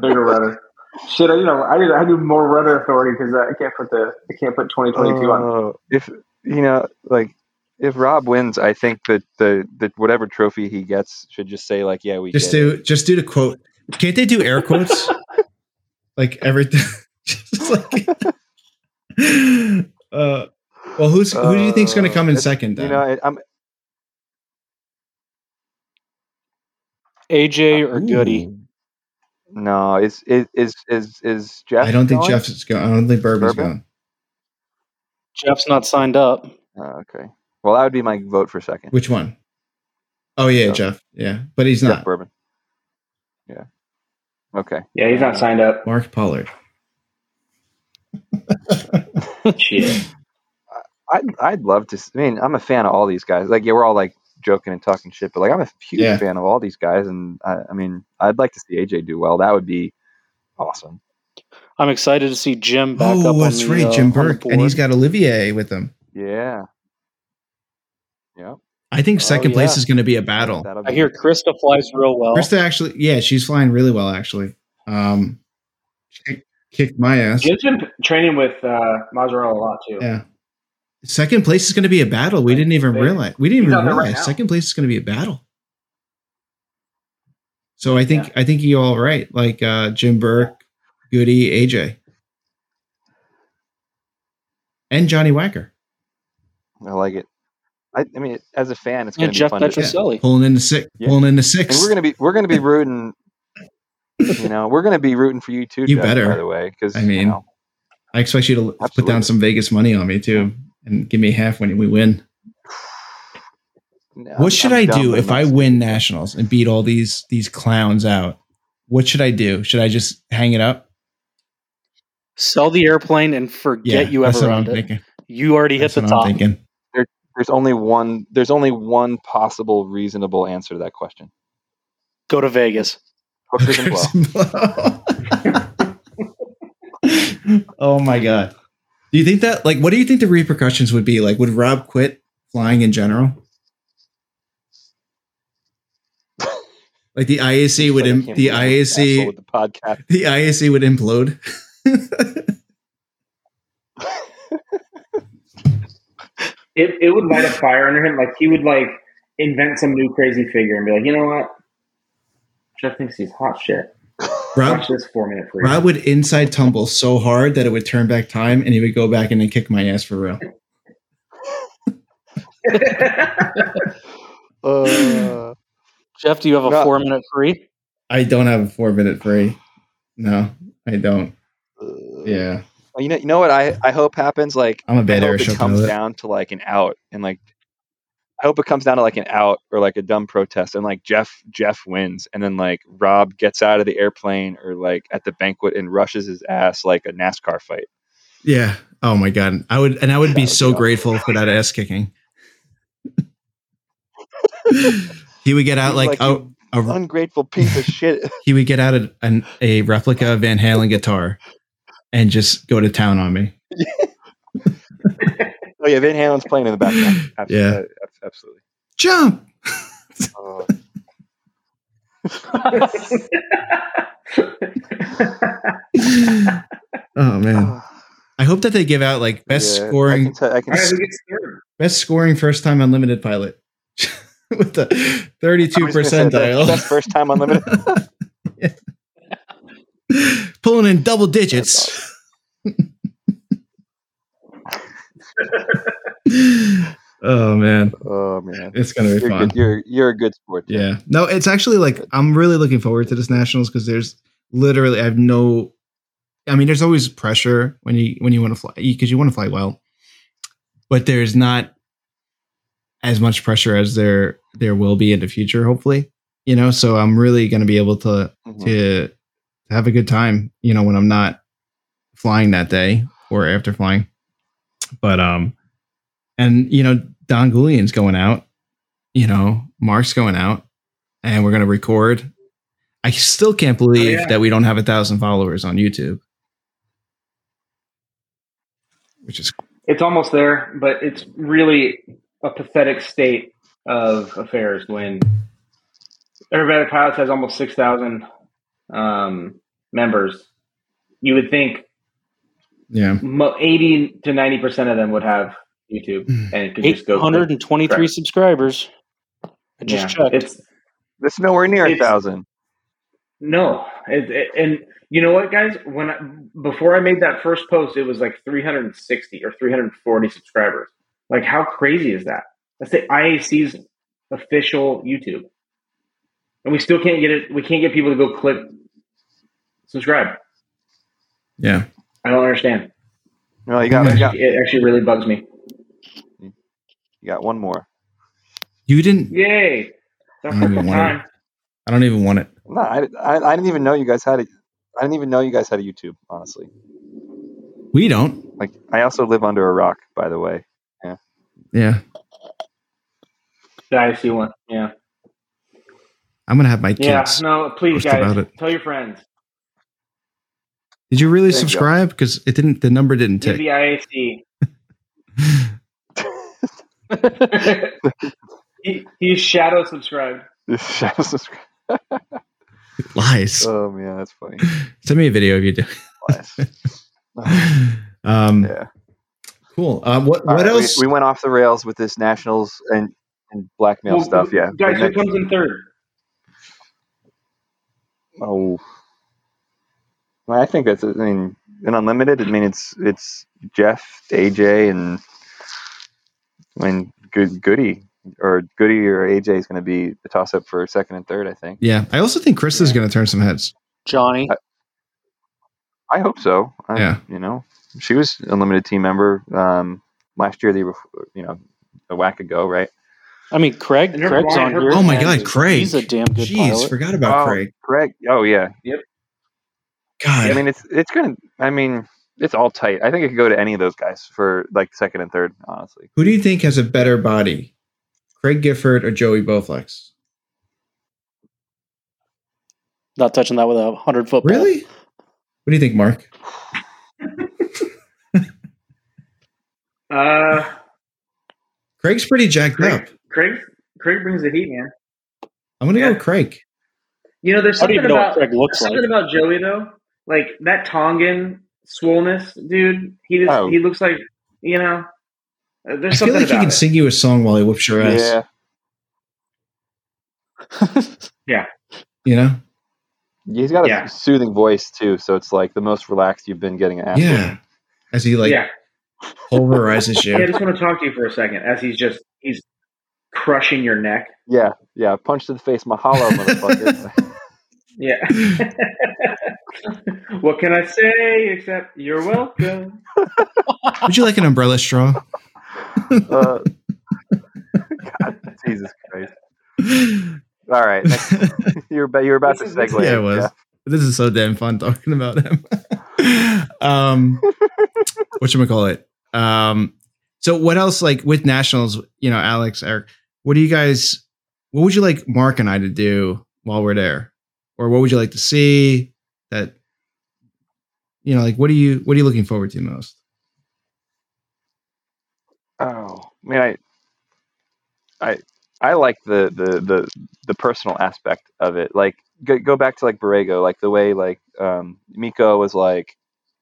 Bigger rudder. Shit, I you know I need I need more rudder authority because I can't put the I can't put 2022 on. Oh, if you know, like, if Rob wins, I think that the that whatever trophy he gets should just say like, yeah, we Just get it. do, just do the quote. Can't they do air quotes? *laughs* like everything. *laughs* just like, *laughs* uh, well, who's who do you think's going to come in Uh, second? Then? You know, I- I'm AJ or Goody. Ooh. no, is is is is is Jeff? I don't think going? Jeff is going. I don't think Boerboon's Boerboon? going. Jeff's not signed up. Oh, okay. Well, that would be my vote for second. Which one? Oh yeah, Jeff. Jeff. Yeah, but he's Jeff not. Boerboon. Yeah. Okay. Yeah, he's not uh, signed up. Mark Pollard. *laughs* Shit. I'd I'd love to. I mean, I'm a fan of all these guys. Like, yeah, we're all like joking and talking shit, but like, I'm a huge Yeah. fan of all these guys, and I, I mean, I'd like to see AJ do well. That would be awesome. I'm excited to see Jim back up. Oh, that's the, right, uh, Jim on the Burke, and he's got Olivier with him. Yeah. Yeah. I think Oh, second place is going to be a battle. That'll I hear Krista flies real well. Krista actually, yeah, she's flying really well. Actually, um, she kicked- kicked my ass. Jim's been training with uh, Mazzarella a lot too. Yeah. Second place is going to be a battle. We didn't even realize. We didn't even out there right realize second place is going to be a battle. So I think I think you all right. Like uh, Jim Burke, Goody, AJ, and Johnny Wacker I like it. I, I mean, as a fan, it's going to be Jeff fun. to- Petroselli. pulling in the six, Yeah. pulling in the and six. we're gonna be we're gonna be rooting. You know, we're gonna be rooting for you too. You Jeff, better. by the way, because I mean, I expect you to put down some Vegas money on me too, and give me half when we win. What should i do if I win nationals and beat all these these clowns out? What should I do? Should I just hang it up? Sell the airplane and forget you ever what I'm owned it. thinking. You already hit the what top. I'm. There's only one. There's only one possible reasonable answer to that question. Go to Vegas. Hookers and *laughs* blow. *laughs* oh my god! Do you think that like what do you think the repercussions would be? Like, would Rob quit flying in general? Like the IAC would im- the believe I'm an asshole IAC the podcast. *laughs* the IAC would implode. *laughs* It it would light a fire under him. Like he would like invent some new crazy figure and be like, you know what? Jeff thinks he's hot shit. Rob Watch this four minute free. Rob would inside tumble so hard that it would turn back time, and he would go back in and kick my ass for real. *laughs* Uh, Jeff, do you have a No. four minute free? I don't have a four minute free. No, I don't. Yeah, Well, you know, you know what I, I hope happens. Like I'm a bad I air hope show it comes down to like an out, and like I hope it comes down to like an out or like a dumb protest, and like Jeff Jeff wins, and then like Rob gets out of the airplane or like at the banquet and rushes his ass like a NASCAR fight. Yeah. Oh my god, I would, and I would That be would so be grateful for that ass kicking. *laughs* he would get out He's like, like, oh, a, Ungrateful piece of shit. *laughs* he would get out a, an, a replica Van Halen guitar and just go to town on me. *laughs* Oh yeah, Van Halen's playing in the background. *laughs* Absolutely. Yeah. Uh, absolutely. Jump. Oh, *laughs* Oh man, I hope that they give out like best yeah, scoring I can All right, who gets third? Best scoring first time unlimited pilot *laughs* with the 32 I was that- percentile. That's first time unlimited. Pulling in double digits. *laughs* oh man, oh man, it's gonna be you're fun. good. You're you're a good sport. Jeff. Yeah. No, it's actually like I'm really looking forward to this nationals because there's literally I have no I mean there's always pressure when you when you want to fly because you want to fly well. But there's not as much pressure as there there will be in the future, hopefully. You know, so I'm really gonna be able to Mhm. to have a good time, you know, when I'm not flying that day or after flying. But um and you know, Don Goulian's going out, you know, Mark's going out, and we're gonna record. I still can't believe yeah. that we don't have a thousand followers on YouTube. Which is It's almost there, but it's really a pathetic state of affairs when Aerobatic Pilots has almost 6,000 um, members. You would think yeah. 80 to 90% of them would have YouTube hmm. and could just go. click. 823 subscribers. I just Yeah, checked. It's It's nowhere near a thousand. No, it, it- and you know what, guys? When I, before I made that first post, it was like 360 or 340 subscribers. Like, how crazy is that? That's the IAC's official YouTube, and we still can't get it. We can't get people to go click subscribe. Yeah. I don't understand. No, you got you got It actually really bugs me. you got one more. You didn't Yay! I don't even want time. I don't even want it. No, I, I, I didn't even know you guys had a. I didn't even know you guys had a YouTube. Honestly, We don't. like I also live under a rock. By the way, Yeah. Yeah. I see one. Yeah. I'm gonna have my kids. Yeah. kids. No, please, guys, tell your friends. Did you really Thank you. subscribe? Because it didn't the number didn't Give tick. the IAC. *laughs* He, he's shadow subscribed. Shadow subscribe. *laughs* Lies. Oh man, that's funny. *laughs* Send me a video if you do. Lies. um, yeah. Cool. Um, what All what right, else? We, went off the rails with this nationals and, and blackmail Well, stuff. Yeah. Guys, who comes in third? oh. Well, I think that's. I mean, in unlimited. I mean, it's it's Jeff, AJ, and I mean, good Goody or Goody or AJ is going to be the toss up for second and third. I think. yeah, I also think Chris is going to turn some heads. Johnny. I hope so. I, Yeah. You know, she was unlimited team member um, last year. The year before, you know, a WAC ago, right? I mean, Craig. Craig's on here. Oh my God, Craig! He's a damn good Jeez, pilot. forgot about oh, Craig. Craig. Oh yeah. God, I mean, it's it's gonna. I mean, it's all tight. I think it could go to any of those guys for like second and third. Honestly, who do you think has a better body, Craig Gifford or Joey Bowflex? Not touching that with a hundred foot. pole. Really? What do you think, Mark? *sighs* Uh, Craig's pretty jacked up. Craig, Craig, Craig brings the heat, man. I'm gonna Yeah. go with Craig. You know, there's something know about Craig looks there's like. something about Joey though. Like that Tongan swollenness, dude. He just Oh. he looks like you know. uh, There's I feel like he can it. sing you a song while he whips your ass. yeah. *laughs* yeah. You know? He's got a Yeah. soothing voice too, so it's like the most relaxed you've been getting asked. Yeah. As he like yeah, pulverizes yeah. I just want to talk to you for a second as he's just he's crushing your neck. yeah, yeah. Punch to the face, mahalo, motherfucker. *laughs* Yeah. *laughs* *laughs* what can I say except you're welcome? Would you like an umbrella straw? uh, God, Jesus Christ! All right, next, *laughs* you're about you're about This to segue. yeah, it was. Jeff. This is so damn fun talking about him. *laughs* um, what should we call it? Um, so what else? Like with nationals, you know, Alex, Eric, what do you guys? What would you like Mark and I to do while we're there, or what would you like to see? That you know, like what are you what are you looking forward to most? Oh, I mean, I, I, I like the the the the personal aspect of it. Like, go, go back to like Borrego, like the way like um, Miko was like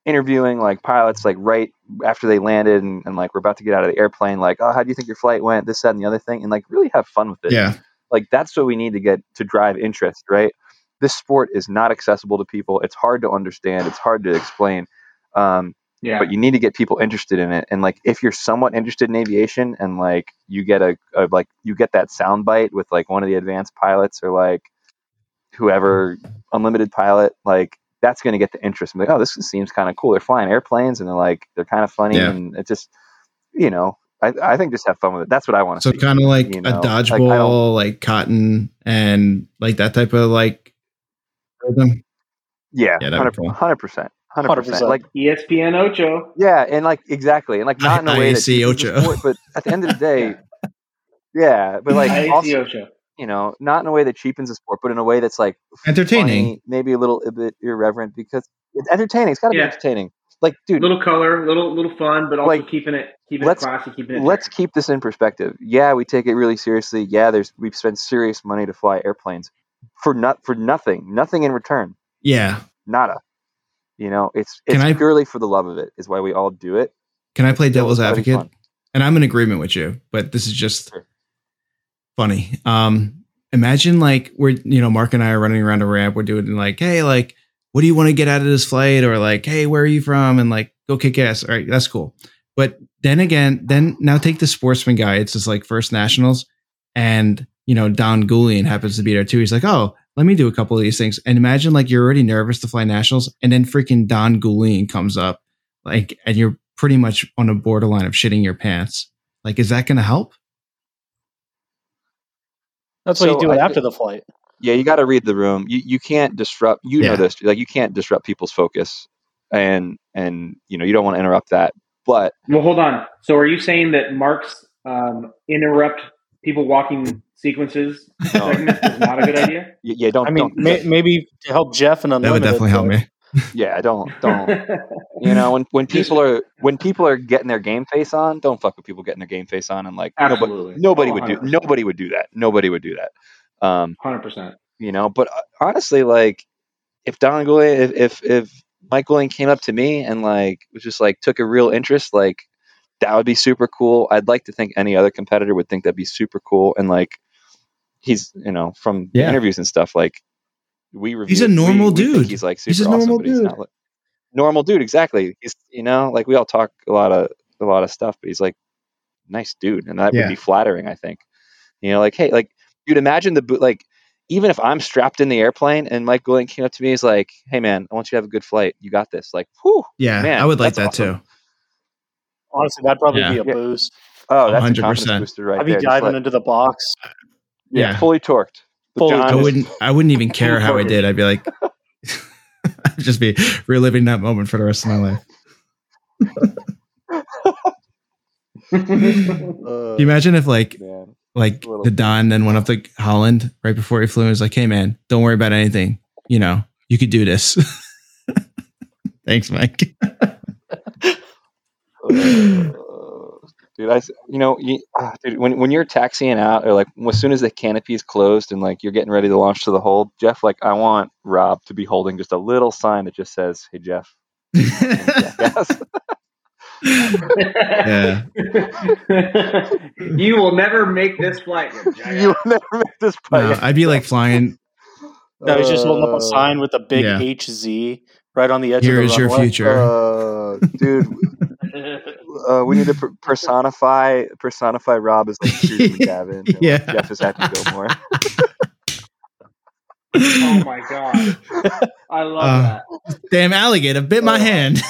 interviewing like pilots like right after they landed and, and like we're about to get out of the airplane. Like, oh, how do you think your flight went? This, that, and the other thing, and like really have fun with it. Yeah, Like that's what we need to get to drive interest, right? This sport is not accessible to people. It's hard to understand. It's hard to explain. Um, Yeah. but you need to get people interested in it and like if you're somewhat interested in aviation and like you get a, a like you get that sound bite with like one of the advanced pilots or like whoever unlimited pilot like that's going to get the interest I'm like oh this seems kind of cool they're flying airplanes and they're like they're kind of funny Yeah. and it just you know I, I think just have fun with it that's what i want to so see kind of like you a know, like, I dodgeball, like, don't- cotton, and like that type of like rhythm. yeah Yeah, 100 cool. 100% 100%, 100%. like ESPN Ocho. Yeah, and like exactly, and like not in a *laughs* way that IAC cheapens the Ocho. sport, but at the end of the day, *laughs* yeah, but like IAC also, Ocho. you know, not in a way that cheapens the sport, but in a way that's like Entertaining. funny, maybe a little a bit irreverent because it's entertaining. It's got to Yeah. be entertaining. Like, dude, Little color, little little fun, but also Like, keeping it keeping let's- it classy, keeping it. let's keep this in perspective. Yeah, we take it really seriously. Yeah, there's we've spent serious money to fly airplanes for not for nothing, nothing in return, Yeah. nada. You know, it's it's I- purely for the love of it. Is why we all do it. Can I play devil's it's gotta be advocate? and I'm in agreement with you, but this is just Sure. funny. Um, imagine like we're, you know, Mark and I are running around a ramp. We're doing like, hey, like, what do you want to get out of this flight? Or like, hey, where are you from? And like, go kick ass. All right, that's cool. But then again, then now take the sportsman guy. It's just like first nationals, and you know, Don Goulian happens to be there too. He's like, oh, let me do a couple of these things. And imagine like you're already nervous to fly nationals, and then freaking Don Goulian comes up, like, and you're pretty much on a borderline of shitting your pants. Like, is that going to help? That's what So you do I after the flight. Yeah, you got to read the room. You you can't disrupt. You Yeah. know this. Like you can't disrupt people's focus, and and you know you don't want to interrupt that. But Well, hold on. So, are you saying that Mark's um, interrupt people walking sequences *laughs* No. segment is not a good *laughs* idea? y- yeah, don't I mean, don't. may, maybe to help Jeff and That would definitely help me. *laughs* yeah, don't don't. You know, when when people are when people are getting their game face on, don't fuck with people getting their game face on, and like nobody Absolutely. nobody Oh, would do nobody would do that. Nobody would do that. Um, Hundred percent. you know, but uh, honestly, like if Don Goulian, if if if Mike Goulian came up to me and like was just like took a real interest, like that would be super cool. I'd like to think any other competitor would think that'd be super cool, and like he's you know from the Yeah. interviews and stuff like we review. He's a normal we think dude. He's like super He's a awesome, normal but he's dude. not like normal dude. Exactly. He's you know like we all talk a lot of a lot of stuff, but he's like nice dude, and that Yeah. would be flattering. I think. You know, like hey, like you'd imagine the bo- like even if I'm strapped in the airplane and Mike Goulian came up to me, he's like, "Hey man, I want you to have a good flight. You got this." Like, whew. Yeah, Man, I would like that awesome. too. Honestly, that'd probably Yeah. be a Yeah. boost. Oh, that's a 100%. confidence booster right I'd be there. Diving like- into the box. Yeah, Yeah. fully torqued. Fully I wouldn't. I wouldn't even care how I did. I'd be like, I'd *laughs* just be reliving that moment for the rest of my life. *laughs* Uh, you imagine if like man. like the Don then went up to Holland right before he flew and was like, "Hey man, don't worry about anything. You know, you could do this." *laughs* Thanks, Mike. Uh, dude, I, you know, you, ah, dude, when when you're taxiing out, or like as soon as the canopy is closed and like you're getting ready to launch to the hold, Jeff, like I want Rob to be holding just a little sign that just says, "Hey Jeff." *laughs* Yeah. you will never make this flight. you. You'll never make this No. I'd be like flying. No, he's just holding up Uh, a sign with a big yeah. HZ right on the edge Here of is the your future. Uh, dude, *laughs* uh, we need to per- *laughs* personify personify Rob as like Shooter McGavin. *laughs* and, like, Jeff is Happy Gilmore. *laughs* oh my god, I love Uh, that. Damn alligator bit my Oh. hand.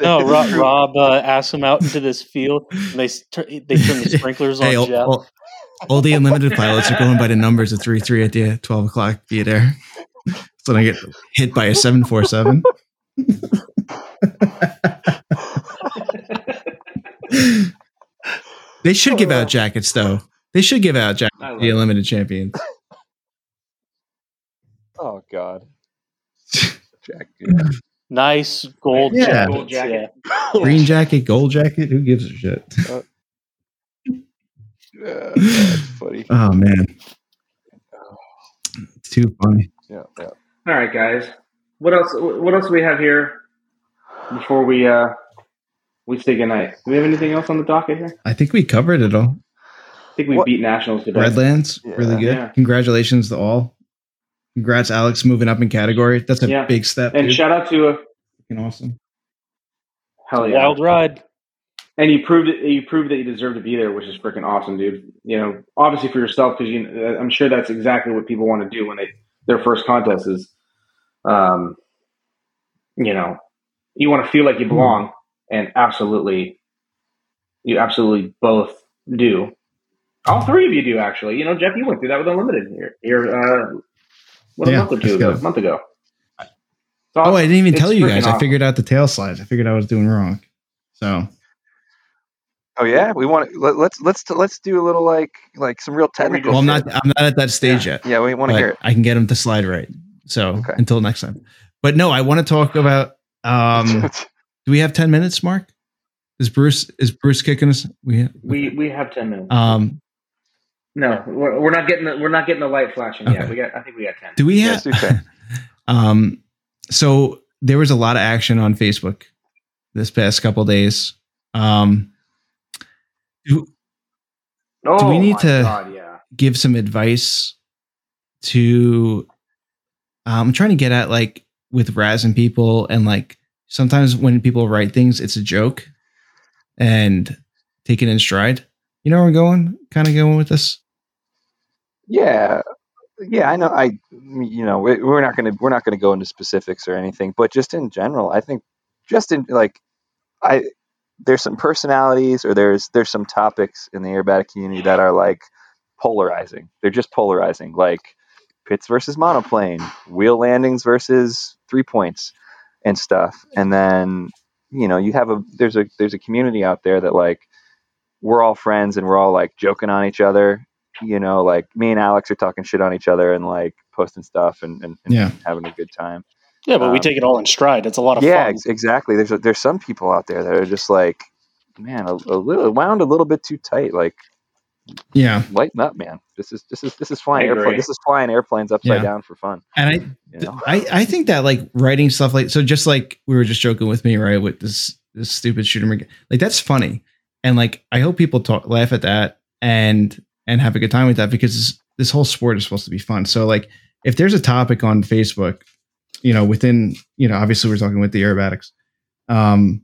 No, Rob, true. Rob uh, asked him out into this field, and they s- tur- they turn the sprinklers on hey, all, Jeff. all, all the unlimited pilots are going by the numbers of three three at the twelve o'clock. Be there. So I get hit by a seven four seven. They should give out jackets though. They should give out jackets I to love the it. unlimited champions. Oh God. Jack, dude. Nice gold Yeah. jacket. Gold jacket. Green jacket, gold jacket. Who gives a shit? Uh, *laughs* yeah, that's funny. *laughs* Oh man, it's too funny. Yeah, yeah. All right, guys. What else? What else do we have here before we uh we say goodnight? Do we have anything else on the docket here? I think we covered it all. I think we What- beat nationals today. Redlands, Yeah. really good. Yeah. Congratulations to all. Congrats, Alex, moving up in category. That's a Yeah. big step. And dude. shout out to uh, Fucking awesome. hell yeah, Wild ride. and you proved it. You proved that you deserve to be there, which is freaking awesome, dude. You know, obviously for yourself because you. I'm sure that's exactly what people want to do when they their first contest is, um, you know, you want to feel like you belong, and absolutely, you absolutely both do. All three of you do actually. You know, Jeff, you went through that with Unlimited here. Here, uh, what a Yeah, month or two ago. A month ago. Oh, I didn't even tell you freaking guys. I figured out the tail slides. I figured I was doing wrong. So Oh yeah, we want to let, let's let's let's do a little like like some real technical. well, I'm not. I'm not at that stage yet. Yeah, we want to hear it. I can get them to slide right. So Okay. until next time. But no, I want to talk about. Um, do we have ten minutes, Mark? Is Bruce is Bruce kicking us? We We we have ten minutes. um. no, we're, we're not getting the we're not getting the light flashing yet. We got. I think we got ten. Do we have? do ten. um. So there was a lot of action on Facebook this past couple days. Um. Do, Oh, we need to- God, yeah. give some advice to um, I'm trying to get at like with razzing people and like sometimes when people write things it's a joke and take it in stride. You know where I'm going? Kind of going with this. Yeah, yeah, I know. I, you know, we- we're not gonna we're not gonna go into specifics or anything, but just in general, I think just in like, I there's some personalities or there's there's some topics in the aerobatic community that are like polarizing. They're just polarizing, like pits versus monoplane, wheel landings versus three points, and stuff. And then you know you have a there's a there's a community out there that like we're all friends and we're all like joking on each other you know, like me and Alex are talking shit on each other and like posting stuff and, and, and Yeah. having a good time. Yeah, but we Um, take it all in stride. It's a lot of yeah, fun. ex- exactly. There's a, there's some people out there that are just like, man, a, a little wound a little bit too tight. Like, Yeah. lighten up, man. This is this is this is flying I airplane. This is flying airplanes upside Yeah. down for fun. And I You know? I, I think that like writing stuff like so just like we were just joking with me right with this this stupid shooter like that's funny and like I hope people talk laugh at that and and have a good time with that because this, this whole sport is supposed to be fun so like if there's a topic on Facebook you know within you know obviously we're talking with the aerobatics um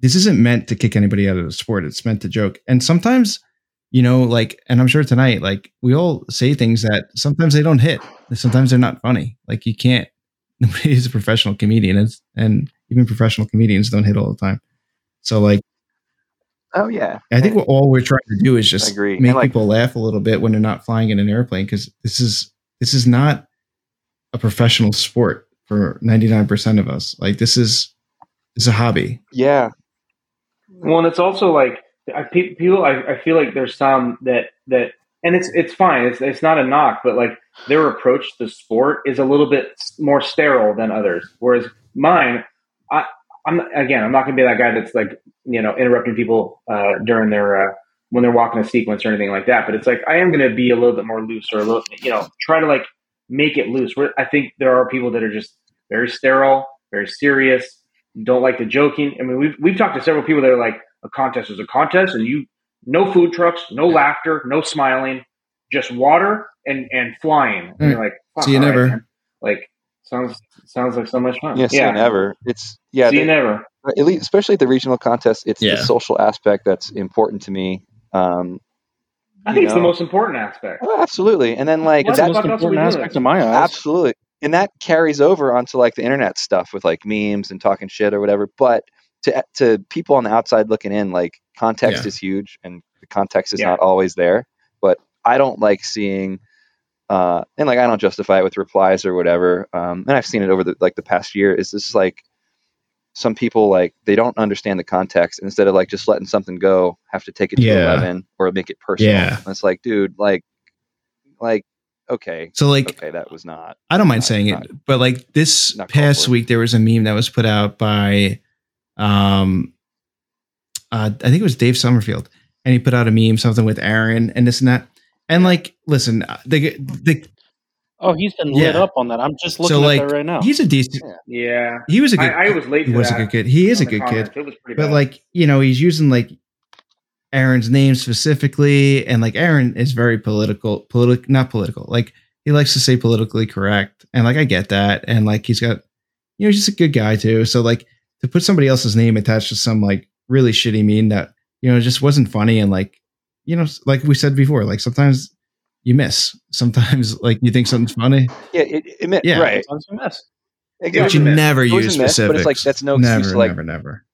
this isn't meant to kick anybody out of the sport it's meant to joke and sometimes you know like and I'm sure tonight like we all say things that sometimes they don't hit sometimes they're not funny. Like you can't. *laughs* Nobody is a professional comedian, and, and even professional comedians don't hit all the time. So like, oh yeah, I think what all we're trying to do is just agree. make like- people laugh a little bit when they're not flying in an airplane because this is this is not a professional sport for ninety nine percent of us. Like this is it's a hobby. yeah, Well, and it's also like I, pe- people. I, I feel like there's some that that, and it's it's fine. It's it's not a knock, but like their approach to sport is a little bit more sterile than others. Whereas mine, I I'm again, I'm not going to be that guy that's like you know interrupting people uh, during their uh, when they're walking a sequence or anything like that. But it's like I am going to be a little bit more loose or a little you know try to like make it loose. Where I think there are people that are just very sterile, very serious, don't like the joking. I mean, we've we've talked to several people that are like, a contest is a contest, and you no food trucks, no laughter, no smiling, just water and and flying. And you're like, fuck, See you never. man. Like sounds sounds like so much fun. yeah. See you never. It's yeah. See you never. at least, especially at the regional contest, it's Yeah. the social aspect that's important to me. Um, I you think it's the most important aspect. oh, absolutely, and then like What It's the the most fuck else are we important aspect this? in my eyes. absolutely, and that carries over onto like the internet stuff with like memes and talking shit or whatever. But to to people on the outside looking in, like context Yeah. is huge, and the context is Yeah. not always there. But I don't like seeing. Uh, and like I don't justify it with replies or whatever. Um, and I've seen it over the like the past year. Is this like some people like they don't understand the context instead of like just letting something go have to take it to Yeah. 11 or make it personal Yeah. And it's like dude like like okay So like okay that was not I don't mind Not- saying not- it, but like this past week, there was a meme that was put out by, um, uh, I think it was Dave Summerfield, and he put out a meme, something with Aaron and this and that. And like, listen, uh, the the Oh, he's been lit up on that. I'm just looking so at like that right now. he's a decent. Yeah, He was a good. I, I was late. he to was a good kid. He is a on the good kid. It was pretty But bad. like, you know, he's using like Aaron's name specifically, and like Aaron is very political, politic, not political. Like he likes to say politically correct, and like I get that, and like he's got, you know, he's just a good guy too. So like to put somebody else's name attached to some like really shitty meme that you know just wasn't funny, and like you know, like we said before, like sometimes you miss, sometimes *laughs* like you think something's funny, yeah it, it meant, Yeah. right Sometimes a mess. but you miss. never It use a miss, but it's like, that's no never, excuse to, like- never, never.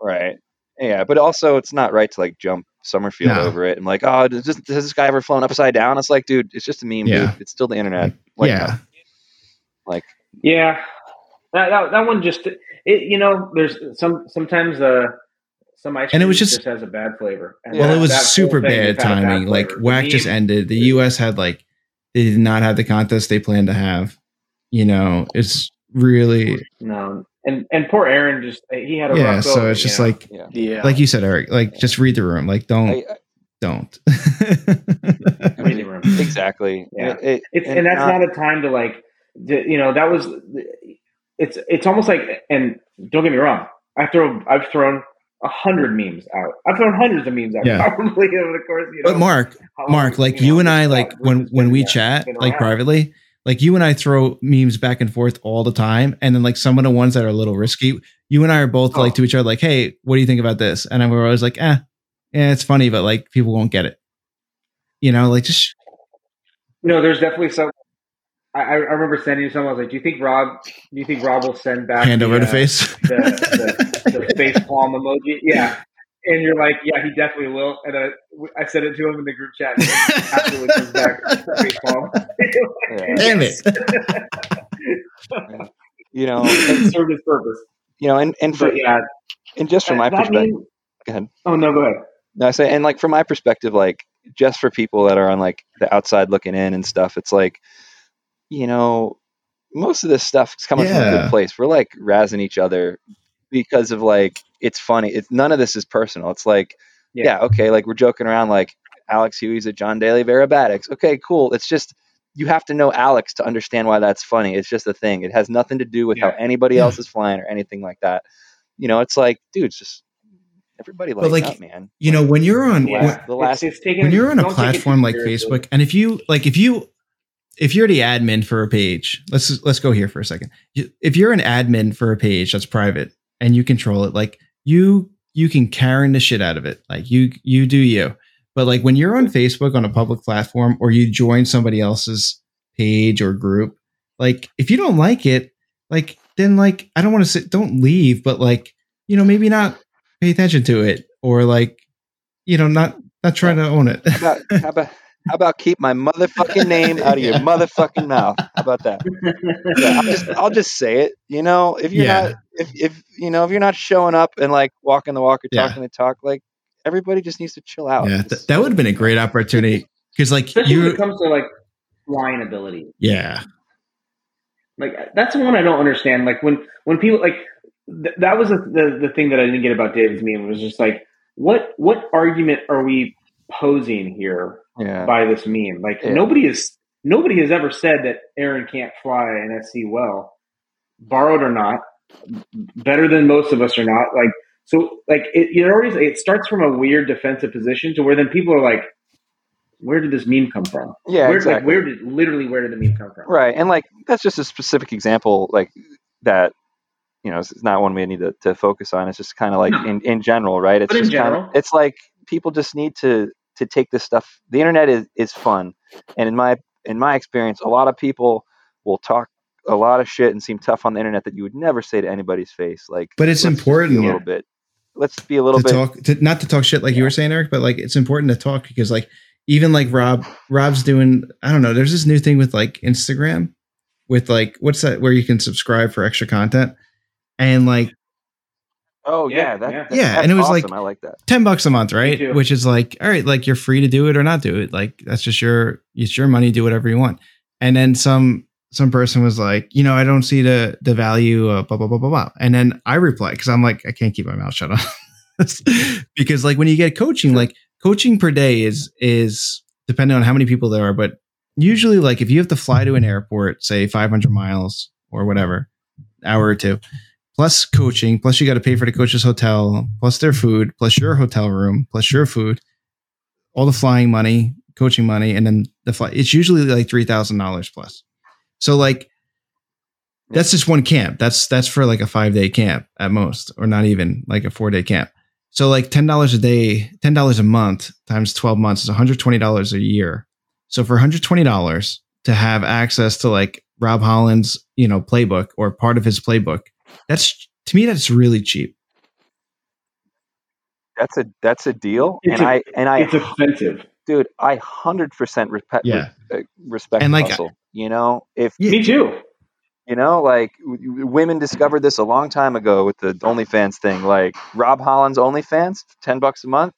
right yeah but also it's not right to like jump Summerfield No. over it and like oh does this, has this guy ever flown upside down it's like dude it's just a meme Yeah. dude it's still the internet like yeah, like Yeah, that, that that one just it. You know, there's some sometimes uh some ice And it cream was just, just- has a bad flavor. And Well, that- it was super bad just had a bad timing. Like flavor. whack The just ended. The U.S. had like they did not have the contest they planned to have. You know, it's really No, and and poor Aaron just he had a yeah. rough So of it's just know? like yeah Yeah. like you said, Eric. Like just read the room. Like don't I, I- don't. *laughs* Reading room. exactly Yeah. It- it- It's and, that's not, a time to like, to, you know, that was. It's it's almost like, and don't get me wrong, I throw I've thrown a hundred memes out. I've thrown hundreds of memes out. Yeah. Probably over the course, you know. but Mark, how long- Mark, like know, you and I, like when when we yeah, chat been like around. privately, like you and I throw memes back and forth all the time, and then like some of the ones that are a little risky, you and I are both Oh. like to each other, like, "Hey, what do you think about this?" And we're always like, "Eh, yeah, it's funny, but like people won't get it." You know, like just No, there's definitely some. I, I I remember sending you someone. I was like, "Do you think Rob? Do you think Rob will send back hand the, over the uh, face. the, the, the *laughs* face palm emoji?" Yeah, and you're like, "Yeah, he definitely will." And I, I sent it to him in the group chat. And absolutely comes back face palm. Damn it. *laughs* you know it served its purpose. you know and and for But yeah, and just from my perspective meme- Go ahead. Oh no, go ahead. No, I say, and like from my perspective, like just for people that are on like the outside looking in and stuff, it's like you know, most of this stuff is coming from a good place. We're like razzing each other because of like it's funny. It's none of this is personal. It's like, Yeah. yeah, okay, like we're joking around like Alex Huey's at John Daly of Aerobatics. Okay, cool. It's just you have to know Alex to understand why that's funny. It's just a thing. It has nothing to do with how anybody Yeah. else is flying or anything like that. You know, it's like, dude, it's just everybody But, like, up, man. You know, when you're on Yeah. when- the last- it's, it's taken, when you're on a don't take it too platform like. Facebook, and if you like, if you if you're the admin for a page, let's let's go here for a second. If you're an admin for a page that's private and you control it, like you you can Karen the shit out of it. Like you you do you. But like when you're on Facebook on a public platform or you join somebody else's page or group, like if you don't like it, like then like I don't want to say don't leave, but like you know maybe not pay attention to it or like you know not not try to own it. How about, how about keep my motherfucking name out of your motherfucking mouth? How about that? Yeah, I'll just I'll just say it. You know, if you're Yeah. not if if you know if you're not showing up and like walking the walk or Yeah. talking the talk, like everybody just needs to chill out. Yeah, th- that would have been a great opportunity because, like, especially when you, it comes to like flying ability. yeah, Like that's the one I don't understand. Like when when people like th- that was the, the the thing that I didn't get about David's meme was just like what what argument are we posing here yeah. by this meme? Like Yeah. nobody is nobody has ever said that Aaron can't fly an SC well, borrowed or not, better than most of us or not. Like so, like it, it already it starts from a weird defensive position to where then people are like, where did this meme come from? Yeah, where, exactly. Like where did literally where did the meme come from? Right, and like that's just a specific example, like that. You know, it's it's not one we need to, to focus on. It's just kind of like No. in, in general, right? It's But in just kind of general. it's like people just need to to take this stuff. The internet is is fun, and in my in my experience, a lot of people will talk a lot of shit and seem tough on the internet that you would never say to anybody's face. Like, But it's let's just be important, a little bit. Let's be a little to bit. talk, to, not to talk shit like you were saying, Eric, but like it's important to talk because, like, even like Rob, Rob's doing, I don't know, there's this new thing with like Instagram, with like what's that where you can subscribe for extra content, and like oh Yeah, yeah, that, yeah. that- Yeah, that's and it was like- I like that. 10 bucks a month, right? Which is like, all right, like you're free to do it or not do it. Like that's just your it's your money, do whatever you want. And then some some person was like, you know, I don't see the the value of blah blah blah blah blah. And then I reply because I'm like, I can't keep my mouth shut on *laughs* because like when you get coaching, like coaching per day is is depending on how many people there are, but usually like if you have to fly to an airport, say 500 miles or whatever, hour or two, plus coaching, plus you got to pay for the coach's hotel, plus their food, plus your hotel room, plus your food, all the flying money, coaching money, and then the flight. It's usually like three thousand dollars plus. So like that's just one camp. That's that's for like a five day camp at most, or not even like a four day camp. So like ten dollars a day, ten dollars a month times twelve months is one hundred twenty dollars a year. So for one hundred twenty dollars to have access to like Rob Holland's you know playbook or part of his playbook, that's to me that's really cheap. That's a that's a deal, It's and a- I and I It's offensive. dude, I hundred percent respect Yeah. uh, respect And, like, hustle. You know, if Yeah. Me too. you know, like w- w- women discovered this a long time ago with the OnlyFans thing. Like Rob Holland's OnlyFans, ten bucks a month,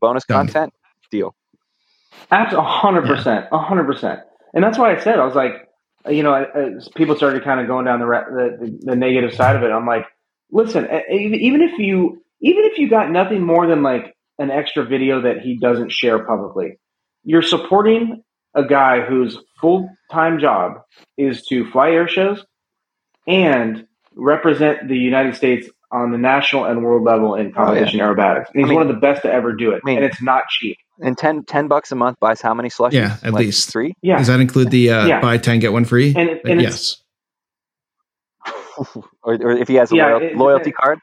bonus Done. content, deal. Absolutely, hundred percent, hundred percent. And that's why I said I was like, you know, people started kind of going down the, the, the negative side of it. I'm like, listen, even if you even if you got nothing more than like an extra video that he doesn't share publicly, you're supporting a guy whose full time job is to fly air shows and represent the United States on the national and world level in oh, competition aerobatics. And he's I mean- one of the best to ever do it, I mean- and it's not cheap. And 10, 10 bucks a month buys how many slushies? Yeah, at Like least. three. Yeah, Does that include the uh, Yeah. buy ten get one free? And- and yes. *laughs* or, or if he has a Yeah, loyal, it- loyalty it- card.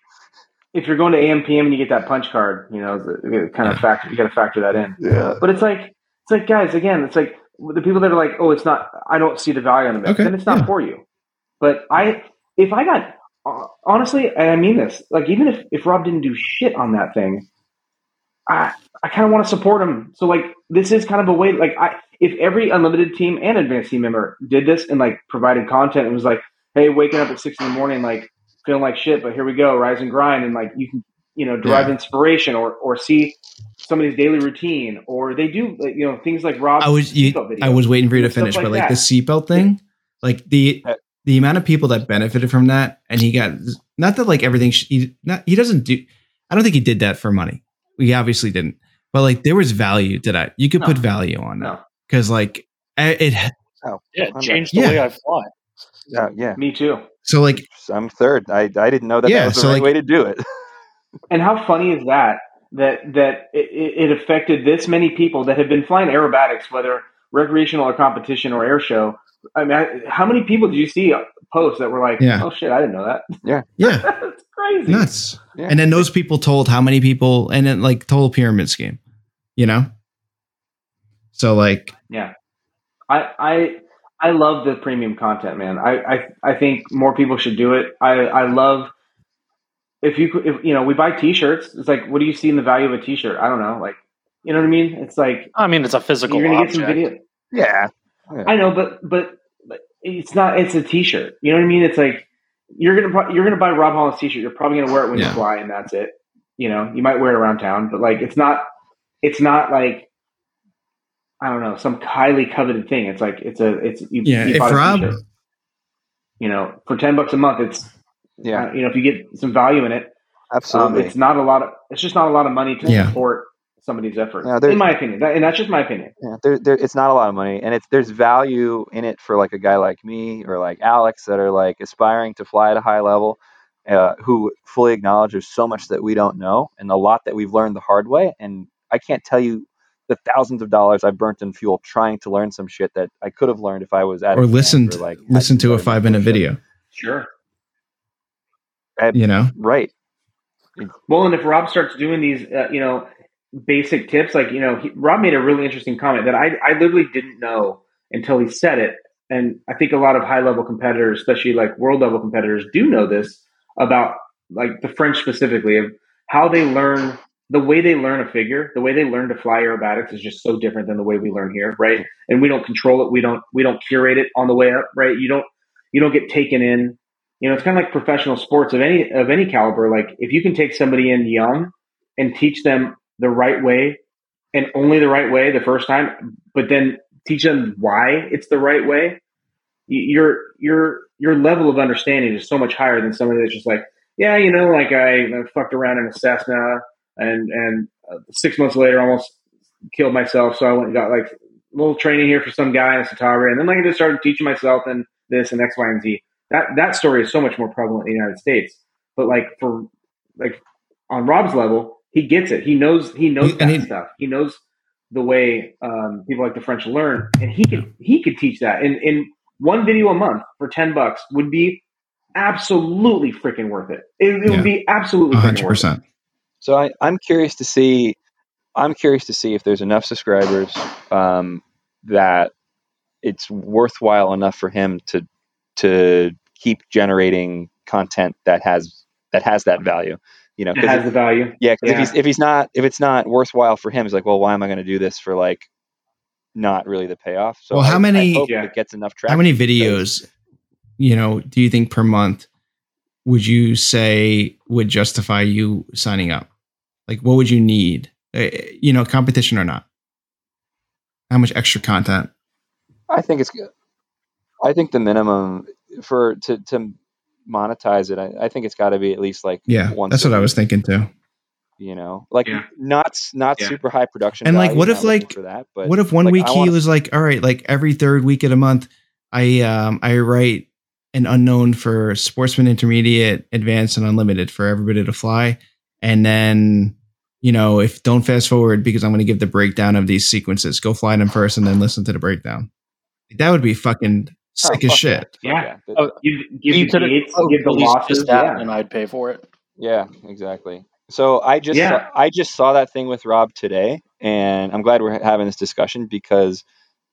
if you're going to AMPM and you get that punch card, you know, the, kind of Yeah. factor you got to factor that in. Yeah. But it's like it's like guys, again, it's like the people that are like, oh, it's not. I don't see the value in it. Okay, Then it's not yeah. for you. But I, if I got uh, honestly, and I mean this, like even if if Rob didn't do shit on that thing, I I kind of want to support him. So like this is kind of a way. Like I, if every unlimited team and advanced team member did this and like provided content and was like, hey, waking up at six in the morning, like feeling like shit, but here we go, rise and grind, and like you can you know derive Yeah. inspiration or or see somebody's daily routine, or they do like, you know things like Rob. I was you, I was waiting for you to finish, like but like that. the seatbelt thing, Like the Uh, the amount of people that benefited from that, and he got not that like everything. sh- He not he doesn't do. I don't think he did that for money. We obviously didn't. But like there was value to that. You could No. put value on that No, because like it. Oh, Yeah, it changed the Yeah. way I fly. yeah, yeah. me too. So like I'm third. I, I didn't know that Yeah, that was the so, right like- way to do it. *laughs* And how funny is that? That that it, it it affected this many people that have been flying aerobatics, whether recreational or competition or air show. I mean, I, how many people did you see post that were like, Yeah. "Oh shit, I didn't know that." yeah, *laughs* Yeah. That's crazy. nuts. Yeah. And then those people told how many people, and then like total pyramid scheme, you know. So like Yeah, I I I love the premium content, man. I I, I think more people should do it. I I love if you if you know we buy T-shirts. It's like, what do you see in the value of a T-shirt? I don't know, like you know what I mean. It's like I mean, it's a physical you're gonna object. get some video. yeah. I know, but but but it's not. It's a T-shirt. You know what I mean? It's like you're gonna pro- you're gonna buy Rob Holland's T-shirt. You're probably gonna wear it when Yeah. you fly, and that's it. You know, you might wear it around town, but like it's not. It's not like I don't know some highly coveted thing. It's like it's a it's you, Yeah, you if bought a Rob- you know, for ten bucks a month, it's Yeah, uh, you know if you get some value in it, um, absolutely. it's not a lot of it's just not a lot of money to Yeah. support somebody's effort. Yeah, in my opinion, that, and that's just my opinion. yeah, there, there, it's not a lot of money, and it's there's value in it for like a guy like me or like Alex that are like aspiring to fly at a high level, uh, who fully acknowledge there's so much that we don't know and a lot that we've learned the hard way. And I can't tell you the thousands of dollars I've burnt in fuel trying to learn some shit that I could have learned if I was at or a listened or, like listen to a five minute video, Sure. you know. Right. Well, and if Rob starts doing these, uh, you know, basic tips, like you know, he, Rob made a really interesting comment that I I literally didn't know until he said it, and I think a lot of high level competitors, especially like world level competitors, do know this about like the French specifically of how they learn the way they learn a figure, the way they learn to fly aerobatics is just so different than the way we learn here, right? And we don't control it, we don't we don't curate it on the way up, right? You don't you don't get taken in you know, it's kind of like professional sports of any of any caliber. Like if you can take somebody in young and teach them the right way and only the right way the first time, but then teach them why it's the right way, your your your level of understanding is so much higher than somebody that's just like, yeah, you know, like I, I fucked around in a Cessna and and uh, six months later almost killed myself, so I went and got like a little training here for some guy in a Citabria, and then like I just started teaching myself and this and X, Y, and Z that that story is so much more prevalent in the United States. But like for like on Rob's level, he gets it. He knows he knows And that he- stuff. He knows the way um, people like the French learn, and he could he could teach that in in one video a month for ten bucks would be absolutely freaking worth it. It, it Yeah. would be absolutely hundred worth it. percent. So I, I'm curious to see. I'm curious to see if there's enough subscribers um, that it's worthwhile enough for him to to keep generating content that has that has that value. You know, It 'cause has if- the value. yeah, because yeah. if he's if he's not if it's not worthwhile for him, he's like, well, why am I going to do this for like not really the payoff? So Well, how I- I many- hope Yeah. it gets enough traction. How many because- videos, you know, do you think per month would you say would justify you signing up? Like, what would you need? Uh, you know, competition or not? How much extra content? I think it's good. I think the minimum for to to monetize it, I, I think it's got to be at least like Yeah, once that's a what I was thinking too. You know, like Yeah. not not Yeah. super high production. And, like, value, what not if, like- for that? But what if one like, week I he wanna- was like, all right, like every third week of the month, I um I write an unknown for sportsman intermediate, advanced, and unlimited for everybody to fly, and then you know if don't fast forward because I'm going to give the breakdown of these sequences. Go fly them first, and then listen to the breakdown. That would be fucking Oh, sick as fuck shit. Fuck Yeah. Oh, Give, give you the could gates, oh, give the release losses. just that, Yeah. and I'd pay for it. Yeah, exactly. So I just Yeah. saw, I just saw that thing with Rob today, and I'm glad we're having this discussion because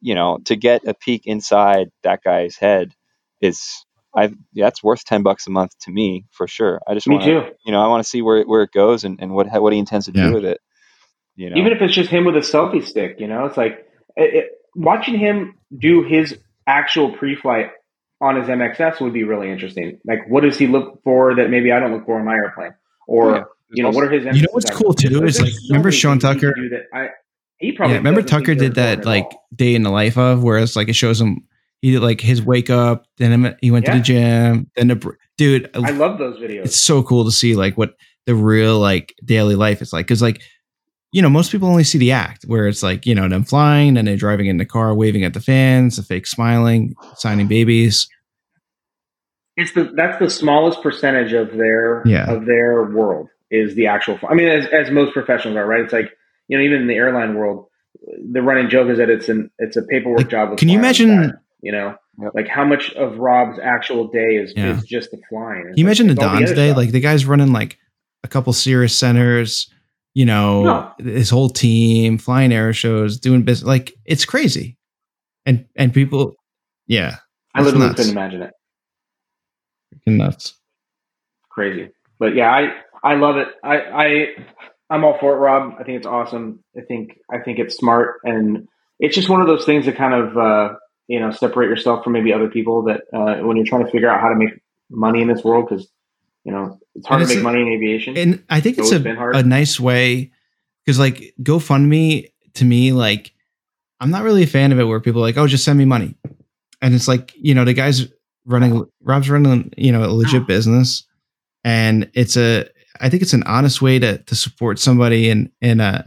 you know to get a peek inside that guy's head is I that's worth ten bucks a month to me for sure. I just Me want too. you know I want to see where where it goes and, and what what he intends to Yeah. do with it. You know, Even if it's just him with a selfie stick, you know, it's like it, it, watching him do his actual pre-flight on his MXS would be really interesting. Like, what does he look for that maybe I don't look for in my airplane? Or Yeah. you know, what are his? You know what's cool, too, is, like, so remember Sean things he Tucker? do That I he probably Yeah, remember Tucker did that like day in the life of, where it's like it shows him he did like his wake up, then he went to the gym, then the dude. I love those videos. it's so cool to see like what the real like daily life is like because like you know most people only see the act where it's like you know them flying and they're driving in the car waving at the fans the fake smiling signing babies it's the that's the smallest percentage of their Yeah. of their world is the actual. I mean, as, as most professionals are, right? It's like you know, even in the airline world, the running joke is that it's an it's a paperwork Like, job. can you imagine- You know, Yep. like how much of Rob's actual day is Yeah. is just the flying. can you imagine the don's other day stuff. like the guy's running like a couple serious centers you know No. his whole team flying air shows doing business like it's crazy and and people yeah I literally nuts. couldn't imagine it. Freaking nuts Crazy, but yeah, I I love it. I I I'm all for it, Rob. I think it's awesome. I think I think it's smart, and it's just one of those things that kind of uh, you know separate yourself from maybe other people that uh, when you're trying to figure out how to make money in this world because you know it's hard And to make a- money in aviation. and I think It's it's a, been hard. a nice way because like GoFundMe to me like I'm not really a fan of it where people are like oh just send me money and it's like you know the guy's running Rob's running you know a legit business and it's a I think it's an honest way to to support somebody and and uh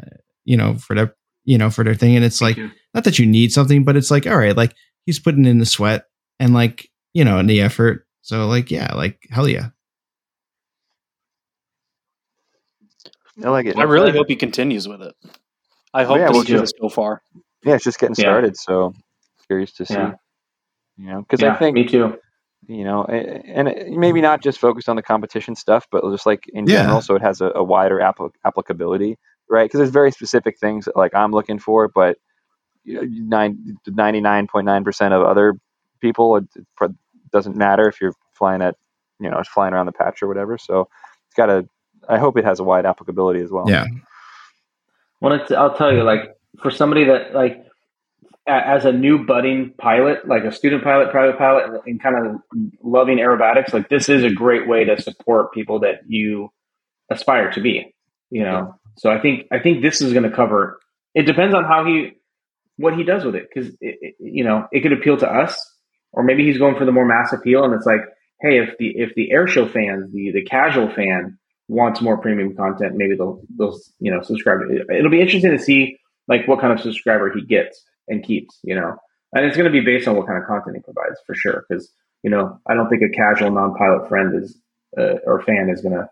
you know for their you know for their thing and it's like too. not that you need something but it's like all right like he's putting in the sweat and like you know in the effort so like yeah like hell yeah I like it. I really hope he continues with it. I hope Yeah, this well, kid too. is go far. Yeah, it's just getting Yeah. started. So curious to see. Yeah. You know, because yeah, I think me too. you know, and maybe not just focused on the competition stuff, but just like in Yeah. general, so it has a, a wider appli applicability, right? Because there's very specific things that, like I'm looking for, but you 99.9% of other people, it, it doesn't matter if you're flying at, you know, flying around the patch or whatever. So it's got a, I hope it has a wide applicability as well. yeah Well, it's, I'll tell you, like for somebody that like a, as a new budding pilot, like a student pilot, private pilot, and, and kind of loving aerobatics, like this is a great way to support people that you aspire to be. You know, so I think I think this is going to cover. It depends on how he, what he does with it, because you know it could appeal to us, or maybe he's going for the more mass appeal, and it's like, hey, if the if the air show fans, the the casual fan wants more premium content, maybe they'll they'll you know subscribe. It'll be interesting to see like what kind of subscriber he gets and keeps, you know, and it's going to be based on what kind of content he provides for sure. Because you know, I don't think a casual non-pilot friend is uh, or fan is going to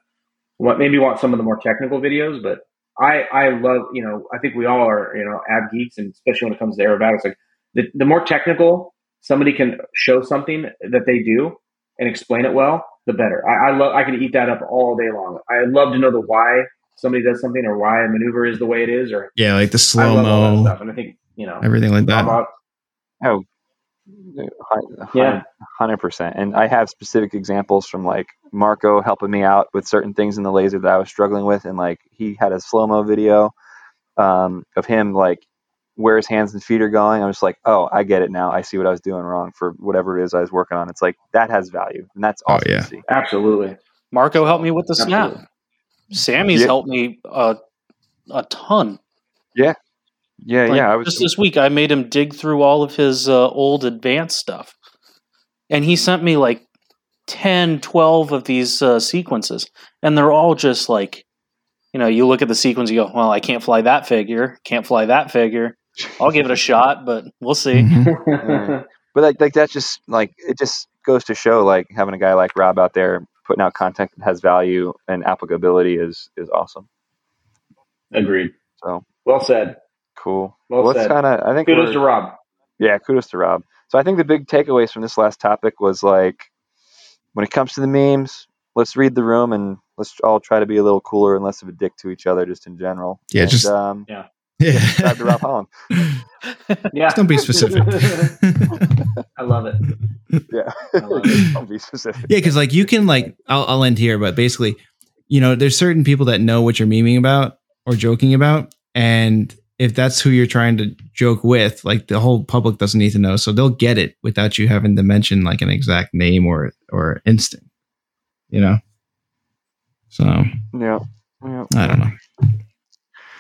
maybe want some of the more technical videos, but I I love you know I think we all are you know ab geeks and especially when it comes to aerobatics like the the more technical somebody can show something that they do and explain it well the better. I, I love I can eat that up all day long. I love to know the why somebody does something or why a maneuver is the way it is or yeah like the slow love all that mo stuff and I think you know everything like that. Bob, Oh, Yeah. hundred percent. And I have specific examples from like Marco helping me out with certain things in the laser that I was struggling with, and like he had a slow mo video um, of him like where his hands and feet are going. I'm just like, oh, I get it now. I see what I was doing wrong for whatever it is I was working on. It's like that has value, and that's Oh, awesome yeah. to see. absolutely Marco helped me with the snap. Absolutely. Sammy's Yeah. helped me a a ton. Yeah, Like, yeah. I was just this week. I made him dig through all of his uh, old advanced stuff, and he sent me like 10, 12 of these uh, sequences, and they're all just like, you know, you look at the sequence, you go, "Well, I can't fly that figure, can't fly that figure. I'll give it a *laughs* shot, but we'll see." *laughs* *laughs* But like like that's just like it just goes to show like having a guy like Rob out there putting out content that has value and applicability is is awesome. agreed So well said cool. Well Let's said. kind of I think kudos to Rob Yeah, kudos to Rob. So I think the big takeaways from this last topic was like when it comes to the memes, let's read the room and let's all try to be a little cooler and less of a dick to each other just in general. Yeah, And, just- um, yeah subscribe to Rob Holland. *laughs* yeah Just don't be specific *laughs* I love it Yeah, I love it. *laughs* don't be specific. Yeah, because like you can like I'll, I'll end here, but basically, you know, there's certain people that know what you're memeing about or joking about, and if that's who you're trying to joke with, like the whole public doesn't need to know, so they'll get it without you having to mention like an exact name or or instant, you know. So Yeah, yeah. I don't know.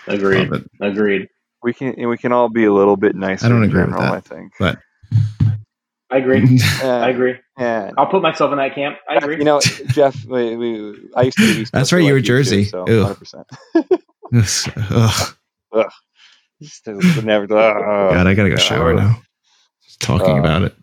agreed But, agreed We can and we can all be a little bit nicer. I don't in agree with that. I think. but I agree. *laughs* Uh, I agree. yeah. I'll put myself in that camp. I agree. You know, *laughs* Jeff, we, we, I used to be East That's Coast right, you like were too, Jersey. so Ew. 100%. *laughs* Ugh. Just never, uh, God, I gotta go shower now. Just talking Uh, about it.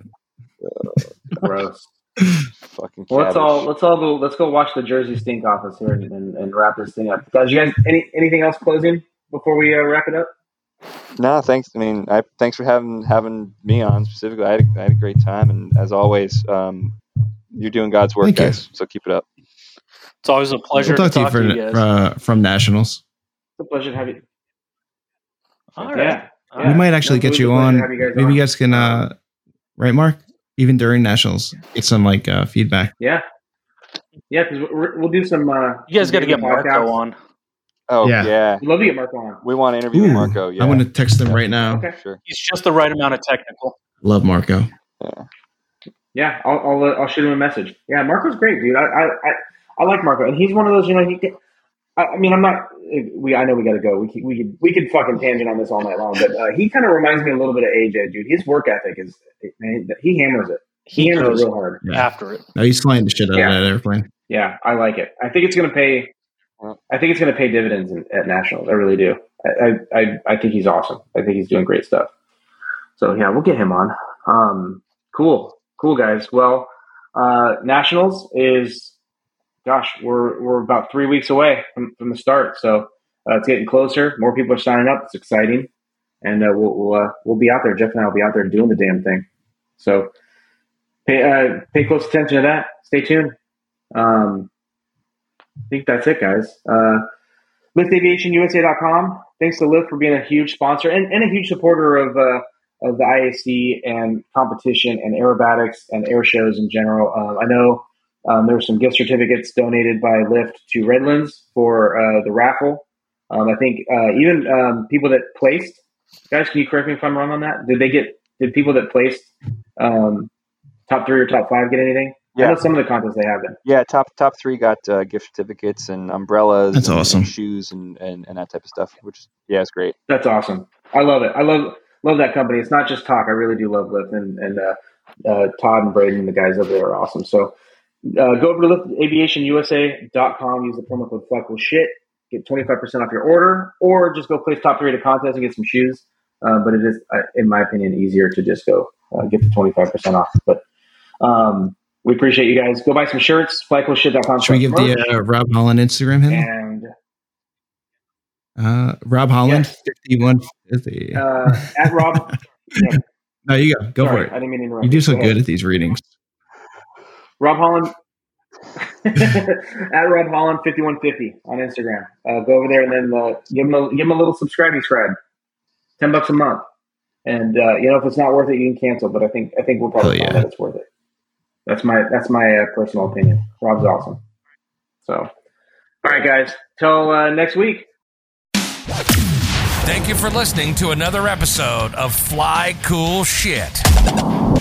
Gross. fucking Well, let's all let's all go. Let's go watch the Jersey Stink Office here and, and, and wrap this thing up. Guys, you guys, any anything else closing before we uh, wrap it up? No, thanks. I mean, I thanks for having having me on specifically. I had a, I had a great time, and as always, um, you're doing God's work, Thank you. guys. So keep it up. It's always a pleasure We'll talk to to you talk for, to you guys. uh, from nationals. It's a pleasure to have you. All right. Yeah, All we right. might actually No, get you was a pleasure on. you Maybe on. you guys can, uh, right, Mark? Even during nationals, get some like uh, feedback. yeah, yeah. Because we'll do some. Uh, You guys got to get Marco podcasts. on. Oh Yeah. yeah, We'd love to get Marco on. we want to interview Ooh, Marco. Yeah, I'm going to text them right now. Okay. sure. He's just the right amount of technical. Love Marco. Yeah, I'll I'll, uh, I'll shoot him a message. Yeah, Marco's great, dude. I I, I, I like Marco, and he's one of those. You know, he. Can, I, I mean, I'm not. We I know we got to go. We could, we could we could fucking tangent on this all night long, but uh, he kind of reminds me a little bit of AJ, dude. His work ethic is man, he hammers it. He, He hammers it real hard. Yeah. after it. No, he's flying the shit out Yeah. of that airplane. Yeah, I like it. I think it's going to pay. I think it's going to pay dividends in, at nationals. I really do. I, I I I think he's awesome. I think he's doing great stuff. So yeah, we'll get him on. Um, cool, cool guys. Well, uh, nationals is, gosh, we're we're about three weeks away from, from the start. So uh, it's getting closer. More people are signing up. It's exciting, and uh, we'll we'll, uh, we'll be out there. Jeff and I will be out there doing the damn thing. So pay uh, pay close attention to that. Stay tuned. Um, I think that's it, guys. Uh, LiftAviationUSA.com. Thanks to Lift for being a huge sponsor and, and a huge supporter of uh, of the IAC and competition and aerobatics and air shows in general. Um, I know um, there were some gift certificates donated by Lift to Redlands for uh, the raffle. Um, I think uh, even um, people that placed, guys, can you correct me if I'm wrong on that? Did they get? Did people that placed um, top three or top five get anything? Yeah. know some of the contests they have been. Yeah, top top three got uh, gift certificates and umbrellas. That's and, awesome. and shoes and, and, and that type of stuff. Which yeah, it's great. That's awesome. I love it. I love love that company. It's not just talk. I really do love Lift, and and uh, uh, Todd and Braden and the guys over there are awesome. So uh, go over to liftaviationusa.com. Use the promo code FLYCOOL shit. Get twenty five percent off your order, or just go place top three at a contest and get some shoes. Uh, but it is, uh, in my opinion, easier to just go uh, get the twenty five percent off. But um, we appreciate you guys. Go buy some shirts. flycoolshit.com. Should we give the uh, Rob Holland Instagram handle? and Uh, Rob Holland, Yes. 5150. uh, at Rob. yeah, *laughs* no, you go. Go sorry, for it. I didn't mean to interrupt. You do so Go ahead. good at these readings. Rob Holland *laughs* at Rob Holland fifty one fifty on Instagram. Uh, go over there and then uh, give him a give him a little subscribey subscribe. Ten bucks a month, and uh, you know if it's not worth it, you can cancel. But I think I think we'll probably find yeah. that it's worth it. That's my that's my uh, personal opinion. Rob's awesome. So, all right, guys. Till uh, next week. Thank you for listening to another episode of Fly Cool Shit.